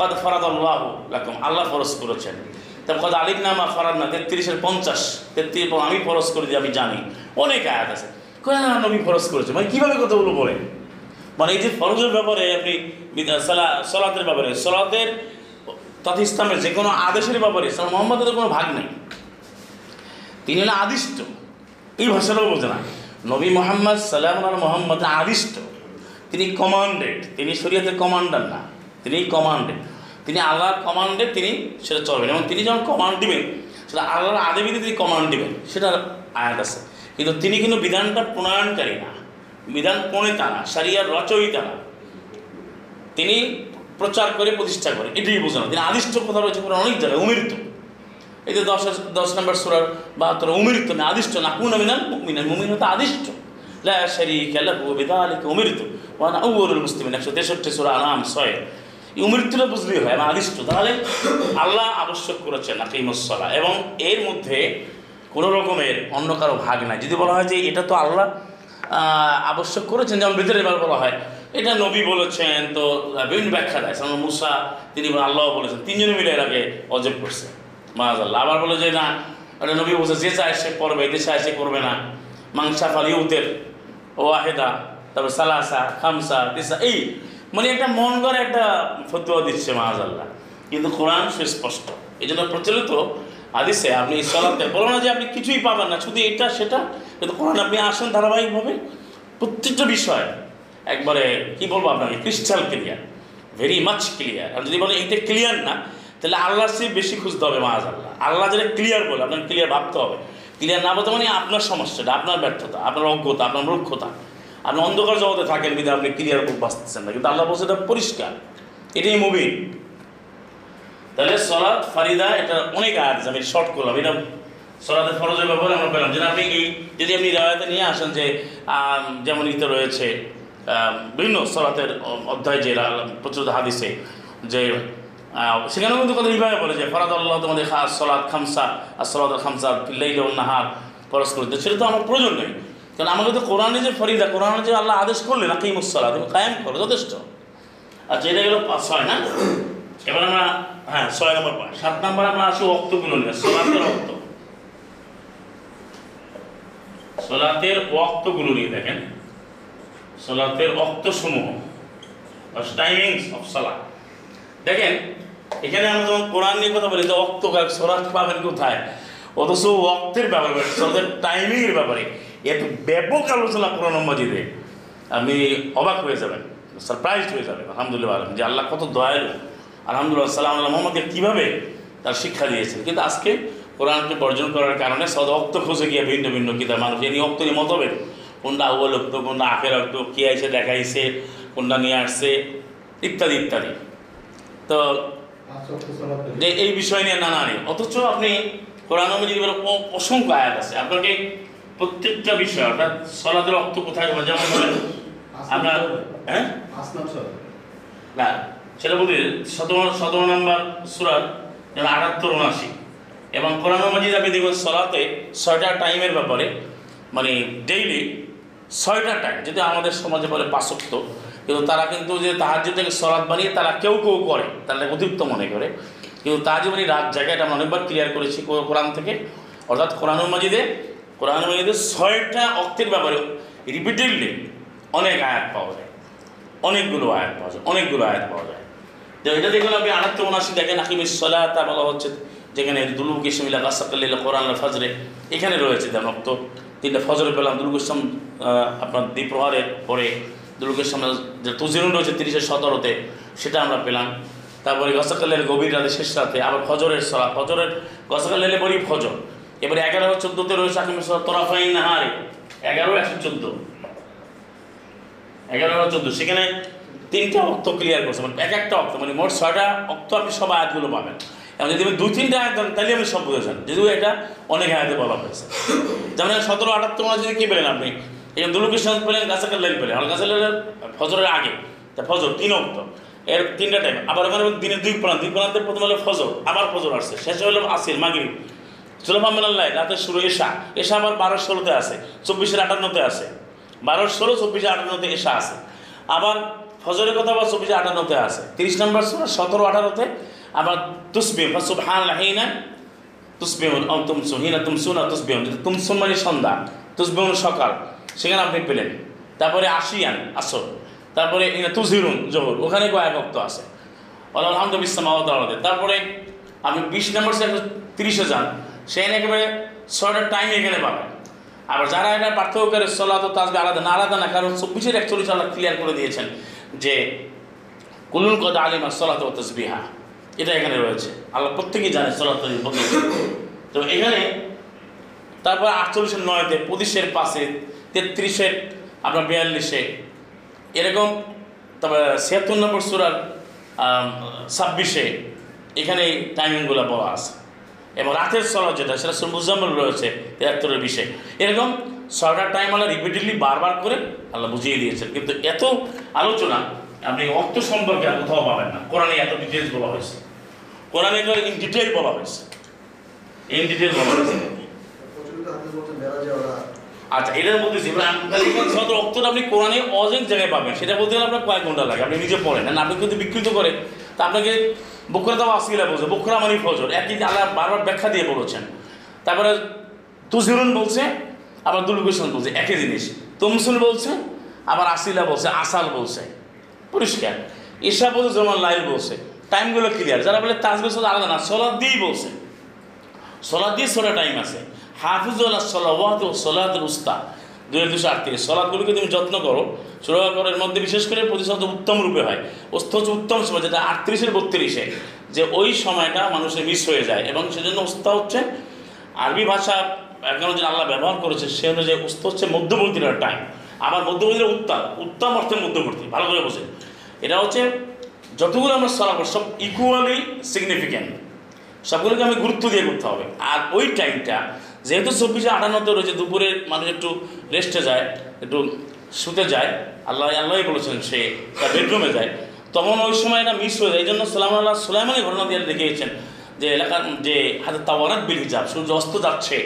কদ ফরাদ আল্লাহ লাকুম আল্লাহ ফরজ করেছেন। তারপর কদ আলিক নামা ফরাদ না তেত্রিশের পঞ্চাশ তেত্রিশ আমি ফরজ করে দিই আমি জানি। অনেক আয়াত আছে। কয় না নবী ফরজ করেছে। মানে কীভাবে কথাগুলো বলে? মানে এই যে ফরজের ব্যাপারে আপনি সলাতের ব্যাপারে, সলাতের তথা ইসলামের যে কোনো আদেশের ব্যাপারে ইসলাম মোহাম্মদের কোনো ভাগ নেই। তিনি হলেন আদিষ্ট। এই ভাষাটাও বোঝে না। নবী মোহাম্মদ সাল্লাম মোহাম্মদ আদিষ্ট। তিনি কমান্ডেড তিনি শরীয়তের কমান্ডার না, তিনি কমান্ডেড তিনি আল্লাহর কমান্ডে তিনি সেটা চলবেন এবং তিনি যখন কমান্ড দিবেন, সেটা আল্লাহর আদেবিতে তিনি কমান্ড দিবেন সেটা আয়াত আছে। কিন্তু তিনি কিন্তু বিধানটা প্রণয়নকারী না। বিধান প্রণেতা না সারিয়ার রচয়িতা না। তিনি প্রচার করে, প্রতিষ্ঠা করে, এটাই বোঝানো। তিনি আদিষ্ট কথা রয়েছে অনেক জায়গায় উমিরিত এই যে দশ দশ নম্বর সুরার বাহাত্তর উমিরিত না, আদিষ্ট না, কোন মিনাল মুমিনাল মুমিন হতো আদিষ্ট। লা শারীকা লাহু বিযালিকা উমিরতু ওয়া আনা আউয়ালুল মুসলিমিন 163 সূরা আনাম 6 এই উমিরতুটা বুঝলেই হয়, আমি আদিষ্ট। তাহলে আল্লাহ আবশ্যক করেছেন, আকিমুস সালাহ। এবং এর মধ্যে কোনো রকমের অন্য কারও ভাগ নাই। যদি বলা হয় যে এটা তো আল্লাহ আবশ্যক করেছেন, যেমন ভিতরে এবার বলা হয়। এটা নবী বলেছেন, তো বিভিন্ন ব্যাখ্যা দেয়। যেমন মুসা, তিনি আল্লাহ বলেছেন তিনজনে মিলে এটাকে অজব করছে। মাজ আল্লাহ আবার বলে যে, না, এটা নবী বলছে, যে চায় সে করবে যে চায় সে করবে না। মাংসা ফাল ইউতের, ওয়াহেদা, তারপর সালাসা, খামসা দিসা এই মানে একটা মন করে একটা ফতুয়া দিচ্ছে মাজ আল্লাহ কিন্তু কোরআন সুস্পষ্ট এই জন্য প্রচলিত হাদিসে আপনি সলাতে বলো না যে আপনি কিছুই পাবেন না, শুধু এটা, সেটা। কিন্তু কোরআন আপনি আসেন ধারাবাহিকভাবে। প্রত্যেকটা বিষয় একবারে, কি বলব আপনাকে crystal clear very much clear আর যদি বলেন এইটা ক্লিয়ার না, তাহলে আল্লাহর চেয়ে বেশি খুঁজতে হবে মাজ আল্লাহ আল্লাহ যেটা ক্লিয়ার বলে, আপনাকে ক্লিয়ার ভাবতে হবে। ক্লিয়ার না বলতে মানে আপনার সমস্যাটা, আপনার ব্যর্থতা, আপনার অজ্ঞতা, আপনার মূর্খতা। আপনি অন্ধকার জগতে থাকেন কিন্তু আপনি ক্লিয়ার বুক বাঁচতেছেন না। কিন্তু আল্লাহ বলছে এটা পরিষ্কার। এটাই মুবিন। তাহলে সলাৎ ফারিদা এটা অনেক আছে, আমি শর্ট করলাম। এটা সলাতের ফরজের ব্যাপারে আমরা পেলাম। যেন আপনি যদি আপনি রায়তে নিয়ে আসেন যে যেমন ইতে রয়েছে বিভিন্ন সলাতের অধ্যায় যে প্রচুর হাদিসে যে সেখানেও কিন্তু কথা এইভাবে বলে যে ফরাদ আল্লাহ তোমাদের খাস সলাদ খামসা আর সলাদ খামসা পিল্লাই নাহার পরস্পর সেটা তো আমার প্রয়োজন নেই। কারণ আমাকে তো কোরআনে যে ফরিদা কোরআনে যে আল্লাহ আদেশ করলেন না কিমুসলা তুমি কায়েম করো যথেষ্ট। আচ্ছা এটা গেল ছয় না? এবার আমরা হ্যাঁ ছয় নম্বর পাঁচ সাত নম্বর আমরা আসি অক্তগুলো নিয়ে সোলাতের অক্ত সোলাতের অক্তগুলো নিয়ে দেখেন। সোলাতের অক্ত সমূহ টাইমিংস অফ সোলা দেখেন, এখানে আমরা যখন কোরআন নিয়ে কথা বলি, যে অক্ত সোলাত পাবেন কোথায়? অথচ অক্তের ব্যাপারে, সোলাতের টাইমিংয়ের ব্যাপারে এত ব্যাপক আলোচনা কোরআন মজিদে। আপনি অবাক হয়ে যাবেন সারপ্রাইজড হয়ে যাবেন, আলহামদুলিল্লাহ যে আল্লাহ কত দয়ালু। আলহামদুলিল্লাহ সাল্লাম আল্লাহ মোহাম্মদকে কীভাবে তার শিক্ষা দিয়েছেন। কিন্তু আজকে কোরআনকে বর্জন করার কারণে সদ অক্ত খোঁজে গিয়ে ভিন্ন ভিন্ন কিতাব মানুষ এ নিয়ে অক্ত নিয়ে মতবের কোনটা আউ্বল অক্ত কোনটা আখের অক্ত কে এসে দেখাইছে কোনটা নিয়ে আসছে ইত্যাদি ইত্যাদি। তো যে এই বিষয় নিয়ে নানা নেই। অথচ আপনি কোরআন মজিদের অ- অসংখ্য আয়াত আছে। আপনাকে প্রত্যেকটা বিষয় অর্থাৎ সলাদের অক্ত কোথায় যেমন ধরেন আমরা হ্যাঁ? না সেটা বলি সতেরো সতেরো নম্বর সুরাত যেমন আটাত্তর, উনআশি। এবং কোরআন মাজিদ আপনি দেখবেন সলাতে ছয়টা টাইমের ব্যাপারে মানে ডেইলি ছয়টা টাইম যদি আমাদের সমাজে বলে পাঁচক্ত। কিন্তু তারা কিন্তু যে তাহার্য থেকে সলাদ বানিয়ে তারা কেউ কেউ করে, তারা অতিরিক্ত মনে করে। কিন্তু তাহাজ মানে রাত জায়গায় এটা অনেকবার ক্লিয়ার করেছি কোরআন থেকে। অর্থাৎ কোরআন মাজিদে কোরআন মাজিদে ছয়টা অক্তের ব্যাপারে রিপিটেডলি অনেক আয়াত পাওয়া যায়। অনেকগুলো আয়াত পাওয়া যায়, অনেকগুলো আয়াত পাওয়া যায়। এটা দেখবেন আপনি আটাত্তর উনাশি দেখেন আকিমের সলাতা বলা হচ্ছে যেখানে দুলুক ইসমিল্লা কাসাকাল্লিল্লা কোরআন ফজরে, এখানে রয়েছে দেন অক্ত তিনটা ফজরে পেলাম দুলুক ইসলাম আপনার দ্বীপ্রহারের পরে দুলুক ইসলাম যে তুজিরুন রয়েছে তিরিশের সতেরোতে, সেটা আমরা পেলাম। তারপরে গসাকাল্লের গভীর রাতে শেষ রাতে, আবার ফজরের সলা ফজরের গসাকাল্লের পরই ফজর। এবারে এগারো চোদ্দোতে রয়েছে আকিমের সলা তোরাফাইন নাহারে, এগারো একশো চোদ্দ। এগারো চোদ্দ, সেখানে তিনটা অক্ত ক্লিয়ার করছে মানে এক একটা অক্ত মানে মোট ছয়টা অক্ত আপনি সব আয়াতগুলো পাবেন। এবং যদি আপনি দুই তিনটা আয়াত দেন তাহলে আপনি সব বুঝেছেন যদিও এটা অনেক আয়াতে বলা হয়েছে। যেমন সতেরো, আটাত্তর মাস যদি কী পেলেন আপনি? এই দুলুকৃষ্ণ পেলেন গাছাকার লাইন পেলেন। আর গাছাকার ফজরের আগে, তা ফজর, তিন অক্ত। এর তিনটা টাইম আবার ওখানে দিনে দুই প্রাণ, দুই প্রান্তে প্রথম হলো ফজর, আবার ফজর আসছে, শেষে হলো আসির, মাগরিব। সুলভামিনাল্লাহ রাতের শুরু এশা এশা আবার বারো ষোলোতে আছে চব্বিশের আটান্নতে আছে বারো ষোলো চব্বিশে আটান্নতে এশা আছে আবার ফজরের কথা আবার চব্বিশে আটান্নতে আছে। তিরিশ নম্বর সুরা, সতেরো আঠারোতে আবার তুসবিম সুবহান লাহিনা তুসবিহুন অম তুমসুন হিনা তুমসুন আর তুসবিহুন যদি তুমসুন মানে সন্ধ্যা তুসবিহুন সকাল, সেখানে আপনি পেলেন। তারপরে আশিয়ান আসর, তারপরে ইনা তুজহিরুন জহর, ওখানে কয়েক ভক্ত আছে? আলহামদুল ইসলাম আওয়াতে তারপরে আপনি বিশ নম্বর সে তিরিশে যান, সেখানে একেবারে ছয়টা টাইম এখানে পাবেন। আবার যারা এটা পার্থক্য করে সলাত তাজবে আলাদা না আলাদা না, কারণ চব্বিশের একচল্লিশ আল্লাহ ক্লিয়ার করে দিয়েছেন। যে কুলুল কদ আলিমা সলাত ও তসবিহা, এটা এখানে রয়েছে। আল্লাহ প্রত্যেকেই জানে সলাত তো এখানে তারপর আটচল্লিশের নয়তে, পঁচিশের পাশে তেত্রিশের আপনার বিয়াল্লিশে, এরকম তারপরে ছিয়াত্তর নম্বর সুরার ছাব্বিশে এখানে টাইমিংগুলো বলা আছে। এবং রাতের সলাদ যেটা, সেটা সুর মুজাম্মল রয়েছে, তিয়াত্তরের বিশে। এরকম ছয়টা টাইম আল্লাহ রিপিটেডলি বারবার করে আল্লাহ বুঝিয়ে দিয়েছেন। কিন্তু এত আলোচনা, আপনি অর্থ সম্পর্কে আর কোথাও পাবেন না। কোরআনে এত ডিটেলস বলা হয়েছে। কোরআনে ইন ডিটেল বলা হয়েছে। ইন ডিটেল বলা হয়েছে। আচ্ছা এটার মধ্যে সদর অক্তটা আপনি কোরআনে অজেন জায়গায় পাবেন, সেটা বলতে গেলে আপনার কয়েক ঘণ্টা লাগে। আপনি নিজে পড়েন। না আপনি কিন্তু বিকৃত করে, তা আপনাকে বকরাতাও আসিলা বলছে, বকরা মানে ফজর। একই আল্লাহ বারবার ব্যাখ্যা দিয়ে বলেছেন। তারপরে তুজিরুন বলছে আবার দুলকুশন বলছে, একই জিনিস। তমসুল বলছে, আবার আসিলা বলছে, আসাল বলছে। পরিষ্কার। ঈশা বলছে যেমন লাইল বলছে। টাইমগুলো ক্লিয়ার যারা বলে তাজবে আলাদা না সলাদ দিয়েই বলছে। সলাদ দিয়ে সোলা টাইম আছে। হাফিজুল্লাহ সলাওয়াত ও সলাদ উস্তা। দুই হাজার দুশো আটত্রিশ সলাদগুলিকে তুমি যত্ন করো। সুরক্ষা করার মধ্যে বিশেষ করে প্রতিশত উত্তম রূপে হয়। অস্ত হচ্ছে উত্তম সময়, যেটা আটত্রিশের বত্রিশে। যে ওই সময়টা মানুষের মিস হয়ে যায় এবং সেজন্য উস্তা হচ্ছে আরবি ভাষা এখন যে আল্লাহ ব্যবহার করেছে সে অনুযায়ী উস্ত হচ্ছে মধ্যবর্তীর টাইম আবার মধ্যবর্তীর উত্তাম উত্তম অর্থে মধ্যবর্তী, ভালো করে বোঝেন। এটা হচ্ছে যতগুলো আমরা সলা করি সব ইকুয়ালি সিগনিফিক্যান্ট সবগুলোকে আমি গুরুত্ব দিয়ে করতে হবে। আর ওই টাইমটা যেহেতু চব্বিশে আটান্নতে রয়েছে, দুপুরে মানুষ একটু রেস্টে যায়, একটু শুতে যায়, আল্লাহ, আল্লাহই বলেছেন সে তার বেডরুমে যায়, তখন ওই সময় এটা মিস হয়ে যায়। এই জন্য সালাম আল্লাহ সুলাইমানের ঘটনা দিয়ে দেখিয়েছেন যে এলাকার যে হাতে তাওয়ারাত বিল হিজাব, সূর্য অস্ত যাচ্ছে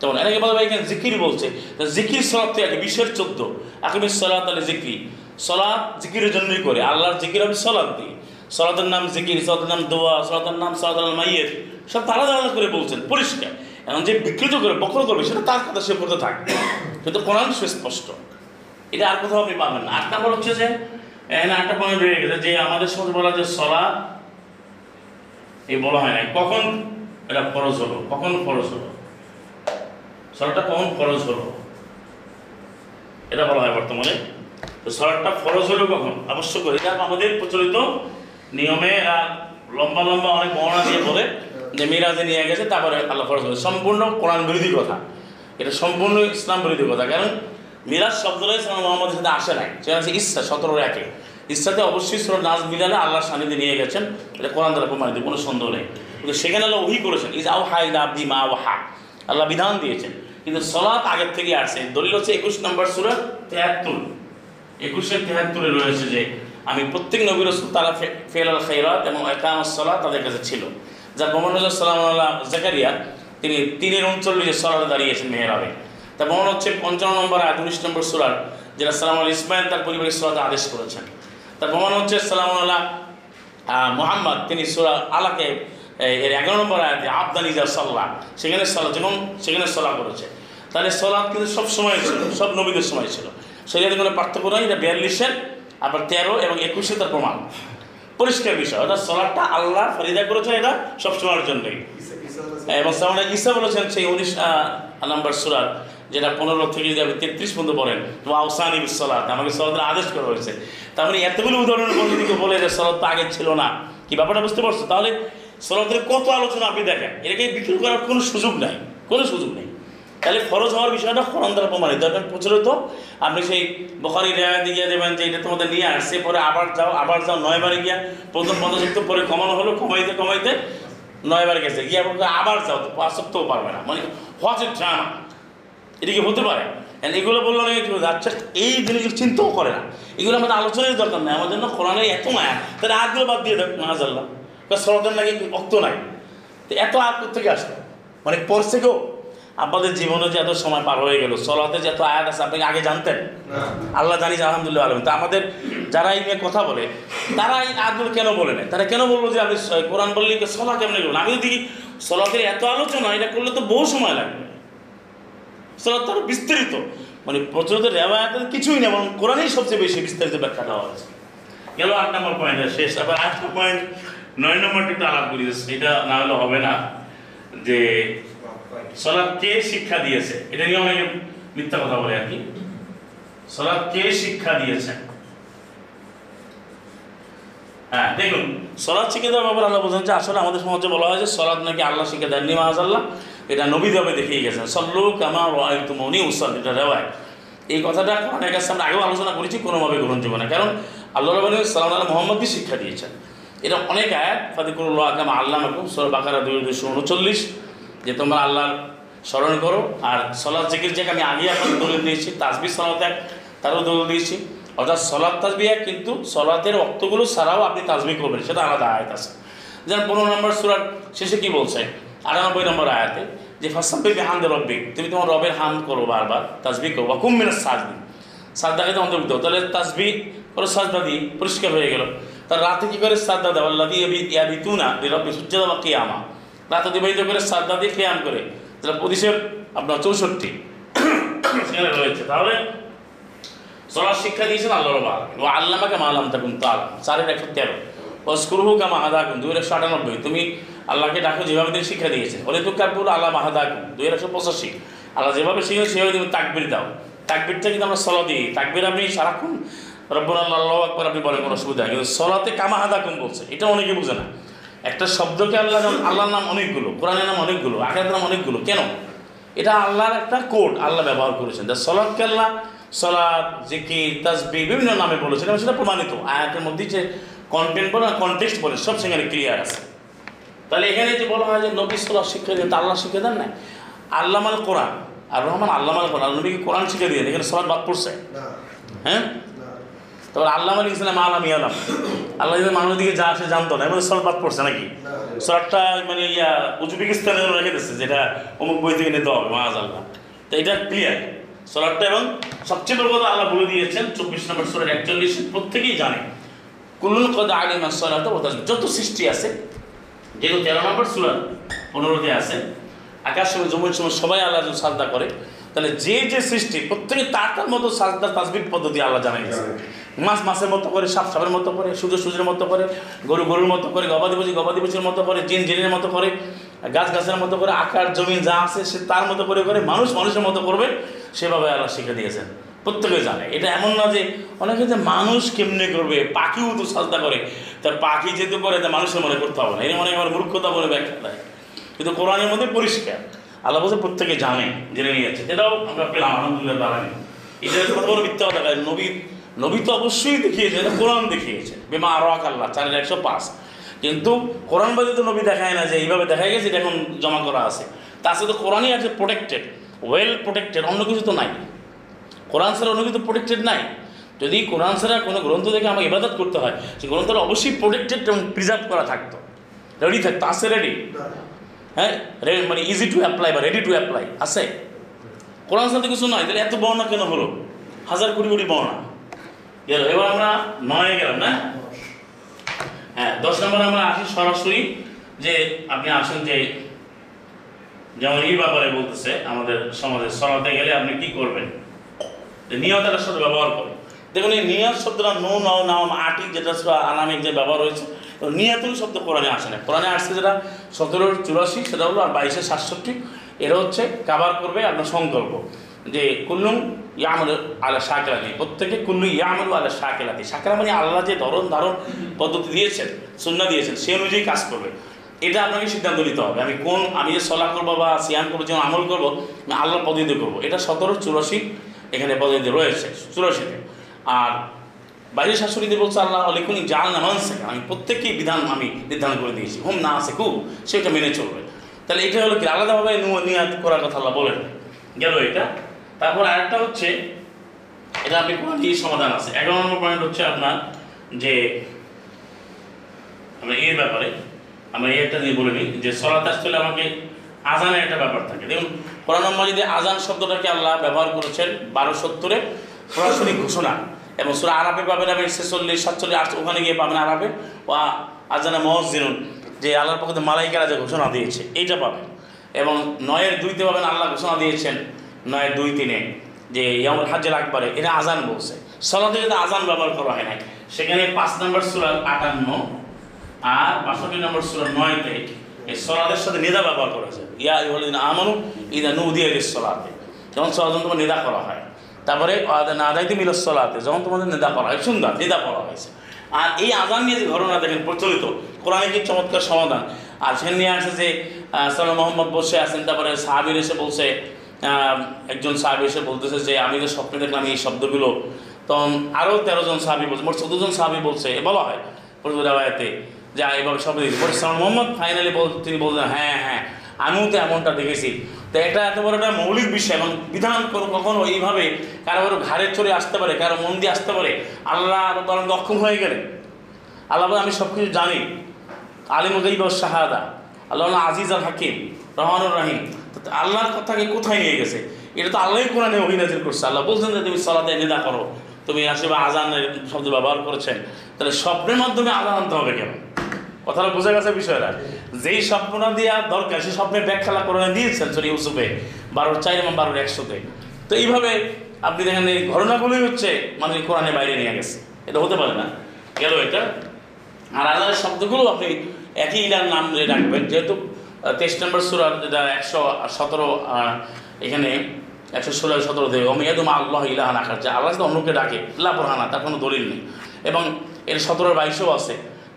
তখন এটাকে বলা হয় এখানে জিকির বলছে। জিকির সলাপ থেকে বিশের চোদ্দ। আকিমের সলাত আলী জিকির। সলাৎ জিকিরের জন্যই করে। আল্লাহর জিকির আমি সলাৎ দিই। সলাতের নাম জিকির, সলাতের নাম দোয়া, সলাতের নাম সলাত মাইয়ের সব তারা আলাদা করে বলছেন। পরিষ্কার। এখন যে বিকৃত করে বক্র করবে, সেটা তার কথা সে করতে থাকবে। কিন্তু কোরআন সুস্পষ্ট এটা আর কোথাও আপনি পাবেন না। আট নম্বর হচ্ছে যে, এখানে আটটা পয়েন্ট রয়ে গেছে যে, আমাদের সমাজে বলা যে সলা এই বলা হয় না কখন এটা ফরজ হলো? কখন ফরজ হলো? সলাটা কখন ফরজ হলো? এটা বলা হয় বর্তমানে। তো সলাটটা ফরজ হলো কখন? অবশ্য করে এটা আমাদের প্রচলিত নিয়মে লম্বা লম্বা অনেক বর্ণনা দিয়ে বলে যে মিরাজে নিয়ে গেছে, তারপরে আল্লাহ ফরজ হলো। সম্পূর্ণ কোরআন বিরোধী কথা। এটা সম্পূর্ণ ইসলাম বিরোধী কথা। কারণ মিরাজ শব্দটা ইসলাম মোহাম্মদের সাথে আসে নাই। সেটা হচ্ছে ইচ্ছা সতেরো একে। ইচ্ছাতে অবশ্যই সুর নাজ মিলালে আল্লাহর সান্নিধ্যে নিয়ে গেছেন। এটা কোরআন দ্বারা প্রমাণিত, কোনো সন্দেহ নেই। কিন্তু সেখানে আল্লাহ ওহি করেছেন। ইজ আউ হাই আব্দি মা ও হা আল্লাহ বিধান দিয়েছেন। কিন্তু সলাৎ আগের থেকে আসে। দলিল হচ্ছে একুশ নম্বর সুরা তেহাত্তর। একুশের তেহাত্তরে রয়েছে যে, আমি প্রত্যেক নবী রসুল, তারা ফেল আল খৈরাত এবং একাম সলা তাদের কাছে ছিল। যা মোহাম্মদ আল্লাহ জাকারিয়া, তিনি তিনের উনচল্লিশে সলাতে দাঁড়িয়েছেন মেহরাবে। তা প্রমাণ হচ্ছে পঞ্চান্ন নম্বর আয় উনিশ নম্বর সুরার, যেটা সালাম আল ইসমাইল তার পরিবারের সলাতে আদেশ করেছেন। তার প্রমাণ হচ্ছে সালাম আল্লাহ মোহাম্মদ, তিনি সুরা আলাকে এর এগারো নম্বর আয়াতে আবদানিজা সাল্লাহ সেখানে সলা যেমন সেখানে সলা করেছে। তাহলে সলাৎ কিন্তু সব সময় ছিল সব নবীদের সময় ছিল। শরীরের কোনো পার্থক্য নয় এটা বিয়াল্লিশের আবার তেরো এবং একুশে তার প্রমাণ। পরিষ্কার বিষয় অর্থাৎ সলাটটা আল্লাহ ফরিদা করেছেন এটা সব সময়ের জন্যই আলাইহিস এবং সামনে ঈসা বলেছেন সেই উনিশ নাম্বার সুরার যেটা পনেরো থেকে যদি আপনি তেত্রিশ পর্যন্ত পড়েন তো আউসানি বিশ্বলাত আমাকে সলাতের আদেশ করা হয়েছে। তার মানে এতগুলো উদাহরণের মধ্যে বলে যে সলাত তো আগে ছিল না কি ব্যাপারটা বুঝতে পারছ? তাহলে সলাতের কত আলোচনা আপনি দেখেন? এটাকে বিক্রি করার কোনো সুযোগ নাই, কোনো সুযোগ নেই। তাহলে খরচ হওয়ার বিষয়টা কোরআন দ্বারা প্রমাণিত। এটা প্রচলিত। আপনি সেই বখারি রেওয়াতে গিয়ে দেবেন যে এটা তোমাদের নিয়ে আসছে, পরে আবার যাও আবার যাও নয়বারে গিয়া প্রথম সপ্তাহ পরে কমানো হলো, কমাইতে কমাইতে নয়বার গেছে। গিয়া আবার যাও, তো সপ্তাহ পারবে না। মানে হোয়াটস এ ড্রামা। এটা কি হতে পারে? এগুলো বলল না আচ্ছা এই জিনিসগুলো চিন্তাও করে না। এগুলো আমাদের আলোচনার দরকার নেই। আমাদের জন্য কোরআনের এত মায়া। তাহলে আগগুলো বাদ দিয়ে দেখ মাহাজাল্লাহ। সরকার নাকি অক্ত নাই? তো এত আগ থেকে আসলো? মানে পড়ছে কেউ আপনাদের জীবনে যে এত সময় পার হয়ে গেল সলাতে যে এত আয়াত আছে আপনি আগে জানতেন? আল্লাহ জানি যে আলহামদুলিল্লাহ আলম। তা আমাদের যারা এই নিয়ে কথা বলে তারা এই আয়াতগুলো কেন বলে না তারা কেন বলল যে আপনি স- কোরআন বললে সলা কেমনি করবেন? আমি যদি সলাতের এত আলোচনা এটা করলে তো বহু সময় লাগবে। সলাত তো বিস্তারিত। মানে প্রচলিত রেওয়ায়ত কিছুই না বরং কোরআনেই সবচেয়ে বেশি বিস্তারিত ব্যাখ্যা দেওয়া হয়েছে গেল আট নম্বর পয়েন্ট শেষ আবার আট পয়েন্ট নয় নম্বরটা একটু আলাপ করি, এটা না হলে হবে না যে সলাৎ কে শিক্ষা দিয়েছে, এটা নিয়ে অনেকে মিথ্যা কথা বলে আর কি। সলাৎ কে শিক্ষা দিয়েছেন হ্যাঁ দেখুন, সলাৎ শিখে দেওয়ার ব্যাপার আল্লাহ বলছেন যে আসলে আমাদের সমাজে বলা হয় যে সলাৎ নাকি আল্লাহ শিখে দেননি মাহাজাল্লাহ এটা নবী দেবে দেখিয়ে গেছেন। সল্লু কামা মনি উসাল এটা রেওয়ায় এই কথাটা অনেক কাছে আমরা আগেও আলোচনা করেছি কোনোভাবে গ্রহণযোগ্য না। কারণ আল্লাহ রবাহ সালাম আল্লাহ মোহাম্মদই শিক্ষা দিয়েছেন। এটা অনেক আয়াত ফাতিকুল্লাহ আকাম আল্লাহ মাকুম সর বাকারা দুই দুশো উনচল্লিশ, যে তোমরা আল্লাহর স্মরণ করো। আর সলাৎ জিকির যে আমি আগে আপনাকে দলিল দিয়েছি তাসবি সলাত এক, তারও দলিল দিয়েছি। অর্থাৎ সলাৎ তাসবি এক, কিন্তু সলাতের অক্তগুলো ছাড়াও আপনি তাসবি করবেন, সেটা আলাদা আয়াত আছে। যেমন পনেরো নম্বর সুরার শেষে কি বলছে? আটানব্বই নম্বর আয়াতে, যে ফাসাব্বি হামদে রব্বিক, তুমি তোমার রবের হাম করো বারবার তাসবি করো। বা কুম্মিনের সাজবি সাজদাকে তো অন্তর্ভুক্ত। তাহলে তাসবি করো, সাজদা দিয়ে পরিষ্কার হয়ে গেল। তার রাতে কি করে সাজদা দেওয়া আল্লাহ দিয়ে ইয়াবিতুনা রব্বি সূর্যদা বা কিয়ামা। রাত অতিবাহিত করে সাজদা দিয়ে কিয়াম করে, তাহলে পঁচিশের আপনার চৌষট্টি সেখানে রয়েছে। তাহলে সলার শিক্ষা দিয়েছেন আল্লাহ রবা ও আল্লামাকে মালাম থাকুন তো আলাম চারের একশো তেরো। অস্কুরহু কামা হাদাকুন দুই একশো আটানব্বই। তুমি আল্লাহকে ডাকো যেভাবে তিনি শিক্ষা দিয়েছেন ওরে তো কাপুর আল্লাহ মাহাদাকুন দুই একশো পঁচাশি। আল্লাহ যেভাবে শিখে সেভাবে তুমি তাকবির দাও। তাকবিরটা কিন্তু আমরা সলা দিই। তাকবির আপনি সারাক্ষণ রব্বুল আল্লাহ আকবর আপনি বলেন কোনো অসুবিধা। কিন্তু সলাতে কামা হাদাকুন বলছে। এটা অনেকে বুঝে না। একটা শব্দকে আল্লাহ নাম আল্লাহর নাম অনেকগুলো কোরআনের নাম অনেকগুলো আখেরাতের নাম অনেকগুলো। কেন? এটা আল্লাহর একটা কোড আল্লাহ ব্যবহার করেছেন। যা সলাদকে আল্লাহ সলাদ জিকির তাসবি বিভিন্ন নামে বলেছেন। এবং সেটা প্রমাণিত। আয়াতের মধ্যে যে কন্টেন্ট বলে কনটেক্সট বলে সব সেখানে ক্লিয়ার আছে। তাহলে এখানে যে বলা হয় যে নবী সাল্লাহ শিক্ষা দেন তা আল্লাহ শিক্ষা দেন না আল্লাহ মানে কোরআন। আর রহমান আল্লাহ মানে কোরআন নবীকে কোরআন শিক্ষা দিয়ে এখানে সলাদ বাদ পড়ছে? হ্যাঁ? তারপর আল্লাহ মানে ইসলাম আলাম ইয়ালাম। আল্লাহ যদি মানুষের দিকে যা সে জানতো না। এবার সলাদ বাদ পড়ছে নাকি? না মানে ইয়া উজবেকিস্তানে রেখে দিচ্ছে, যেটা অমুক বই থেকে নিতে হবে মাজ আল্লাহ তো এটা ক্লিয়ার সলাদটা এবং সবচেয়ে বড় কথা আল্লাহ বলে দিয়েছেন, চব্বিশ নম্বর সোলার একচল্লিশ, প্রত্যেকেই জানে। কুল্লুল কদ আলিম সলাত যত সৃষ্টি আছে, যেহেতু তেরো নম্বর সুরাত পনেরোতে আছে, আকাশ সময় জমির সময় সবাই আল্লাহ যখন সাজদা করে, তাহলে যে যে সৃষ্টি, প্রত্যেকে তার তার মতো সাজদা তাসবির পদ্ধতি আল্লাহ জানাই মাছ মাছের মতো করে, সাপ সাপের মতো করে, সূর্য সূর্যের মতো করে, গরু গরুর মতো করে, গবাদি পশু গবাদি পশুর মতো করে, জিন জিনের মতো করে গাছ গাছের মতো করে, আকার জমিন যা আছে সে তার মতো করে করে, মানুষ মানুষের মতো করবে, সেভাবে আল্লাহ শিখে দিয়েছেন। প্রত্যেকে জানে। এটা এমন না যে অনেকে যে মানুষ কেমনে করবে, পাখিও তো সাজদা করে। তার পাখি যেহেতু করে, তা মানুষের মনে করতে হবে না। এটা মনে আমার মূর্খতা বলে ব্যাখ্যা দেয় কিন্তু কোরআনের মধ্যে পরিষ্কার। আল্লাহ বলছে, প্রত্যেকে জানে, জেনে নিয়েছে এটাও আমরা পেলাম, আলহামদুলিল্লাহ এটা বড় মিথ্যা কথা নবী নবী তো অবশ্যই দেখিয়েছে এটা কোরআন দেখিয়েছে বেমা আরও আল্লাহ, চারের একশো পাঁচ। কিন্তু কোরআন বাদে তো নবী দেখায় না যে এইভাবে দেখা গেছে, এটা এখন জমা করা আছে। তার সাথে কোরআনই আছে প্রোটেক্টেড ওয়েল প্রোটেক্টেড অন্য কিছু তো নাই। কোরআন ছাড়া অন্য কিছু প্রোটেক্টেড নাই। যদি কোরআন ছাড়া কোনো গ্রন্থ থেকে আমাকে ইবাদত করতে হয় সেই গ্রন্থটা অবশ্যই প্রোটেক্টেড এবং প্রিজার্ভ করা থাকতো। রেডি থাকতো? আছে রেডি হ্যাঁ? মানে ইজি টু অ্যাপ্লাই বা রেডি টু অ্যাপ্লাই আছে? কোরআন সাথে কিছু নয় তাহলে এত বর্ণা কেন হলো? হাজার কোটি কোটি বর্ণা গেল। এবার আমরা নয়ে গেলাম, না? হ্যাঁ দশ নম্বর আমরা আসি সরাসরি যে আপনি আসেন যে যেমন এই ব্যাপারে বলতেছে আমাদের সমাজে, সরাতে গেলে আপনি কি করবেন? যে নিয়তের সাথে ব্যবহার করে দেখুন, এই নিয়ত শব্দটা নো নাও নাও আটি যেটা আনামিক যে ব্যবহার হয়েছে নিয়তুল শব্দ কোরআনে আসে না। কোরআনে আসছে যেটা সতেরো চুরাশি, সেটা হলো আর বাইশে সাতষট্টি। এটা হচ্ছে কাবার করবে আপনার সংকল্প। যে কুল্লুম ইয়ামুল আলা শাকেলাতি, প্রত্যেকে কুল্লু ইয়ামুল আলা শাকেলাতি। শাকেলা মানে আল্লাহ যে ধরন ধারণ পদ্ধতি দিয়েছেন সুন্না দিয়েছেন, সে অনুযায়ী কাজ করবে। এটা আপনাকে সিদ্ধান্ত নিতে হবে। আমি কোন, আমি যে সলা করব বা সিয়াম করব যেমন আমল করব, আমি আল্লাহর পদ্ধতি করব। এটা সতেরো চুরাশি এখানে পদ্ধতি রয়েছে, চুরাশিতে। আর বাইরের শাশুড়িদের বলছে আল্লাহ অলিখুন জাল না মানছে আমি প্রত্যেককেই বিধান, আমি নির্ধারণ করে দিয়েছি। হোম, না আছে খুব সেটা মেনে চলবে। তাহলে এটা হলো কি? আলাদাভাবে নিয়াত করার কথা আল্লাহ বলেন গেল এটা। তারপর আরেকটা হচ্ছে, এটা আপনি কোনো কি সমাধান আছে? এগারো নম্বর পয়েন্ট হচ্ছে আপনার যে, আমরা এর ব্যাপারে, আমরা এই একটা দিয়ে বলে নিই যে সলাত আসলে আমাকে আজানের একটা ব্যাপার থাকে। দেখুন, কোরআন মাজিদে আজান শব্দটাকে আল্লাহ ব্যবহার করেছেন বারো সত্তরে সরাসরি ঘোষণা, এবং সুরা আরবে পাবেন আপনি ছেচল্লিশ, সাতচল্লিশ ওখানে গিয়ে পাবেন আরবে ও আজানা মহজিনুন যে আল্লাহর পক্ষে মালাইকারা যে ঘোষণা দিয়েছে, এইটা পাবেন। এবং নয়ের দুইতে পাবেন আল্লাহ ঘোষণা দিয়েছেন নয়ের দুই, তিনে, যে ইয়ামুল হাজ্জের আকবরে এটা আজান বলছে। সলাতে যদি আজান ব্যবহার করা হয় নাই, সেখানে পাঁচ নম্বর সুরাল আটান্ন আর বাষট্টি নম্বর সুরা নয়তে এই সলাদের সাথে নেদা ব্যবহার করা হয়েছে ইয়া ইহলিন আমানু ইদা নুদিয়া সলাতে, যখন সলাদ তোমার নেদা করা হয়, তারপরে না আদাইতে মিল সলাতে, যখন তোমাদের নেদা করা হয়, সুন্দর, নেদা করা হয়েছে। আর এই আজান নিয়ে যে ঘটনা দেখেন, প্রচলিত, কোরআনে কি চমৎকার সমাধান? আর সেখানে নিয়ে আসে যে সালাম মোহাম্মদ বসে আছেন, তারপরে সাহাবির এসে বলছে একজন সাহাবি এসে বলতেছে যে, আমি তো স্বপ্নে দেখলাম এই শব্দগুলো। তখন আরও তেরো জন সাহাবি বলছে, মোট চোদ্দ জন সাহাবি বলছে বলা হয় প্রচুর রেওয়ায়তে, যে এভাবে শব্দ দিয়েছে পরে সালাম মোহাম্মদ। ফাইনালি বল, তিনি বলছেন হ্যাঁ হ্যাঁ আমিও তো এমনটা দেখেছি। তো এটা এত বড় একটা মৌলিক বিষয় এবং বিধান কখনো এইভাবে কারও কারও ঘাড়ে চড়ে আসতে পারে, কারও মন দিয়ে আসতে পারে, আল্লাহ বরং অক্ষম হয়ে গেলে। আল্লাহ আমি সব কিছু জানি আলিম শাহাদা, আল্লাহ আজিজ আল হাকিম রহমানুর রাহিম। আল্লাহর কথাকে কোথায় নিয়ে গেছে? এটা তো আল্লাহই কোরআনে অভিনাজির করছে। আল্লাহ বলছেন যে, তুমি সলাতে নিদা করো। তুমি আসলে আজানের শব্দ ব্যবহার করেছেন। তাহলে স্বপ্নের মাধ্যমে আজান আনতে হবে কেন? কথাটা বোঝা গেছে বিষয়টা। যেই স্বপ্নটা দেওয়া দরকার, সেই স্বপ্নের ব্যাখ্যা কোরআনে দিয়েছেন সরি ইউসুফে, বারোর চার এবং বারোর একশোতে। তো এইভাবে আপনি দেখেন এই ঘটনাগুলোই হচ্ছে মানে কোরআনের বাইরে নিয়ে গেছে। এটা হতে পারে না। গেল এটা। আর আল্লাহর শব্দগুলো আপনি একই ইলার নাম ধরে রাখবেন। যেহেতু তেইশ নম্বর সুরার যেটা একশো সতেরো এখানে একশো ষোলো সতেরো দেবে অমিয়াদুম আল্লাহ ইলাহান আকার যে আল্লাহ অন্যকে ডাকে লাভরানা তার কোনো দলিল নেই। এবং এর সতেরো বাইশেও আছে,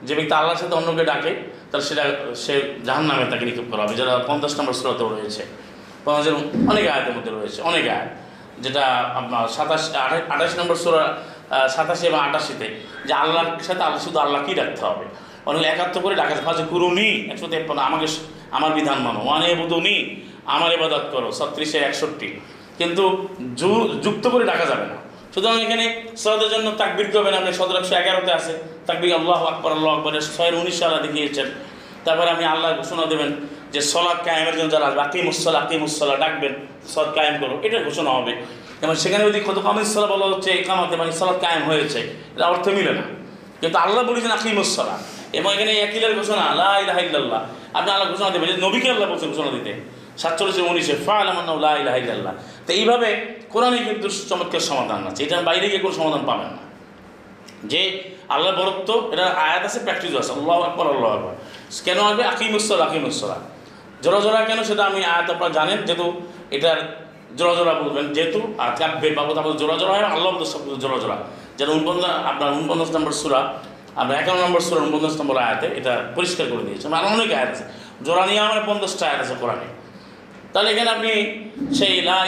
যে ব্যক্তি আল্লাহর সাথে অন্যকে ডাকে, তাহলে সেটা, সে জাহান নামে তাকে নিক্ষেপ করা হবে, যেটা পঞ্চাশ নম্বর সুরাতেও রয়েছে। পঞ্চাশের অনেক আয়াতের মধ্যে রয়েছে, অনেক আয়াত, যেটা আপনার সাতাশ, আঠাশ আঠাশ নম্বর সুরা সাতাশি এবং আটাশিতে যে আল্লাহর সাথে আল্লাহ, শুধু আল্লাহ আল্লাহকেই ডাকতে হবে। অনেক একাত্ম করে ডাকা ফাঁসে কুরুনি একশো তেপ্পান্ন, আমাকে আমার বিধান মানো। ওয়ানে বুধুনি আমার ইবাদত করো, ছত্রিশে একষট্টি। কিন্তু যুক্ত করে ডাকা যাবে না। সুতরাং এখানে সলাদের জন্য তাকবির করবেন আপনি সদর একশো এগারোতে আছে। তাকবির আল্লাহ আকবর, আল্লাহ আকবরের ছয়ের উনিশ সালা দেখিয়েছেন। তারপরে আপনি আল্লাহ ঘোষণা দেবেন যে সলাদ কায়েমের জন্য যারা আসবে আকিম উসলা আকিম ডাকবেন সদ কায়েম করো। এটা ঘোষণা হবে। এবং সেখানে যদি কত কামিজ সলা বলা হচ্ছে, একামাতে মানে সলাদ কায়েম হয়েছে এটা অর্থ মিলে না। কিন্তু আল্লাহ বলেছেন আকিম উসলা এবং এখানে একিলের ঘোষণা আল্লাহ ইলাহা আপনি আল্লাহ ঘোষণা দেবেন যে নবীকে আল্লাহ বলছেন ঘোষণা দিতে। সাতচল্লিশে উনিশে ফা আলামান্না তো এইভাবে কোরআনে কিন্তু চমৎকার সমাধান আছে। এটার বাইরে গিয়ে কোনো সমাধান পাবেন না। যে আল্লাহ বরত্ব এটা আয়াত আছে প্র্যাকটিস আছে। আল্লাহ আকবর আল্লাহ আকবর। কেন আসবে? আকিমুসল আকিমুসলা জোড়া জোড়া কেন সেটা আমি আয়াত আপনারা জানেন? যেহেতু এটার জোড়া জোড়া বলবেন, যেহেতু আর কাব্যে বাবদ আপনার জোড়া জোড়া হয় আল্লাহ শব্দ জোড়া জোড়া যেটা উনপঞ্চাশ, আপনার উনপঞ্চাশ নম্বর সুরা আপনার একান্ন নম্বর সুরা উনপঞ্চাশ নম্বর আয়াতে এটা পরিষ্কার করে দিয়েছে। আর অনেক আয়াত আছে। জোড়া নিয়ে আমার পঞ্চাশটা আয়াত আছে কোরআনে। তাহলে এখানে আপনি সেই লাহ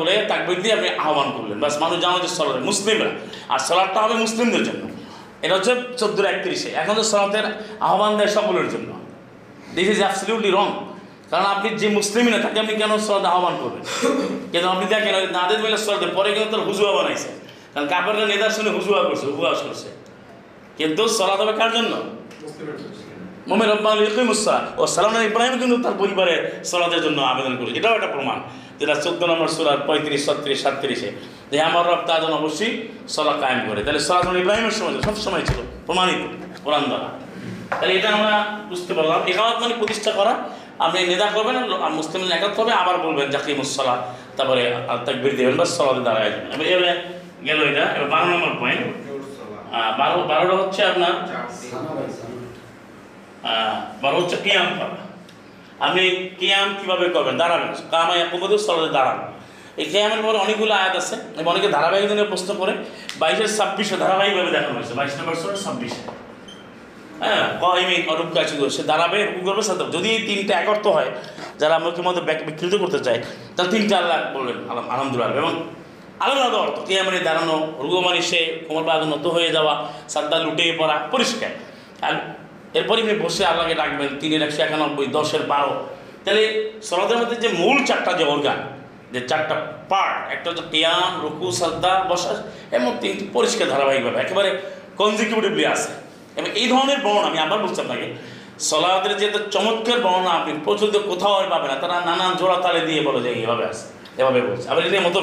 বলে তাকবির দিয়ে আপনি আহ্বান করলেন। বাস মানুষ জানো যে সলাদ মুসলিমরা। আর সলাদটা হবে মুসলিমদের জন্য। এটা হচ্ছে চোদ্দ একত্রিশে। এখন তো সলাতের আহ্বান দেয় সকলের জন্য। দিস ইজ অ্যাবসলিউটলি রং কারণ আপনি যে মুসলিমই না, তাকে আপনি কেন সলাদ আহ্বান করবেন? কিন্তু আপনি দেখেন নাদের মিলে সলাতে পরে কিন্তু তার হুজুয়া বানাইছে। কারণ কাপড়ের নেতার শুনে হুজুয়া করছে উপবাস করছে। কিন্তু সলাদ হবে কার জন্য? মোমের রব্বান ইকিমুসা ও সালাম ইব্রাহিম কিন্তু তার পরিবারের সলাদের জন্য আবেদন করেছে। এটাও একটা প্রমাণ যেটা চোদ্দ নম্বর সুরার পঁয়ত্রিশ, ছত্রিশ, সাতত্রিশে। যে আমার রব তার জন্য অবশ্যই সলা কায়েম করে। তাহলে সলাদ ইব্রাহিমের সময় সব সময় ছিল, প্রমাণিত কোরআন দ্বারা। তাহলে এটা আমরা বুঝতে পারলাম। একামত মানে প্রতিষ্ঠা করা। আপনি নেদা করবেন মুসলিম একাত্ম হবে, আবার বলবেন জাকিমুসলা তারপরে তাকবির দেবেন বা সলাদে দাঁড়ায় যাবেন। এবারে গেল এটা। এবার বারো নম্বর পয়েন্ট বারো, বারোটা হচ্ছে আপনার? বড় হচ্ছে কিয়াম করা আপনি কিয়াম কীভাবে করবেন? দাঁড়াবেন কামাই কুমুদের স্থলে দাঁড়ান। এই কিয়ামের পরে অনেকগুলো আয়াত আছে। এবং অনেকে ধারাবাহিক দিনে প্রশ্ন করে, বাইশের ছাব্বিশে ধারাবাহিকভাবে দেখানো হয়েছে। বাইশ নম্বর ষোলো ছাব্বিশে। হ্যাঁ কয়মি অরূপ কাছে সে দাঁড়াবে রুকু করবে সাথে যদি এই তিনটা একর্থ হয়, যারা মুখের মধ্যে বিকৃত করতে চায়, তাহলে তিনটা আল্লাহ বলবেন আলহাম- আলহামদুলিল্লাহ। এবং আলাদা আলাদা অর্থ। কিয়ামানি দাঁড়ানো রুগু মানে সে কোমর বাদ নত হয়ে যাওয়া সাদ্দা লুটে পড়া, পরিষ্কার। আর এরপরে আপনি বসে আল্লাহকে ডাকবেন, তিনের একশো একানব্বই, দশের বারো। তাহলে সলাতের মধ্যে যে মূল চারটা যে অর্গান যে চারটা পার্ট একটা হচ্ছে কিয়াম রুকু, সাদ্দা, বসা এমন তিনটি পরিষ্কার ধারাবাহিকভাবে, একেবারে কনজিকিউটিভলি আসে এবং এই ধরনের বর্ণনা, আমি আবার বলছি আপনাকে সলাদের যে চমৎকার বর্ণনা আপনি প্রচলিত কোথাও পাবেন না, তারা নানান জোড়া তালে দিয়ে বলে যে এইভাবে আছে। এভাবে বলছে। আবার এটা মতো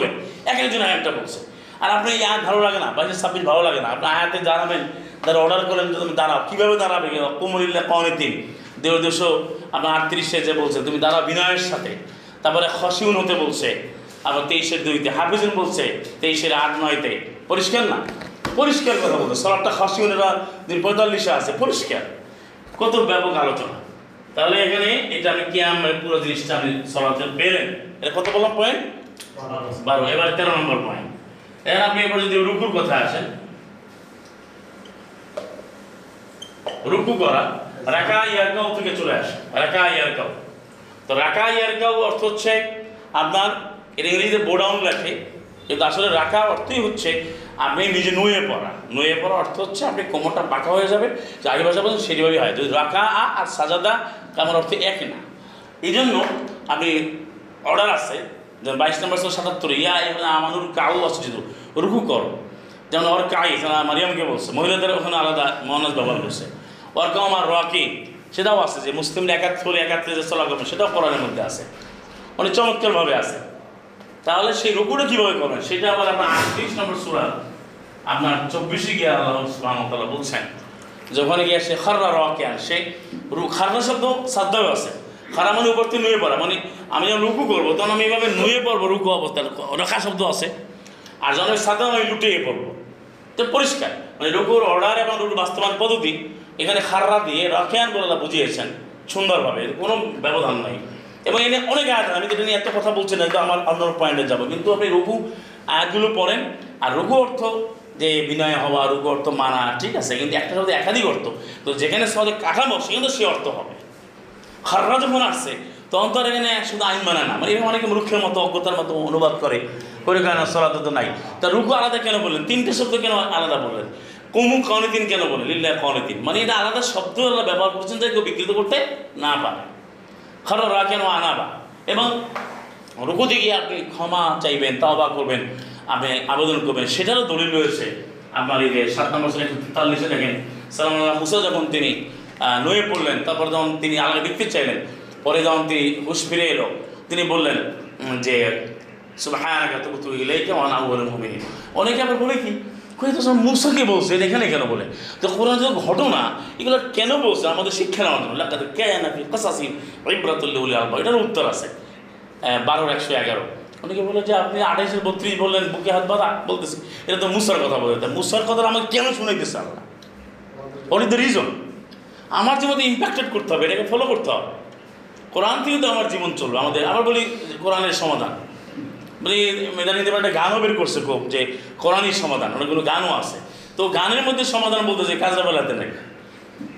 এক একজন এক একটা বলছে। আর আপনি এই আয়াত ভালো লাগে না? বাইশের ছাব্বিশ ভালো লাগে না? আপনি আয়াতে জানাবেন তারা অর্ডার করেন যে তুমি দাঁড়াও। কীভাবে দাঁড়াবে? কুমরিল্লা কনে তিন দেড় দুশো আপনার আটত্রিশে যে বলছে, তুমি দাঁড়াও বিনয়ের সাথে। তারপরে খসিউন হতে বলছে, আবার তেইশের দুইতে। হাফিজুন বলছে, তেইশের আট নয়তে। পরিষ্কার না? পরিষ্কার কথা বলতে সলাপটা খসিউনেরা পঁয়তাল্লিশে আছে, পরিষ্কার। কত ব্যাপক আলোচনা। তাহলে এখানে এটা আমি কি আমার পুরো জিনিসটা আমি সলাতে পেলেন এটা কত বললাম পয়েন্ট বারো। এবার তেরো নম্বর পয়েন্ট এবার আপনি এবার যদি রুকুর কথা আসেন। রুকু করা, রাকা ইয়ারকাও থেকে চলে আসে। রাকা ইয়ারকাও তো রাকা ইয়ারকাও অর্থ হচ্ছে আপনার এটা ইংরেজিতে বোডাউন লেখে, কিন্তু আসলে রাখা অর্থই হচ্ছে আপনি নিজে নুয়ে পড়া। নুয়ে পড়া অর্থ হচ্ছে আপনি কোমরটা পাকা হয়ে যাবে, যে আগে ভাষা বলছেন সেভাবেই হয়। যদি রাখা আর সাজাদা কামর অর্থে এক না। এই জন্য আপনি অর্ডার আছে, যেমন বাইশ নম্বর সাতাত্তর, ইয়া আমানুর কাউ অসুচিত, রুকু করো। যেমন ওর কাই মারিয়ামকে বলছে, মহিলাদের ওখানে আলাদা মহানাজ ব্যবহার করছে ওর কাউ আমার রকি, সেটাও আছে যে মুসলিমরা একাত্র হলে একাত্রে যে চলা করবেন, সেটাও কোরআনের মধ্যে আছে। অনেক চমৎকারভাবে আছে। তাহলে সেই রুকুটা কীভাবে করবেন? সেটা আবার আপনার আটত্রিশ নম্বর সুরা আপনার চব্বিশে গিয়ে আল্লাহ সুবাহতাল্লাহ বলছেন, যখন গিয়ে সে খাররা রকে আর সে রু খাররা শব্দ সাধ্যাও আছে। খারা মানে উপর থেকে নুয়ে পড়া মানে আমি যখন রুকু করব, তখন আমি এভাবে নুয়ে পড়ব রুকু অবস্থায় রখা শব্দ আছে। আর যখন সাদা আমি লুটিয়ে পড়ব। তো পরিষ্কার মানে রুকুর অর্ডার এবং রুকুর বাস্তবায়ন পদ্ধতি, এখানে খাররা দিয়ে রাখিয়ান বলে বুঝিয়েছেন সুন্দরভাবে কোনো ব্যবধান নাই। এবং এনে অনেক আয়াত, আমি যেটা নিয়ে এত কথা বলছি না তো আমার অন্য পয়েন্টে যাব। কিন্তু আপনি রঘু আয়াতগুলো পড়েন, আর রঘু অর্থ যে বিনয় হওয়া রুকু অর্থ মানা, ঠিক আছে? কিন্তু একটা শব্দ একাধিক অর্থ। তো যেখানে শব্দে কাঠামো সেখানে তো সে অর্থ হবে। খাররা যখন আসছে, তখন তো এখানে শুধু আইন মানে না। মানে এরকম অনেকে মূর্খের মতো, অজ্ঞতার মতো অনুবাদ করে। করে কেন? সলাতে তো নাই। তা রুকু আলাদা কেন বললেন? তিনটে শব্দ কেন আলাদা বললেন? কমু কনিতিন কেন বললেন? লিল্লা কনিতিন মানে এটা আলাদা শব্দ আলাদা ব্যবহার করছেন যে কেউ বিকৃত করতে না পারে। খররা কেন আনাবা এবং রুকুতে গিয়ে আপনি ক্ষমা চাইবেন, তাওবা করবেন। আপনি আবেদন করবেন। সেটারও দলিল রয়েছে। আপনার এই যে সাত নম্বর শ্রেণি তেতাল্লিশে দেখেন সালাম আল্লাহ মুসা যখন তিনি নয়ে পড়লেন, তারপর যখন তিনি আল্লাহ দেখতে চাইলেন, পরে যখন তিনি হুশ ফিরে এলো, তিনি বললেন যে অনেকে আবার বলে কি তো সব মুসাকে বলছে? এটা এখানে কেন বলে? তো কোরআন যে ঘটনা, এগুলো কেন বলছে? আমাদের শিক্ষা নেওয়ার জন্য লাকাদ কানা ফি কাসাসি ইবরাতুল লিউল আলবা। এটার উত্তর আছে বারোর একশো এগারো। অনেকে বলে যে আপনি আঠাইশের বত্রিশ বললেন, বুকে হাত বাঁধা? বলতেছি, এটা তো মুসার কথা বলে মুসার কথা আমাকে কেন শুনাইতেছে আল্লাহ? ইজ দ্য রিজন আমার জীবনে ইম্প্যাক্টেড করতে হবে, এটাকে ফলো করতে হবে। কোরআন থেকে তো আমার জীবন চলবে, আমাদের আবার বলি, কোরআনের সমাধান। বলি মেদানিতে একটা গানও বের করছে খুব, যে কোরআনই সমাধান, অনেকগুলো গানও আছে। তো গানের মধ্যে সমাধান বলতে যে কাজরা বেলাতে নাকি।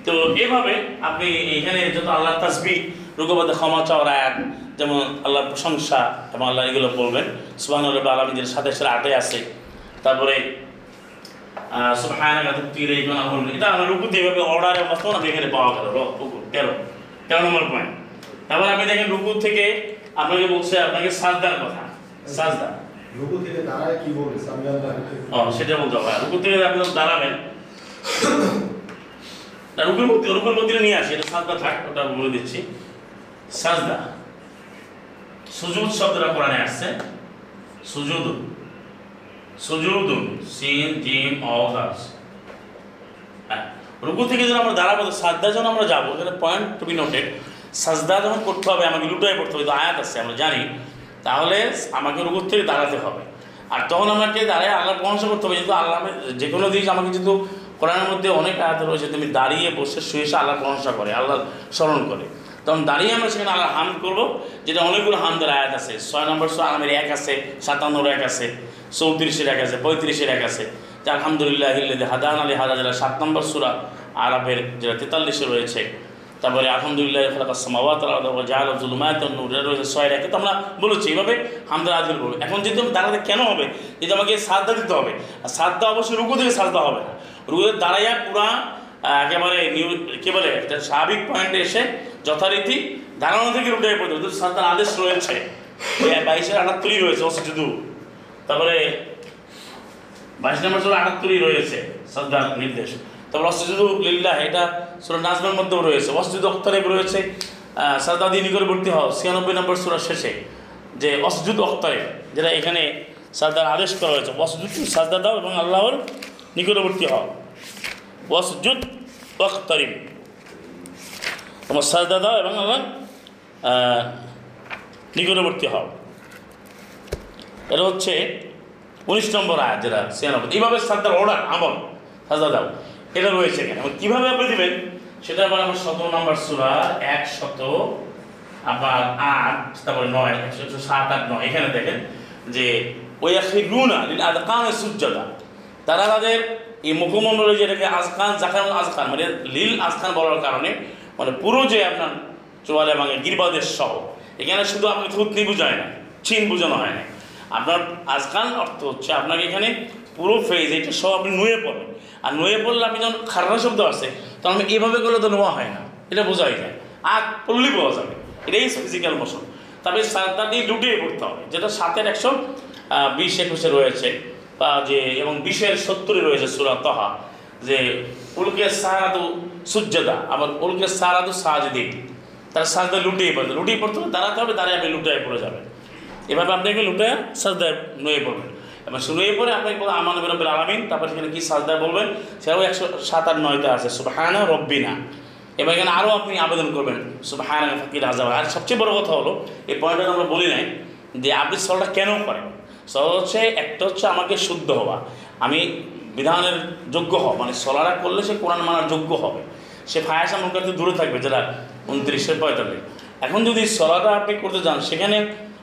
তো এভাবে আপনি এখানে যত আল্লাহ তাসবি রুগবাদে ক্ষমা চাওয়ার আয়াত যেমন আল্লাহর প্রশংসা এবং আল্লাহ এগুলো বলবেন। সুবাহ আলমীদের সাথে সাথে আটে আছে। তারপরে এটা আমরা রুকুতে অর্ডারে বাস্তব না এখানে পাওয়া গেল। রুকু তেরো। তেরো নম্বর পয়েন্ট তারপর আপনি দেখেন রুকু থেকে আপনাকে বলছে আপনাকে সাজদার কথা। সাজদা। রুকু থেকে দাঁড়ায় কি ও সেটা বলতে হবে। রুকু থেকে আপনি দাঁড়াবেন রুকুর মধ্যে রুকুর মধ্যে নিয়ে আসি এটা সাজদা থাক ওটা বলে দিচ্ছি। সাজদা। সুজুদ শব্দটা কোরআনে আসছে। সুজুদ। সুজুদুন সিন জিম অহাস হ্যাঁ রুকু থেকে যখন আমরা দাঁড়াবো সাজদা যখন আমরা যাব এখানে পয়েন্ট টু বি নোটেড সাজদা যখন করতে হবে, আমাকে লুটায় পড়তে হবে, তো আয়াত আছে, আমরা জানি। তাহলে আমাকে রুকু থেকে দাঁড়াতে হবে। আর তখন আমাকে দাঁড়ায় আল্লাহ প্রশংসা করতে হবে, যেহেতু আল্লাহ যে কোনো দিক আমাকে যেহেতু কোরআনের মধ্যে অনেক আয়াত রয়েছে, তুমি দাঁড়িয়ে বসে শুয়ে এসে আল্লাহ প্রশংসা করে আল্লাহ স্মরণ করে। তখন দাঁড়িয়ে আমরা সেখানে আল্লাহ হাম করব, যেটা অনেকগুলো হামদের আয়াত আছে। ছয় নম্বর ছয় আলমের এক আছে, সাতান্নর এক আছে, চৌত্রিশের এক আছে, পঁয়ত্রিশের এক আছে। যে আলহামদুলিল্লাহ হাদান আলী হাদা যেটা সাত নম্বর সুরা আরবের যেটা তেতাল্লিশে রয়েছে, তারপরে আলহামদুলিল্লাহ ফলাকাসমাওয়াত জাহাল জুলুমায়ত নূর রয়েছে ছয় রেখে তো আমরা বলেছি এইভাবে হামদার আজগুল বলব। এখন যেহেতু দাঁড়াতে কেন হবে? যেহেতু আমাকে সাজদা দিতে হবে। আর সাজদা অবশ্যই রুকু থেকে সাজদা হবে না। রুকুতে দাঁড়াইয়া পুরা একেবারে নিউ কি বলে? একটা স্বাভাবিক পয়েন্টে এসে যথারীতি দাঁড়ানো থেকে রুটে পর্যন্ত সাজদার আদেশ রয়েছে। বাইশের আটাত্তরই রয়েছে অসুযুদু তারপরে বাইশ নম্বর সুরা আটাত্তরই রয়েছে সাজদার নির্দেশ। তারপর অসুযুদু লিল্লাহ এটা সুরা নাজমের মধ্যেও রয়েছে। অসুযুদ অক্তরেব রয়েছে দিয়ে নিকটবর্তী হও, ছিয়ানব্বই নম্বর সুরা শেষে। যে অসজুদ অক্তরেব যেটা এখানে সাজদার আদেশ করা হয়েছে অসজুদ সাজদা দাও এবং আল্লাহর নিকটবর্তী হও। ওয়াসজুদ ওয়াক্তারিব তোমার সাজদা দাও এবং আমার নিকটবর্তী হও। এটা হচ্ছে উনিশ নম্বর আয়াত যেটা ছিয়ানব্বই। এইভাবে সাজদার অর্ডার আমল, সাজদা দাও। এটা রয়েছে এখানে। কীভাবে আপনি দেবেন? সেটা আবার আমার সতেরো নম্বর সুরা এক শত আবার আট, তারপরে নয় একশো একশো সাত, আট, নয়। এখানে দেখেন যে ওই রুনা আদকান সুজ্জাদা। তারা তাদের এই মুখমণ্ডলে যেটাকে আজকান জাকান আজকান মানে লীল আজকান বলার কারণে মানে পুরো যে আপনার চোয়ালে এবং গিরবাদের সহ, এখানে শুধু আপনি থুতনি বোঝায় না চিন বোঝানো হয় না। আপনার আজকাল অর্থ হচ্ছে আপনাকে এখানে পুরো ফেজ এটা সব আপনি নুয়ে পড়েন আর নুয়ে পড়লে আপনি যখন খারাপ শব্দ আসে, তখন আমি এভাবে করলে তো নোয়া হয় না, এটা বোঝাই যায়। আগ পড়লেই পাওয়া যাবে, এটাই ফিজিক্যাল মোশন তবে সাতটা দিয়ে লুটিয়ে পড়তে হবে, যেটা সাতের একশো বিশ একুশে রয়েছে, বা যে, এবং বিশের সত্তরে রয়েছে সুরা তহা, যে উলকে সারাদু সুজ্জদা আবার উলকে সারাদু সাজদিক তার সাজদা লুটিয়ে পড়তে লুটিয়ে পড়তে দাঁড়াতে হবে দাঁড়িয়ে আপনি লুটায় পড়ে যাবেন এভাবে আপনাকে লুটায় সাজদায় নুয়ে পড়বেন এবার নুয়ে পড়ে আপনাকে বলবেন আমান বেরবের আলামিন তারপর সেখানে কি সাজদায় বলবেন সেটাও একশো সাত আট নয়তে আছে সুবাহানা রব্বিনা এবার এখানে আরও আপনি আবেদন করবেন সুবাহানা ফাকির হাজার আর সবচেয়ে বড় কথা হলো এই পয়েন্টটা আমরা বলি নাই যে আপনি সলটা কেন করেন সল হচ্ছে একটা হচ্ছে আমাকে শুদ্ধ হওয়া আমি বিধানের যোগ্য হওয়া মানে সলারা করলে সে কোরআন মানার যোগ্য হবে। সে ফায়াসা মুখার দূরে থাকবে যেটা উনত্রিশের পঁয়তাল্লিশ। এখন যদি সলাটা আপনি করতে যান, সেখানে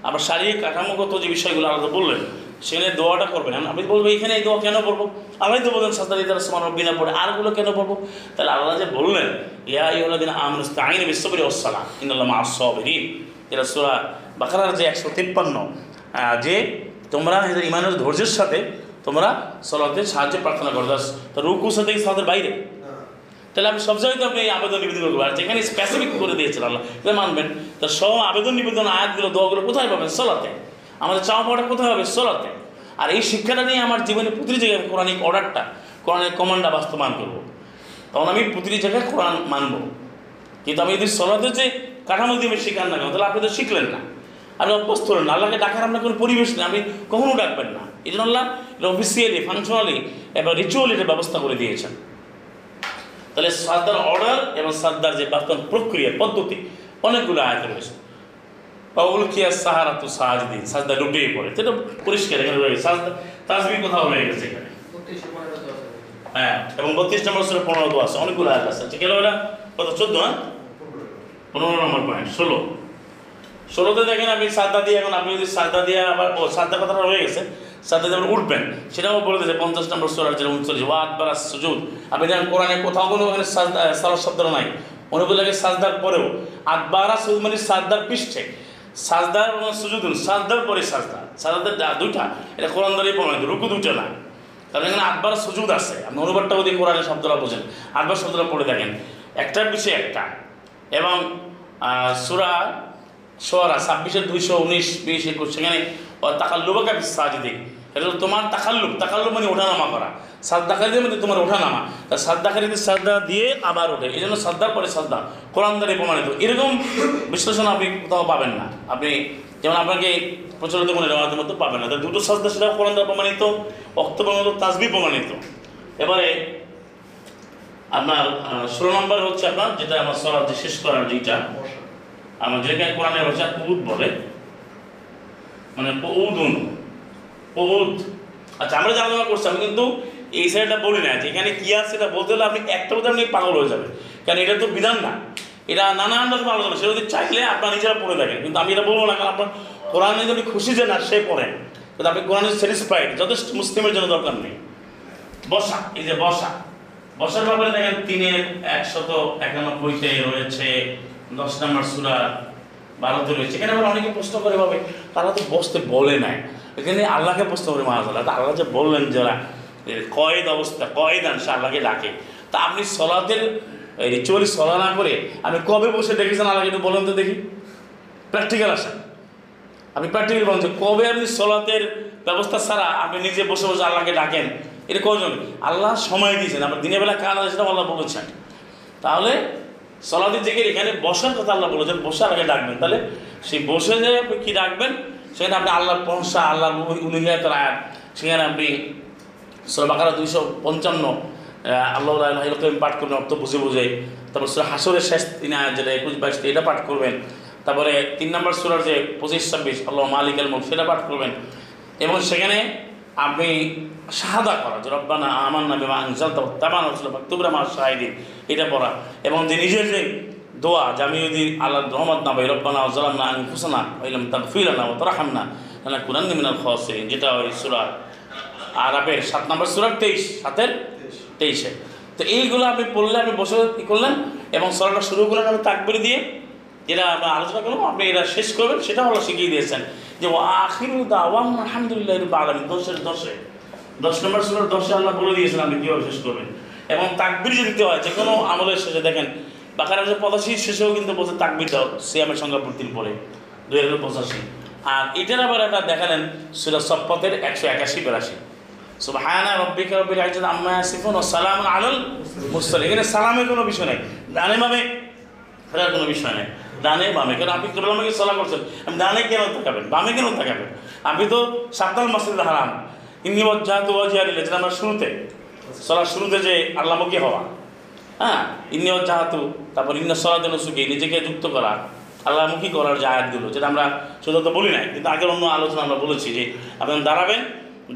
আবার শারীরিক কাঠামোগত যে বিষয়গুলো আলাদা বললেন, সেখানে দোয়াটা করবেন। আপনি বলব এখানে এই দোয়া কেন পড়ব? আল্লাহ তো বললেন সাস্তারি তারা সমান বিনা পড়ে আরগুলো কেন পড়ব? তাহলে আল্লাহ যে বললেন, ইয়া ইউলাদিন আমরুস্তাইন বিশ্বরি ওসালাম ইন্দাল্লাহ মাসবিন এরা সুরা বাকারার যে একশো তিপ্পান্ন যে তোমরা ইমানের ধৈর্যের সাথে তোমরা সলাতে সাহায্য প্রার্থনা করো। তো রুকু সাথে সালাতের বাইরে। তাহলে আপনি সব জায়গায় তো আপনি এই আবেদন নিবেদন করবেন আর যেখানে স্পেসিফিক করে দিয়েছেন আল্লাহ, এটা মানবেন। তো সব আবেদন নিবেদন আয়াতগুলো, দোয়াগুলো কোথায় পাবেন? সলাতে। আমাদের চাওয়া পাওয়াটা কোথায় হবে? সলাতে। আর এই শিক্ষাটা নিয়ে আমার জীবনে প্রতিটি জায়গায় আমি কোরআনিক অর্ডারটা, কোরআনের কমান্ডটা বাস্তবায়ন করব। তখন আমি প্রতিটি জায়গায় কোরআন মানবো। কিন্তু আমি যদি সলাতে যে কাঠামো দিয়ে আমি শিখান না কেন, তাহলে আপনি তো শিখলেন না। আপনি অভ্যস্ত হলেন না। আল্লাহকে ডাকার আপনার কোনো পরিবেশ নেই। আপনি কখনো ডাকবেন না। এই জন্য আল্লাহ এটা অফিসিয়ালি ফাংশনালি এবং রিচুয়ালি এটা ব্যবস্থা করে দিয়েছেন। তাহলে সাজদার অর্ডার এবং সাজদার যে বাস্তবায়ন প্রক্রিয়া পদ্ধতি অনেকগুলো আয়াত রয়েছে। পাউল কিয়া সাহারা তো সাহাজ দিন সাজদা লুটিয়ে পড়ে। সেটা পরিষ্কার এখানে রয়েছে। সাজদা তাজবি কোথাও রয়ে গেছে এখানে। হ্যাঁ এবং বত্রিশ নম্বর সুরে পনেরো দো আছে। অনেকগুলো আয়াত আছে। গেল এটা? কত? চোদ্দ হ্যাঁ? পনেরো নম্বর পয়েন্ট ষোলো। ষোলোতে দেখেন আপনি সাদা দিয়ে এখন আপনি যদি সাদা দিয়ে আবার ও সাদা কথাটা রয়ে গেছে। দিয়ে আবার উঠবেন, সেটাও বলে দিয়েছে, পঞ্চাশ নম্বর সোলার যেটা উনচল্লিশ ওয়াদ বারা সুজুদ। আপনি দেখেন কোরআনে কোথাও কোনো ওখানে সালার শব্দ নাই। অনুকূল লাগে সাজদার পরেও। আদবারা সুজুদ মানে সাজদার পৃষ্ঠে। সাজদার এবং সুজুদুন সাজদার পরে সাজদা। সাজদার দুইটা। এটা কোরআন দ্বারাই প্রমাণিত, রুকু দুটো না। কারণ এখানে আটবার সুজুদ আছে। আপনি অনুবাদটা যদি কোরআনের শব্দটা বোঝেন আটবার শব্দটা পড়ে দেখেন। একটার পিছিয়ে একটা। এবং সূরা সোয়ারা ছাব্বিশের দুইশো উনিশ, বিশ, একুশ, সেখানে তাকাল্লুবাকা সাজিদিক এটা তোমার তাকাল্লুব তাকাল্লুব মানে ওঠানামা করা সাদ্দাকারীদের মধ্যে তোমার ওঠানামা তা সাদ্দাকারীদের সাদ্দা দিয়ে আবার ওঠে এই জন্য সাদ্দার পরে সাদ্দা কোরআন দ্বারা প্রমাণিত এরকম বিশ্লেষণ আপনি কোথাও পাবেন না আপনি যেমন আপনাকে প্রচলিত মনে রেওয়াজের মধ্যে পাবেন না দুটো সাদ্দা সেটা কোরআন দ্বারা প্রমাণিত অক্ত প্রমাণিত তাজবি প্রমাণিত এবারে আপনার ষোলো নম্বর হচ্ছে আপনার যেটা আমার সরাজ শেষ করার যেটা আমার যেখানে কোরআনের ভাষা পৌদ বলে মানে পৌদুন পৌদ আচ্ছা আমরা আলোচনা করছি আমি কিন্তু এই সাইডটা বলি না, যে এখানে কি আছে সেটা বলতে হলে আপনি একটা বলতে আপনি পাগল হয়ে যাবেন। কারণ এটা তো বিধান না। এটা নানান রকম আলোচনা, সেটা যদি চাইলে আপনার নিজেরা পড়ে থাকেন কিন্তু আমি এটা বলব না, কারণ আপনার কোরআনে যদি খুশি যে না সে পড়েন কিন্তু আপনি কোরআনে স্যাটিসফাইড যথেষ্ট মুসলিমের জন্য দরকার নেই। বসা এই যে বসা বসার ব্যাপারে দেখেন, তিনের একশত একানব্বইতে রয়েছে দশ নম্বর সুরা বারোতে রয়েছে। এখানে আবার অনেকে প্রশ্ন করে ভাবে, তারা তো বসতে বলে নাই। এখানে আল্লাহকে প্রশ্ন করে মাহাজ আল্লাহ তা আল্লাহ যে বললেন যারা কয়েদ অবস্থা, কয়েদ আন সে আল্লাহকে ডাকে। তা আপনি সলাতের রিচুয়ালি সলা না করে, আপনি কবে বসে দেখেছেন? আল্লাহকে একটু বলেন তো দেখি। প্র্যাকটিক্যাল আসেন আপনি প্র্যাকটিক্যাল বলেন কবে আপনি সলাতের ব্যবস্থা ছাড়া আপনি নিজে বসে বসে আল্লাহকে ডাকেন? এটা কজন আল্লাহ সময় দিয়েছেন। আপনার দিনের বেলা কাজ আছে, সেটা আল্লাহ বলেছেন। তাহলে সলাদের দিকে এখানে বসার কথা আল্লাহ বলেছেন, বসার আগে ডাকবেন। তাহলে সেই বসে যে আপনি কী ডাকবেন, সেখানে আপনি আল্লাহর প্রশংসা আল্লাহর উনিহাতের আয়াত, সেখানে আপনি বাকারা দুইশো পঞ্চান্ন আল্লাহ পাঠ করবেন, অর্থ বুঝে বুঝে। তারপর সুরা হাসরের শেষ তিন আয়াত যেটা, একুশ বাইশ এটা পাঠ করবেন। তারপরে তিন নম্বর সুরার যে পঁচিশ ছাব্বিশ, আল্লাহ মালিক আল মুখ সেটা পাঠ করবেন। এবং সেখানে আপনি শাহাদা করা যে রব্বানা আমার নামে মা আনসাল তামান তুবরা মা শাহিদিন। এটা পড়া। এবং যে নিজের যে দোয়া যে আমি যদি আল্লাহ রহমত না পাই রব্বানা জালাম না আমি হুসানা হইলাম তার ফিরাম না তরাহাম না না কুরান মিনাল খসরিন। যেটা ওই সুরা আরবের সাত নম্বর সুরার তেইশ, সাতের তেইশে। তো এইগুলো আপনি পড়লে আপনি বসে কী করলেন এবং সরাটা শুরু করলেন আমি তাকবির দিয়ে যেটা আমরা আলোচনা করব, আপনি এটা শেষ করবেন সেটা হলো শিখিয়ে দিয়েছেন যে ও আখির দাওয়াম, আলহামদুলিল্লাহ আলমী দশের দশে। দশ নম্বর সুরার দশে আল্লাহ বলে দিয়েছেন আপনি কীভাবে শেষ করবেন। এবং তাকবির যে দিতে হয় যে কোনো আমলের শেষে দেখেন, বাকার পঁচাশি শেষেও কিন্তু বলছে তাকবির দাও সিয়ামের সংখ্যা পূর্তির পরে, দুই হাজার পঁচাশি। আর এটার আবার একটা দেখালেন, সুরা সপ্পতের একশো একাশি, বেরাশি। সুবহানা রব্বিকা রব্বিল ইজ্জাতি আম্মা ইয়াসিফুন ওয়া সালামুন আলাল মুরসালিন। এখানে সালামের কোনো বিষয় নাই বামে ফেরার কোনো বিষয় নেই। ডানে বামে। কেন? আপনি কেবল আমাকে সলা করছেন। আমি ডানে কেন তাকাবেন? বামে কেন তাকাবেন? আপনি তো সাবধান মাসিদ হারাম। ইন্নি ওয়াজ্জাহাত ওয়াজিহারিল্লাহ যেটা আমরা শুরুতে। সলার শুরুতে যে আল্লাহমুখী হওয়া। হ্যাঁ? ইন্নি ওয়াজ্জাহাতু, তারপর ইন্ন সলাতেন সুখী নিজেকে যুক্ত করা। আল্লাহমুখী করার যে আয়াতগুলো, যেটা আমরা শুধু তো বলি নাই, কিন্তু আগের অন্য আলোচনা আমরা বলেছি যে আপনি দাঁড়াবেন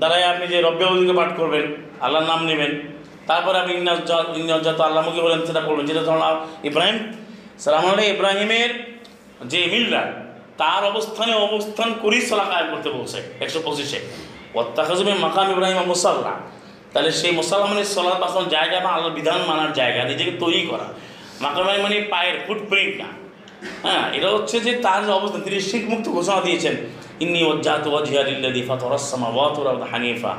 দাঁড়ায় আপনি যে রব্বে উদ্দিকে পাঠ করবেন, আল্লাহর নাম নেবেন, তারপরে আপনি ইন্নাজাত আল্লাহমুখী বলেন সেটা করবেন। যেটা ধরুন ইব্রাহিম সালাম আলাই ইব্রাহিমের যে মিল্লা, তার অবস্থানে অবস্থান করেই সলা কায়েম করতে বলছে, একশো পঁচিশে। অত্যাকাজমে মাকাম ইব্রাহিম মুসাল্লা। তাহলে সেই মুসাল্লা মানে সলাৎ বাসানোর জায়গা বা আল্লাহ বিধান মানার জায়গা, নিজেকে তৈরি করা। মাকাম ইব্রাহিম মানে পায়ের ফুটপ্রিন্ট না। হ্যাঁ এটা হচ্ছে যে তার যে অবস্থান, তিনি শিখ মুক্ত ঘোষণা দিয়েছেন, ইন্নি ওজ্জাত ওয়াজিহারিল্লাদি ফাতরাসমা ওয়াতুরা হানিফা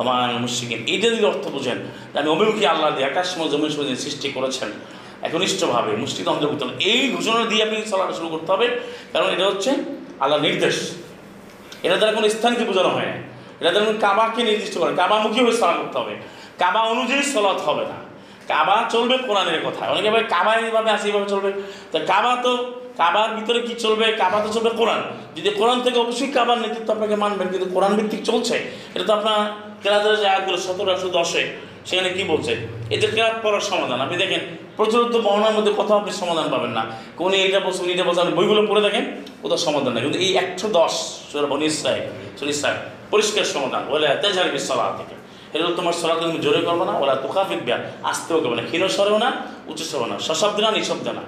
আমার মুশিকিন এইটা যদি অর্থ বোঝেন আমি অভিমুখী আল্লাহ দিয়ে আকাশ সময় সৃষ্টি করেছেন। একনিষ্ঠভাবে মুষ্টিদ অন্তর্ভুক্ত। এই ঘোষণা দিয়ে আপনি চলাটা শুরু করতে হবে, কারণ এটা হচ্ছে আল্লাহ নির্দেশ। এটা দ্বারা কোনো স্থানকে বোঝানো হয় না। এটা দ্বারা কাবাকে নির্দিষ্ট করে কাবামুখী হয়ে চলা করতে হবে। কাবা অনুযায়ী সলাৎ হবে না। কাবা চলবে কোরআনের কথা অনেকে ভাবে কাবা এইভাবে আসে এইভাবে চলবে। তো কাবা তো, কাবার ভিতরে কি চলবে? কাবা তো চলবে কোরআন। যদি কোরআন থেকে অবশ্যই কাবার নেতৃত্ব আপনাকে মানবেন, কিন্তু কোরআন ভিত্তিক চলছে, এটা তো আপনার কেরাতের যে আয়াতগুলো, সতেরো একশো দশে সেখানে কি বলছে? এদের কেরাত পড়ার সমাধান। আপনি দেখেন প্রচলিত বর্ণার মধ্যে কোথাও আপনি সমাধান পাবেন না। কোন এইটা বলছেন এইটা বলছেন আপনি বইগুলো পড়ে দেখেন কোথাও সমাধান নেই। কিন্তু এই একশো দশ সুরা বনি ইসরায়েল সুরা পরিষ্কার সমাধান। বলে তেজার বিশ্বলা থেকে এটা তোমার সলাতে তুমি জোরে করবে না ওরা তুকাফিক ব্যাগ আসতেও করবে না। ক্ষীণ সরেও না উচ্চ সরেও না। সশব্দ না, নিঃশব্দ না।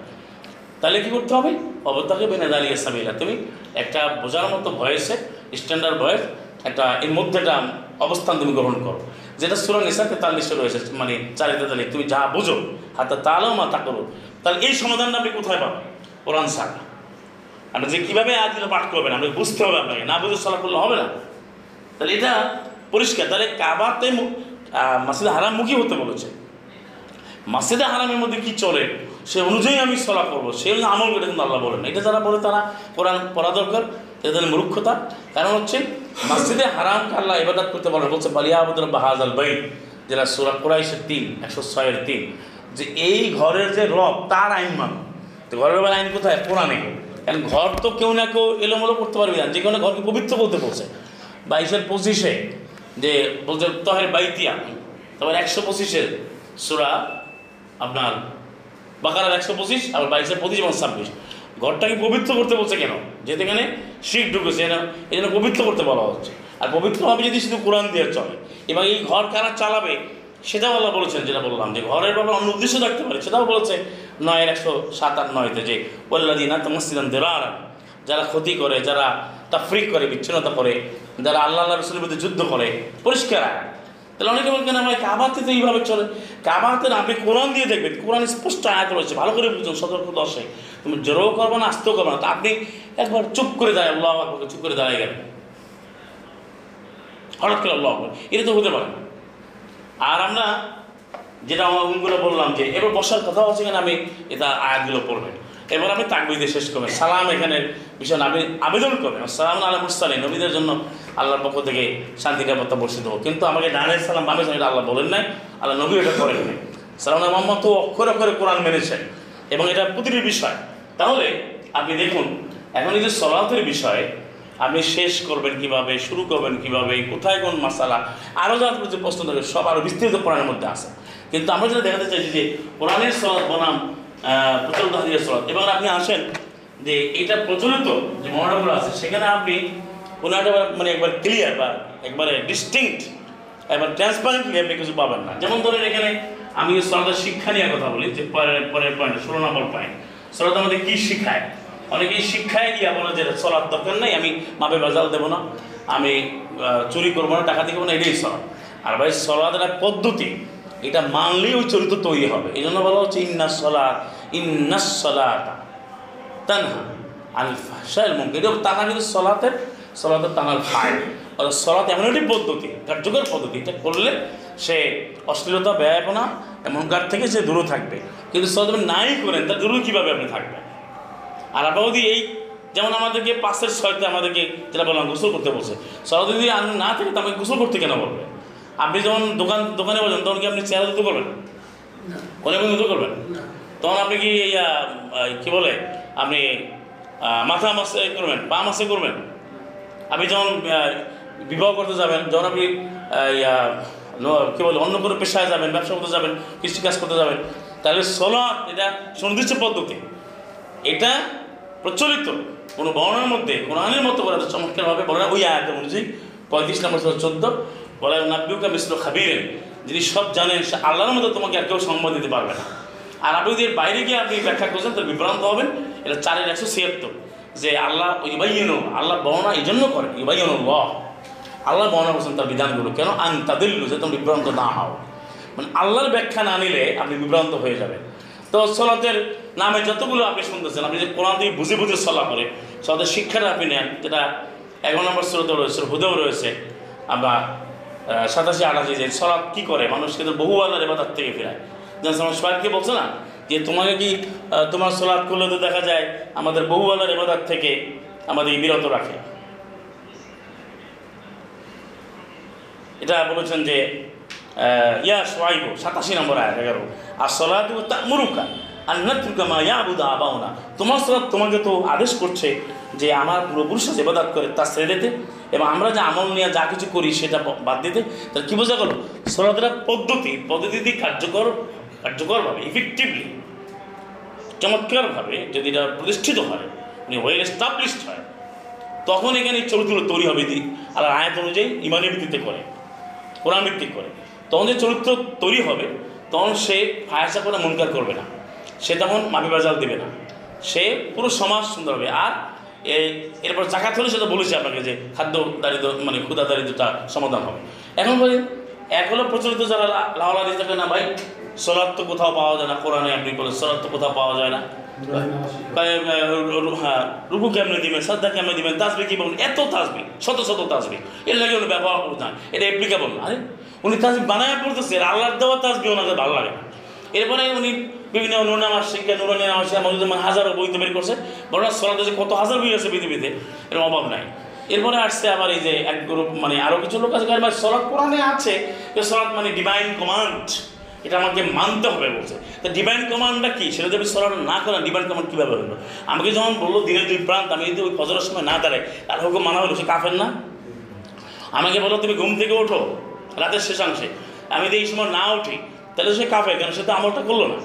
তাহলে কি করতে হবে? অবতাকে বেনে দাঁড়িয়ে সামিলা। তুমি একটা বোঝার মতো ভয়েসে স্ট্যান্ডার্ড ভয়েস একটা এর মধ্যে একটা অবস্থান তুমি গ্রহণ করো। যেটা সুরা নিসা তেতাল্লিশে রয়েছে মানে চারি তেতাল্লিশ তুমি যা বুঝো হাতে তালাও মা তা করো তাহলে এই সমাধানটা আপনি কোথায় পাবেন? কোরআন সাকা আপনি যে কীভাবে আদিল পাঠ করবেন আপনি বুঝতে হবে আপনাকে। না বুঝে চলা করলে হবে না। তাহলে এটা পরিষ্কার। তাহলে কাবাতে মু- আহ, মাসজিদে হারামমুখী হতে বলেছে। মাসজিদে হারামের মধ্যে কি চলে? সে অনুযায়ী আমি সলা করব। সে আমল করে কিন্তু আল্লাহ বলেন এটা যারা বলে তারা কোরআন পড়া দরকার। এদের মূর্খতা। কারণ হচ্ছে মসজিদে হারাম আল্লাহ ইবাদত করতে বলেন বলছে বালিয়া আবুদুল বাহাজ আল বাইন যেটা সুরা কোরাইশের তিন, একশো ছয়ের তিন। যে এই ঘরের যে রব, তার আইন মান। তো ঘরের বেলা আইন কোথায়? কোরআনে। কারণ ঘর তো কেউ না কেউ এলোমেলো করতে পারবি না। যে কোনো ঘরকে পবিত্র করতে বলছে। বাইশের পঁচিশে যে বলছে, তহের বাইতিয়া তারপর একশো পঁচিশের সুরা আপনার বাকারার একশো পঁচিশ, আর বাইশের পঁচিশ এবং ছাব্বিশ। ঘরটাকে পবিত্র করতে বলছে কেন? যেহেতু এখানে শিখ ঢুকেছে না এই জন্য পবিত্র করতে বলা হচ্ছে। আর পবিত্র হবে যদি শুধু কোরআন দিয়ে চলে, এবং এই ঘর কারা চালাবে, সেটাও আল্লাহ বলেছেন, যেটা বললাম, যে ঘরের ব্যাপারে অন্য উদ্দেশ্য থাকতে পারে, সেটাও বলেছে নয়ের একশো সাত আট নয়তে যে ওল্লাদিনা তমসিদান দেরার যারা ক্ষতি করে, যারা তা তাফরিক করে, বিচ্ছিন্নতা করে, যারা আল্লাহ আল্লাহ রসুলের বিরুদ্ধে যুদ্ধ করে, পরিষ্কার তাহলে অনেকে বলছেন ভাই কাবাতে তো এইভাবে চলে কাবাতে না, আপনি কোরআন দিয়ে দেখবেন, কোরআন স্পষ্ট আয়াত রয়েছে, ভালো করে বুঝুন, সতর্ক দশে তুমি জোরও করবে না, আসতেও করবে না। তো আপনি একবার চুপ করে দাঁড়ায়, আল্লাহ আকবরকে চুপ করে দাঁড়ায় গেলেন। হঠাৎ করে আল্লাহ এটা তো হতে পারে। আর আমরা যেটা অঙ্গুলো বললাম যে, এবার বসার কথা হচ্ছে এখানে আমি এটা আয়াতগুলো পড়বেন। এবার আপনি তাকবিদে শেষ করবেন সালাম এখানে ভীষণ আপনি আবেদন করবেন সালাম আল্লাহ মুসালি নবীদের জন্য আল্লাহর পক্ষ থেকে শান্তি, নিরাপত্তা বর্ষিত হোক। কিন্তু আমাকে ডানে সালাম, বামে সালাম এটা আল্লাহ বলেন নাই, আল্লাহ নবী এটা করেন নাই। সালাম মোহাম্মদ তো অক্ষরে অক্ষরে কোরআন মেনেছেন। এবং এটা প্রতিটি বিষয়। তাহলে আপনি দেখুন, এখন এই যে সলাতের বিষয়ে, আপনি শেষ করবেন কীভাবে, শুরু করবেন কীভাবে, কোথায় কোন মশালা আরও যা যে প্রশ্ন থাকে সব আরও বিস্তৃত কোরআনের মধ্যে আছে। কিন্তু আমরা যেটা দেখাতে চাইছি যে কোরআনের সলাৎ বনাম প্রচলিত হাদিসের সলাৎ এবং আপনি আসেন যে এটা প্রচলিত যে মহানগর আছে, সেখানে আপনি কোনো একটা মানে একবার ক্লিয়ার বা একবারে ডিস্টিংক্ট একবার ট্রান্সপারেন্টলি আপনি কিছু পাবেন না। যেমন ধরেন এখানে আমি সলাতের শিক্ষা নিয়ে কথা বলি, যে পরের পরের পয়েন্ট ষোলো নম্বর পয়েন্ট সলাত আমাদের কী শিখায়? অনেকেই শিক্ষায় গিয়ে বলে যে চলার দরকার নেই, আমি মাপে বাজাল দেবো না, আমি চুরি করব না, টাকা দিব না, এটাই সলাৎ। আর ভাই, সলাৎ একটা পদ্ধতি এটা মানলেই ওই চরিত্র তৈরি হবে। এই জন্য বলা হচ্ছে ইন্নাস সলাৎ ইন্নাস তানহা আল ফাহশাইল মুনকার। এটা তানা কিন্তু সলাতের সলাতের তানার ফাইল অর্থাৎ সলাত এমন একটি পদ্ধতি, কার্যকর পদ্ধতি। এটা করলে সে অশ্লীলতা, ব্যয়পনা এমন কার থেকে সে দূরে থাকবে। কিন্তু সলাত নাই করেন তার দূরে কীভাবে আপনি থাকবেন? আর যদি এই যেমন আমাদেরকে পাশের ছয়তে আমাদেরকে যেটা বললাম, গোসল করতে বলছে। সলাত যদি আমি না থাকে তো আমাকে গোসল করতে কেন বলবে? আপনি যখন দোকান দোকানে বলেন তখন কি আপনি চেয়ার ধুতে করবেন কোনে ধুতে করবেন তখন আপনি কি কি বলে আপনি মাথা মাসে করবেন পা মাসে করবেন? আপনি যখন বিবাহ করতে যাবেন যখন আপনি কি বলে অন্য কোনো পেশায় যাবেন ব্যবসা করতে যাবেন কৃষিকাজ করতে যাবেন তাহলে সলাৎ এটা সুনির্দিষ্ট পদ্ধতি। এটা প্রচলিত। কোনো বর্ণের মধ্যে কোনো কোরআনের মতো করে চমৎকারভাবে বলে না ওই আয়াত অনুযায়ী পঁয়ত্রিশ নম্বর চোদ্দ বলে নাব্বিউকা মিশ্র খাবিরেন যিনি সব জানেন, সে আল্লাহর মতো তোমাকে আর কেউ সম্মান দিতে পারবে না। আর আপনি যদি বাইরে গিয়ে আপনি ব্যাখ্যা করছেন তো বিভ্রান্ত হবেন। এটা চারের একশো ছিয়াত্তর। যে আল্লাহ ইবাইন আল্লাহ বর্ণনা এই জন্য করেন ইবাইন আল্লাহ বর্ণনা করছেন তার বিধানগুলো। কেন? আন তাদিল্লু, যে তুমি বিভ্রান্ত না হও। মানে আল্লাহর ব্যাখ্যা না নিলে আপনি বিভ্রান্ত হয়ে যাবেন। তো সলাতের নামে যতগুলো আপনি শুনতেছেন, আপনি যে কোরআন দিয়ে বুঝে বুঝে সলা করে সলাতের শিক্ষাটা আপনি নেন, যেটা এগারো নম্বর স্রোত রয়েছে হুদেও রয়েছে, আবার সাতাশি আটাশি যে সলাপ কী করে? মানুষ কিন্তু বহু আল্লাহর এবাদার থেকে ফেরায়। যেমন আমার সোয়াইবকে বলছে না যে, তোমাকে কি তোমার সলাপ করলে তো দেখা যায় আমাদের বহু আল্লাহর এবাদার থেকে আমাদের বিরত রাখে। এটা বলেছেন যে ইয়া সোয়াইব, সাতাশি নম্বর আয় এগারো। আর সলাদ মুরুকা আর নাতুকা মা ইয়া আবুদা আবাউনা। তোমার সলাপ তোমাকে তো আদেশ করছে যে আমার পূর্বপুরুষরা যে ইবাদত করে তা ছেড়ে দিতে এবং আমরা যে আমল নিয়ে যা কিছু করি সেটা বাদ দিতে। তাহলে কী বোঝা গেল? সলাতের পদ্ধতি পদ্ধতি কার্যকর, কার্যকরভাবে ইফেক্টিভলি চমৎকারভাবে যদি এটা প্রতিষ্ঠিত হয় মানে ওয়েল এস্টাবলিশড হয়, তখন এখানে এই চরিত্রগুলো তৈরি হবে দি আর আয়াত অনুযায়ী ইমানের ভিত্তিতে করে, কোরআন ভিত্তিক করে। তখন যে চরিত্র তৈরি হবে, তখন সে ফায়াসা করে মনকার করবে না। সে তখন মাপি বাজাল দেবে না। সে পুরো সমাজ সুন্দর হবে। আর এরপর জাকাত হলে সেটা বলেছি আপনাকে যে খাদ্য দারিদ্র মানে ক্ষুদা দারিদ্রতা সমাধান হবে। এখন বলেন এক হলো প্রচলিত যারা লাওলা দিয়ে থাকে না ভাই, সলাৎ তো কোথাও পাওয়া যায় না, কোরআনে আপনি বলে সলাৎ তো কোথাও পাওয়া যায় না। হ্যাঁ রুকু কেমনে দিবেন শ্রদ্ধা কেমনে দিবেন তাসবি কি বলবেন এত তাসবি শত শত তাসবি এর লাগে উনি ব্যবহার করতে না এটা অ্যাপ্লিকেবল আরে, উনি তাসবি বানায় পড়তেছে, আর আল্লাহর দেওয়া তাসবি ওনাকে ভালো লাগে এরপরে উনি বিভিন্ন নুরনামাজ শিক্ষা নুরানি নামাজ শিক্ষা মজুদ হাজারো বই তো বের করছে। বড় সলাতে যে কত হাজার বই আছে পৃথিবীতে, এর অভাব নাই। এরপরে আসছে আবার এই যে এক গ্রুপ মানে আরও কিছু লোক আছে ভাই সলাৎ কোরআনে আছে যে সলাৎ মানে ডিভাইন কমান্ড এটা আমাকে মানতে হবে বলছে। তা ডিভাইন কমান্ডটা কি? সেটা যদি সলাৎ না করেন ডিভাইন কমান্ড কীভাবে হলো? আমাকে যখন বলল, দিনের দুই প্রান্ত আমি যদি ওই ফজরের সময় না দাঁড়াই, তার হুকুম মানা হলো, সে কাফের না? আমাকে বলো তুমি ঘুম থেকে ওঠো, রাতের শেষাংশে। আমি যদি এই সময় না উঠি, তাহলে সে কাফের কেন সে তো আমলটা করল না।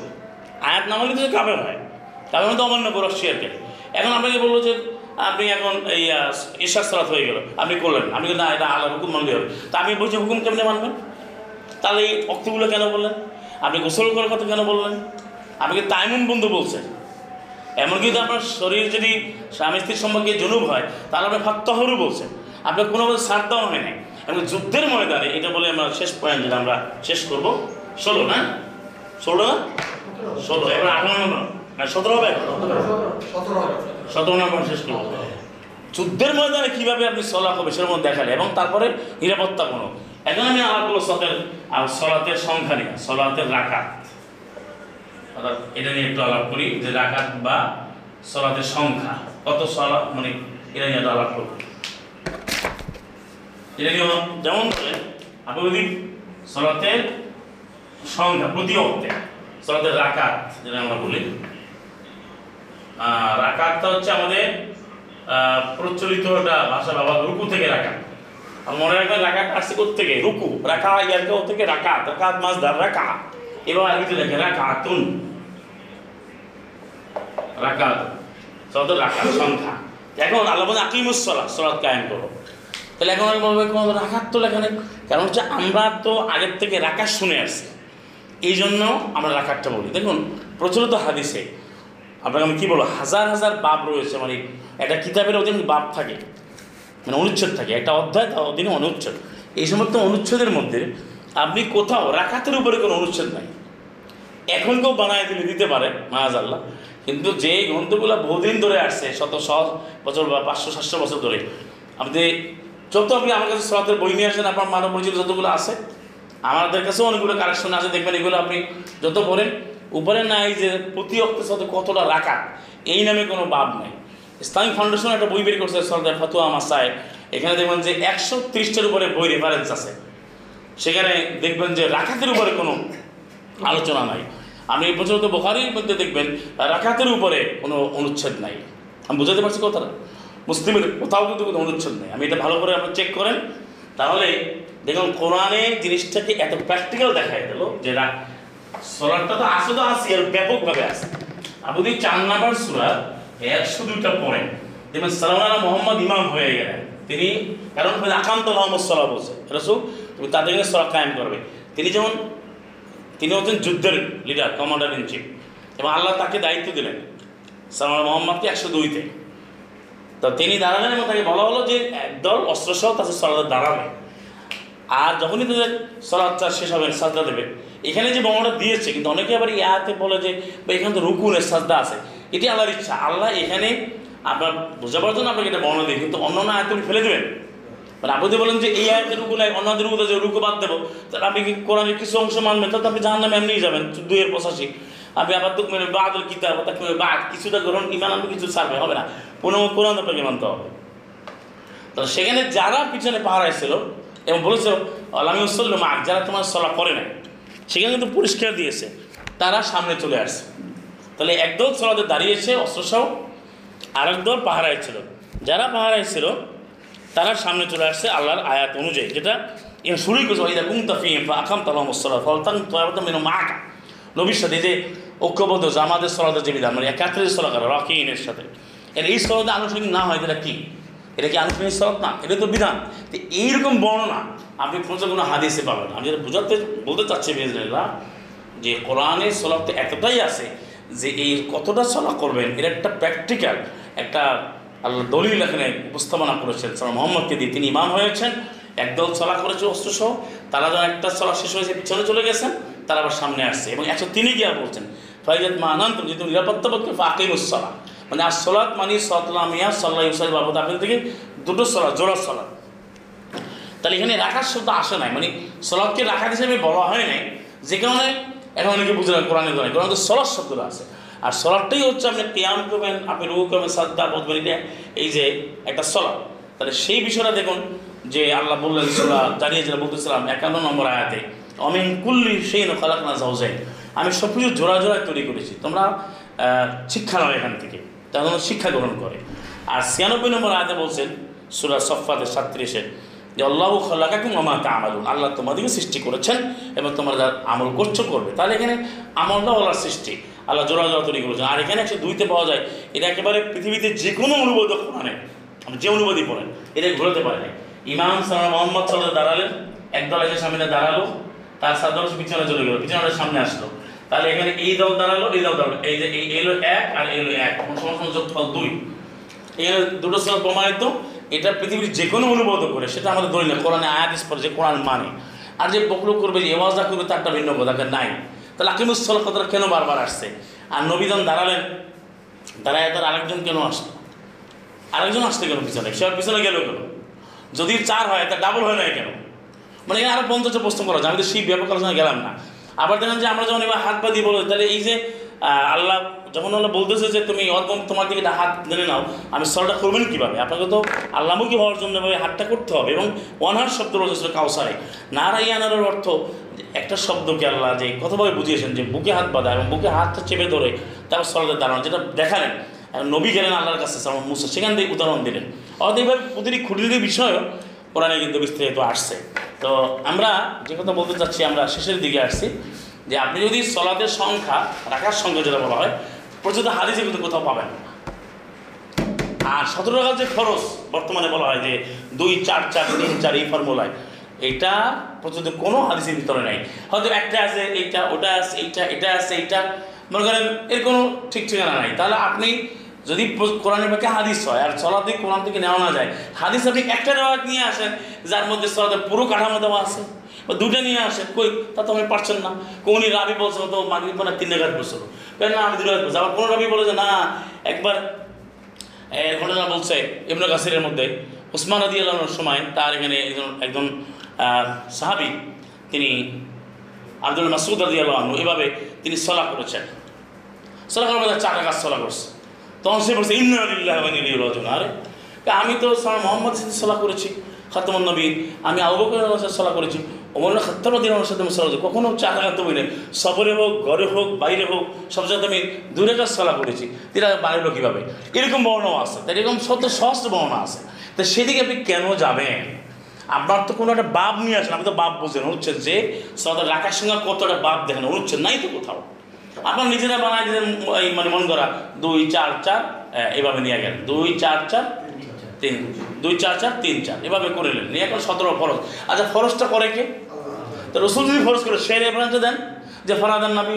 আয়াত না তো সে কাফের হয়। কাফের মধ্যে অমান্য করে শেয়ারকে এখন আপনাকে বলল যে আপনি এখন এই ঈশ্বর সরাত হয়ে গেল, আপনি করলেন। আমি কিন্তু না, এটা আল্লাহ হুকুম মানলে হবে। তা আমি বলছি হুকুম কেমনে মানবেন? তাহলে এই অক্তগুলো কেন বললেন? আপনি গোসল করার কথা কেন বললেন? আমাকে তাইমুন বন্ধু বলছে এমনকি যদি আপনার শরীর যদি স্বামী স্ত্রীর সম্পর্কে জনুব হয়, তাহলে আপনি ফাত্তাহরু বলছেন। আপনার কোনো মতে সার দেওয়া হয় নাই। এবং যুদ্ধের ময়দানে, এটা বলে আমরা শেষ পয়েন্ট আমরা শেষ করব। ষোলো, না? ষোলো? না ষোলো। এবার আঠারো নম্বর। না সতেরো হবে? সতেরো নম্বর শেষ করব। যুদ্ধের ময়দানে কীভাবে আপনি সলা হবে মধ্যে দেখালে এবং তারপরে নিরাপত্তা কোনো। এখন আমি আলাপ করব সতের আর সলাতের সংখ্যা নিয়ে সলাতের রাকাত। অর্থাৎ এটা নিয়ে একটু আলাপ করি যে রাকাত বা সলাতের সংখ্যা। কত সলা মানে এটা নিয়ে একটু আলাপ করব। এটা নিয়ে যেমন আপনি যদি সলাতের সংখ্যা, প্রতি অক্টে সলাতের রাকাত, যেটা আমরা বলি। রাকাতটা হচ্ছে আমাদের প্রচলিত একটা ভাষা ব্যবহার, রুকু থেকে রাকাত। আর মনে রাখবেন, রাকাত আসছে থেকে রুকু রাখা ইয়ারকে ও থেকে রাকাত রাকাত মাছ ধার রাকা। এবার আরবিতে লেখে, রাকাতুন। রাকাত সত রাকাত, সংখ্যা। এখন আল্লাহ বলে আকিমুস সলাত সলাত কায়েম করো। তাহলে এখন বলব, কোনো রাখাত তো লেখা নেই। কারণ হচ্ছে, আমরা তো আগের থেকে রাকাত শুনে আসছি। এই জন্য আমরা রাকাতটা বলি। দেখুন, প্রচলিত হাদিসে, আপনাকে আমি কী বলব, হাজার হাজার বাপ রয়েছে মানে একটা কিতাবের অধীন বাপ থাকে মানে অনুচ্ছেদ থাকে, একটা অধ্যায় তার অধীনে অনুচ্ছেদ। এই সমস্ত অনুচ্ছেদের মধ্যে আপনি কোথাও রাখাতের উপরে কোনো অনুচ্ছেদ নাই। এখন কেউ বানায় দিলে দিতে পারে মাহাজ আল্লাহ কিন্তু যে গ্রন্থগুলো বহুদিন ধরে আসছে, শত শ বছর বা পাঁচশো, সাতশো বছর ধরে, আপনি যত আপনি আমার কাছে সলাতের বই নিয়ে আসেন, আপনার মানব পরিচিত যতগুলো আছে আমাদের কাছেও অনেকগুলো কালেকশন আছে, দেখবেন এগুলো আপনি যত পড়েন, উপরে নাই যে প্রতি অক্টের সাথে কতটা রাখা এই নামে কোনো বাব নাই। ইসলামিক ফাউন্ডেশন একটা বই বের করছে, সরদার ফাতুয়া মাসায়। এখানে দেখবেন যে একশো ত্রিশটার উপরে বই রেফারেন্স আছে। সেখানে দেখবেন যে রাখাতের উপরে কোনো আলোচনা নাই। আপনি প্রচলিত বোখারির মধ্যে দেখবেন রাখাতের উপরে কোনো অনুচ্ছেদ নাই। আমি বুঝাতে পারছি কথাটা? মুসলিমের কোথাও কিন্তু কোনো অনুচ্ছেদ নেই। আমি এটা ভালো করে আপনি চেক করেন। তাহলে দেখুন, কোরআনে জিনিসটাকে এত প্র্যাকটিক্যাল দেখাই দিল যেটা সোলারটা তো আসে তো আসি আর ব্যাপকভাবে আসে আপনি যদি চার নাম্বার সুরা একশো দুইটা পড়েন দেখবেন সালামানা মোহাম্মদ ইমাম হয়ে গেলেন। তিনি কারণ আকান্ত মোহাম্মদ সাল্লাহ বলছে রসুল তুমি তাদের জন্য সলা কায়েম করবে। তিনি যেমন, তিনি হচ্ছেন যুদ্ধের লিডার কমান্ডার ইন চিফ এবং আল্লাহ তাকে দায়িত্ব দিলেন সালাম মোহাম্মদকে একশো দুইতে। তো তিনি দাঁড়ালেন এবং তাকে বলা হলো যে, একদল অস্ত্রসহ তাদের সলাতে দাঁড়াবে। আর যখনই তাদের সলাচ্চার শেষ হবে, সাজদা দেবে, এখানে যে বর্ণনা দিয়েছে, কিন্তু অনেকে আবার ইয়াতে বলে যে এখানে তো রুকুনের সাজদা আছে। এটি আল্লাহর ইচ্ছা। আল্লাহ এখানে, আপনার বোঝাবার জন্য আপনাকে এটা বর্ণনা দিই কিন্তু অন্য আয়াত তুমি ফেলে দেবেন। মানে আপনি বলেন যে, এই আয়াতের রুকু নাই, অন্য রুকুতে যে রুকু বাদ দেবো। তাহলে আপনি কি কোরআনের কিছু অংশ মানবেন? তাহলে আপনি জাহান নামে এমনিই যাবেন, দুইয়ের পঁচাশি। আপনি আবার তো মানে বাদল কিতাব তাকে বাদ, কিছুটা গ্রহণ, ইমান আনবে, কিছু ছাড়বে, হবে না। কোনো কোরআন আপনাকে মানতে হবে। তো সেখানে যারা পিছনে পাহারায় ছিল এবং বলেছিল, আলামি উসল্ল মাক যারা তোমার সলা করে নাই, সেখানে কিন্তু পরিষ্কার দিয়েছে, তারা সামনে চলে আসছে। তাহলে একদল সলাতে দাঁড়িয়েছে অস্ত্রসহ আর একদল পাহারায় ছিল যারা পাহারায় ছিল তারা সামনে চলে আসছে আল্লাহর আয়াত অনুযায়ী, যেটা শুরুই করছে ওই দেখুন তাফিম আকাম তালাম সলা ফলতান তো মেনো মাকা নবীর সাথে যে ঐক্যবদ্ধ জামাতের সলাতে যে বিধান মানে একাত্রের সলা করা রকিনের সাথে। এর এই সলাতে আনুষঙ্গিক না হয়, এটা কি? এটা কি আনুষ্ঠানিক সলাৎ? না, এটা তো বিধান। তো এইরকম বর্ণনা আপনি প্রচুর কোনো হাদিসে পাবেন। আমি যেটা বোঝাতে, বলতে চাচ্ছি বেজরাইল্লাহ যে কোরআনের সলাপ তো এতটাই আছে যে এই কতটা চলা করবেন এটা একটা প্র্যাকটিক্যাল একটা আল্লাহ দলিল এখানে উপস্থাপনা করেছেন। সাল মোহাম্মদকে দিয়ে তিনি ইমাম হয়েছেন, একদল চলা করেছে অস্ত্রসহ, তারা যেন একটা চলা শেষ হয়েছে, পিছনে চলে গেছেন তারা আবার সামনে আসছে এবং একশো তিনি গিয়া বলছেন, ফাইজাত মা আনন্দ যেহেতু নিরাপত্তা পক্ষে ফাঁকিম উসলা মানে আর সলাৎ মানি সতলামিয়া সাল্লাহ ইউসাই বাবদ আপনি থেকে দুটো সলাৎ জোড়া সলাৎ তাহলে এখানে রাখার শব্দ আসে নাই মানে সলাদকে রাখার হিসেবে বলা হয় নাই, যে কারণে এখন অনেকে বুঝে না কোরআনে কোরআনে কোরআন তো সলাদ শব্দটা আছে। আর সলাদটাই হচ্ছে আপনি কেয়াম করবেন, আপনি রু করবেন, সাদ্দা বদবেন এটা এই যে একটা সলাদ তাহলে সেই বিষয়টা দেখুন যে আল্লাহ বললেন সোলা জানিয়েছিলাম বলতেছিলাম, একান্ন নম্বর আয়াতে অমিন কুল্লি সেই নখালাক না যাওজাই আমি সব কিছু জোড়া জোড়ায় তৈরি করেছি। তোমরা শিক্ষা নাও এখান থেকে। তারা শিক্ষা গ্রহণ করে। আর ছিয়ানব্বই নম্বর আয়াতে বলছেন, সুরা সফাতে সাত্রিশে যে আল্লাহ খালাকাকুম আমা আমালুন আল্লাহ তোমাদেরকে সৃষ্টি করেছেন এবং তোমরা যা আমল করছ, করবে। তাহলে এখানে আমলটা আল্লাহর সৃষ্টি। আল্লাহ জোড়া জোড়া তৈরি করেছেন। আর এখানে একশো দুইতে পাওয়া যায়, এটা একেবারে পৃথিবীতে যে কোনো অনুবাদ কোরআনে যে অনুবাদই পড়েন, এটা ঘুরতে পারেনি ইমাম সাল মোহাম্মদ সাল্লাহ দাঁড়ালেন, একদল এসে সামনে দাঁড়াল তার সাত দল পিছনে চলে গেলো, পিছনে সামনে আসলো। তাহলে এখানে এই দল দাঁড়াল, এই দল দাঁড়াল। এই যে এই এলো এক আর এলো এক সমস্ত যোগফল দুই। এই দুটো সময় প্রমাণিত। এটা পৃথিবীর যে কোনো অনুবাদ করে, সেটা আমাদের ধরি না কোরআনে আয়াত স্পর যে কোরআন মানে। আর যে বকলু করবে, যে এওয়াজা করবে, তার একটা ভিন্ন কথা নাই। তাহলে আকিমুসল কথাটা কেন বারবার আসছে? আর নবীজন দাঁড়ালেন দাঁড়ায় তার আরেকজন কেন আসলো? আরেকজন আসতে কেন পিছনে, সে পিছনে গেল কেন? যদি চার হয়, তা ডাবল হয় না কেন? মানে এখানে আরও পঞ্চাশটা প্রশ্ন করা যায় আমি তো সেই ব্যাপক আলোচনা গেলাম না। আবার দেখেন যে আমরা যখন এবার হাত পা দিয়ে বলো, তাহলে এই যে আল্লাহ যখন আল্লাহ বলতেছে যে তুমি অর্ধম তোমার দিকে হাত ধরে নাও, আমি সলটা করবেন কীভাবে? আপনাকে তো আল্লাহমুখী হওয়ার জন্য এভাবে হাতটা করতে হবে এবং ওয়ানহার শব্দ রয়েছে কাউসারে নারাইয়ানারের অর্থ একটা শব্দকে আল্লাহ যে কতভাবে বুঝিয়েছেন যে বুকে হাত বাঁধা এবং বুকে হাতটা চেপে ধরে তারপর সলাতে দাঁড়ানো, যেটা দেখালেন। নবী গেলেন আল্লাহর কাছে মুসা, সেখান থেকে উদাহরণ দিলেন। অর্থাৎ এইভাবে প্রতিটি খুঁটির বিষয়ও কোরআনে কিন্তু বিস্তারিত আসছে। তো আমরা যে কথা বলতে চাচ্ছি, আমরা শেষের দিকে আসছি, যে আপনি যদি সলাদের সংখ্যা, রাখার সংখ্যা যেটা বলা হয় প্রচুর হাদিসে কিন্তু কোথাও পাবেন। আর সতেরো টাকার যে খরচ, বর্তমানে বলা হয় যে দুই, চার চার, তিন, চার, এই ফর্মুলায়, এটা প্রচুর কোনো হাদিসের ভিতরে নাই হয়তো একটা আছে, এইটা, ওটা আছে, এইটা, এটা আছে, এইটা, মনে করেন এর কোনো ঠিক ঠিকানা নাই তাহলে আপনি যদি কোরআনের পক্ষে হাদিস হয়, আর সলাতে কোরআন থেকে নেওয়া না যায়, হাদিস আপনি একটা রেওয়াজ নিয়ে আসেন, যার মধ্যে সলাতে পুরো কাঠামো দেওয়া আছে, বা দুটো নিয়ে আসেন, কই, তা তো আপনি পারছেন না। কোনই রাবি বলছে তো মাগরিব মানে তিন রেখাত বলছিল। কেন না, আমি দুটো বলছি। আবার কোনো রাবি বলে যে, না, একবার ঘটনা বলছে ইবনে কাসিরের মধ্যে। উসমান আদি আল্লাহর সময় তার এখানে একজন একজন সাহাবি, তিনি আব্দুল মাসুদ আদি আল্লাহ এভাবে তিনি সলা করেছেন। সলা করার চার কাজ সলা করছে। তখন সে বলছে ইন্দিল্লাহ আরে আমি তো মোহাম্মদ সাথে সলা করেছি, খাতমন নবী আমি আবু বকরের সলা করেছি, ওমর খাত্তাবাদিন আমার সাথে আমি সলা কখনো চার রাখাতে বই নেই সফরে হোক, ঘরে হোক, বাইরে হোক, সব জায়গাতে আমি দূরে কাজ সলা করেছি। তিরা বাড়িলো কীভাবে? এরকম বর্ণও আছে। তাই এরকম শত সহস্র বর্ণনা আছে। তো সেদিকে আপনি কেন যাবেন? আপনার তো কোনো একটা বাপ নিয়ে আসেন। আপনি তো বাপ বোঝেন হচ্ছে যে সদার রাখার সঙ্গে কতটা বাপ দেখেন হচ্ছে নাই তো কোথাও। আপনার নিজেরা বানায় দিলেন, এই মানে মন করা, দুই, চার চার এভাবে নিয়ে গেলেন। দুই, চার চার, তিন, দুই, চার চার, তিন, চার, এভাবে করে নিলেন। নিয়ে এখন সতেরো ফরজ। আচ্ছা ফরজটা করে কে? তো রসুল যদি ফরজ করে, সে রেফারেন্সে দেন? যে ফরাদান নবী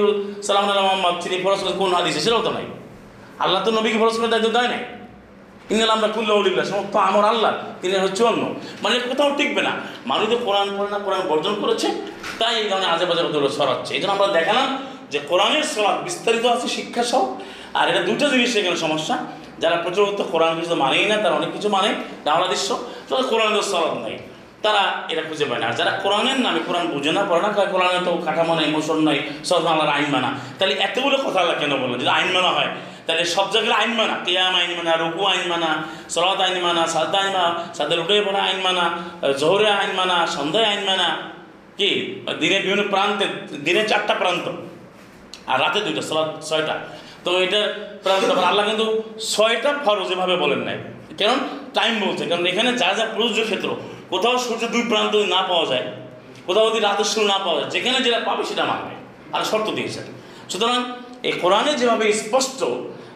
সালাম মোহাম্মদ তিনি ফরজ করে কোন হাদিসে? সেটাও তো নাই। আল্লাহ তো নবীকে ফরজ করে দায়িত্ব দেয় নাই। ইনাল আমরা কুল্লা উলিল্লা সমস্ত আমার আল্লাহ, তিনি হচ্ছে অন্য। মানে কোথাও টিকবে না। মানুষ তো কোরআন পড়ে না, কোরআন বর্জন করেছে, তাই এই ধরনের আজে বাজে কথাগুলো ছড়াচ্ছে এই জন্য আমরা দেখালাম যে কোরআনের সলাপ বিস্তারিত আছে, শিক্ষা সহ। আর এটা দুটো জিনিস এখানে সমস্যা। যারা প্রচলিত কোরআন কিছু মানেই না, তারা অনেক কিছু মানে বাংলাদেশ তাদের কোরআনের সলাপ নাই। তারা এটা খুঁজে পায় না। আর যারা কোরআনের নামে কোরআন বুঝে না, পড়ে না, কয় কোরআনে তো কাঠামো নেই, মোশন নাই, সব বাংলার আইন মানা। তাহলে এতগুলো কথা কেন বলল? যদি আইন মানা হয়, তাহলে সব জায়গায় আইন মানা। কেয়াম আইন মানা, রুকু আইন মানা সলাত আইন মানা সাদ আইন মানা সাদের উঠে পড়া আইন মানা জোহরে আইন মানা, সন্ধ্যায় আইন মানা। কি? দিনের বিভিন্ন প্রান্তে দিনে চারটা প্রান্ত। আর রাতে দুইটা সলাৎ ছয়টা। তো এটার প্রান্ত তখন আল্লাহ কিন্তু ছয়টা ফরজ এভাবে বলেন নাই। কারণ টাইম বলছে। কারণ এখানে যা যা প্রযোজ্য ক্ষেত্র, কোথাও সূর্য দুই প্রান্ত না পাওয়া যায়, কোথাও যদি রাতের শুরু না পাওয়া যায়, যেখানে যেটা পাবে সেটা মানবে। আর শর্ত দিয়েছে সুতরাং এই কোরআনে যেভাবে স্পষ্ট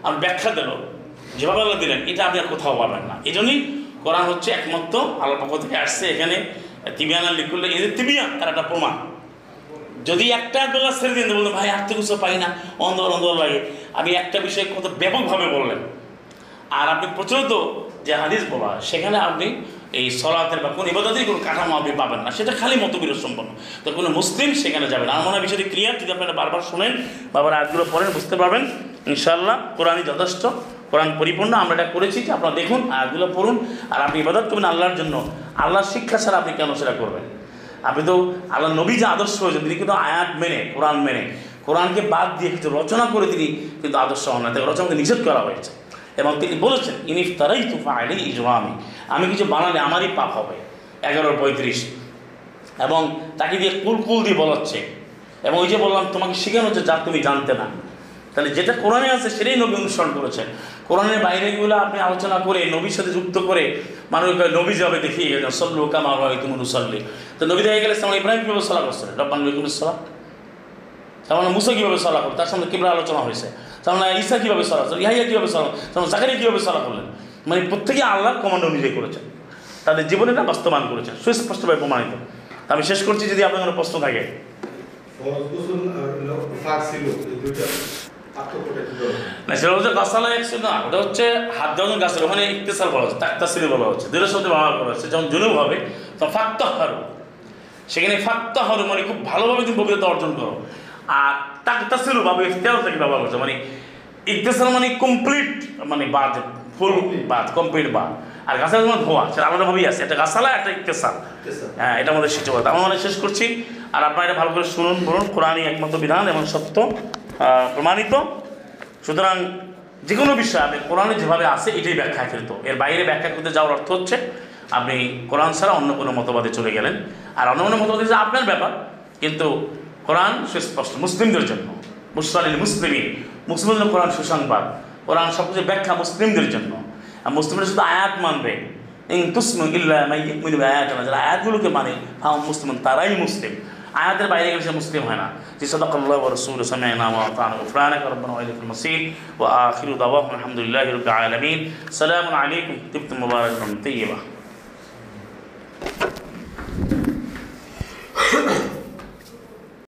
আর ব্যাখ্যা দিল, যেভাবে আল্লাহ দিলেন, এটা আপনি আর কোথাও পাবেন না। এই জন্যই কোরআন হচ্ছে একমাত্র আল্লাহ পক্ষ থেকে আসছে এখানে। তিবিয়ান লিখলে এই যে তিবিয়ান তার একটা প্রমাণ। যদি একটা বেলা ছেড়ে দিন বলতেন ভাই আর তো কিছু পাই না। অন্ধকার অন্ধকার লাগে। আমি একটা বিষয় কত ব্যাপকভাবে বললেন। আর আপনি প্রচলিত যে হাদিস বলা, সেখানে আপনি এই সলাতের বা কোন ইবাদতের কোনো কাঠামো আপনি পাবেন না। সেটা খালি মতবিরোধ সম্পন্ন। তো কোনো মুসলিম সেখানে যাবেন না। আমার মনে হয় বিষয়টি ক্লিয়ার যদি আপনারা বারবার শোনেন বাবার আয়াতগুলো পড়েন, বুঝতে পারবেন। ইনশাআল্লাহ, কোরআনই যথেষ্ট। কোরআন পরিপূর্ণ। আমরা এটা করেছি যে আপনারা দেখুন, আয়াতগুলো পড়ুন। আর আপনি ইবাদত করবেন আল্লাহর জন্য। আল্লাহর শিক্ষা ছাড়া আপনি কেন সেটা করবেন? আপনি তো আল্লাহ নবী যে আদর্শ হয়েছেন, তিনি কিন্তু আয়াত মেনে, কোরআন মেনে। কোরআনকে বাদ দিয়ে কিছু রচনা করে তিনি কিন্তু আদর্শ হন না, তাকে রচনাকে নিষেধ করা হয়েছে। এবং তিনি বলেছেন ইনিফ তারাই তুফা আইনি ইজমামি আমি কিছু বানালে আমারই পাপ হবে এগারো পঁয়ত্রিশ। এবং তাকে দিয়ে কুল কুল দিয়ে বলাচ্ছে। এবং ওই যে বললাম, তোমাকে শেখানো হচ্ছে যা তুমি জানতে না। তাহলে যেটা কোরআনে আছে সেটাই নবী অনুসরণ করেছেন। কোরআনের বাইরেগুলো আপনি আলোচনা করে, নবীর সাথে যুক্ত করে, মানুষ নবী যাবে দেখিয়ে গেছেন সল্লু কামা তুমি মুসল্লি তো নবী দেখে গেলে সামনে ইব্রাহিম কীভাবে সালা করছে? রব্বান সালাম সামনে মুসা কীভাবে সালা করল তার সামনে কিবরা আলোচনা হয়েছে। সামনে ঈসা কীভাবে সালা করল ইহাইয়া কীভাবে সালা সামনে জাকারিয়া কীভাবে সালা করলেন? মানে প্রত্যেকে আল্লাহ কমান্ড অনুযায়ী করেছেন। তাদের জীবনে এটা বাস্তবায়ন করেছেন। সুস্পষ্টভাবে প্রমাণিত। আমি শেষ করছি যদি আপনার কোনো প্রশ্ন থাকে। না সেটা হচ্ছে গাছালা একশো না ওটা হচ্ছে হাত দেওয়ার গাছের ওখানে ইকতেসাল বলা হচ্ছে তাকতাসিরি বলা হচ্ছে শব্দ ব্যবহার করা হচ্ছে যখন জুনুব হবে তখন ফাক্তাহারু সেখানে মানে খুব ভালোভাবে তুমি অর্জন করো আর তাকতাসিরু বাবু ইফতিয়ার থেকে ব্যবহার করছে মানে ইকতেসাল মানে কমপ্লিট মানে বাদ ফুল বাদ কমপ্লিট বাদ আর গাছালা তোমার ধোয়া সেটা আলাদাভাবেই আছে একটা গাছালা একটা ইকতেসাল। হ্যাঁ এটা আমাদের আমরা মানে শেষ করছি আর আপনারা এটা ভালো করে শুনুন বলুন কোরআনই একমাত্র বিধান এবং সত্য প্রমাণিত। সুতরাং যে কোনো বিষয় আপনি কোরআনে যেভাবে আসে এটাই ব্যাখ্যা কৃত এর বাইরে ব্যাখ্যা করতে যাওয়ার অর্থ হচ্ছে, আপনি কোরআন ছাড়া অন্য কোনো মতবাদে চলে গেলেন। আর অন্য কোনো মতবাদে যে আপনার ব্যাপার। কিন্তু কোরআন সুস্পষ্ট মুসলিমদের জন্য। মুসলিম মুসলিমই মুসলিমদের কোরআন সুসংবাদ। কোরআন সব কিছু ব্যাখ্যা মুসলিমদের জন্য। আর মুসলিমরা শুধু আয়াত মানবে। তুসনু ইল্লা আয়াতগুলোকে মানে মুসলিম, তারাই মুসলিম। আয়াতের বাইরে গেলে সে মুসলিম হয় না যে সাদাকাল্লাহু ওয়া রাসূলুহু সামি'না ওয়া আতা'না গুফরানাকা রাব্বানা ওয়া ইলাইকাল মাসির ওয়া আখিরু দাওয়াহুম আলহামদুলিল্লাহি রাব্বিল আলামিন সালামুন আলাইকুম তিবতুম মুবারাকাতুম তাইয়্যিবা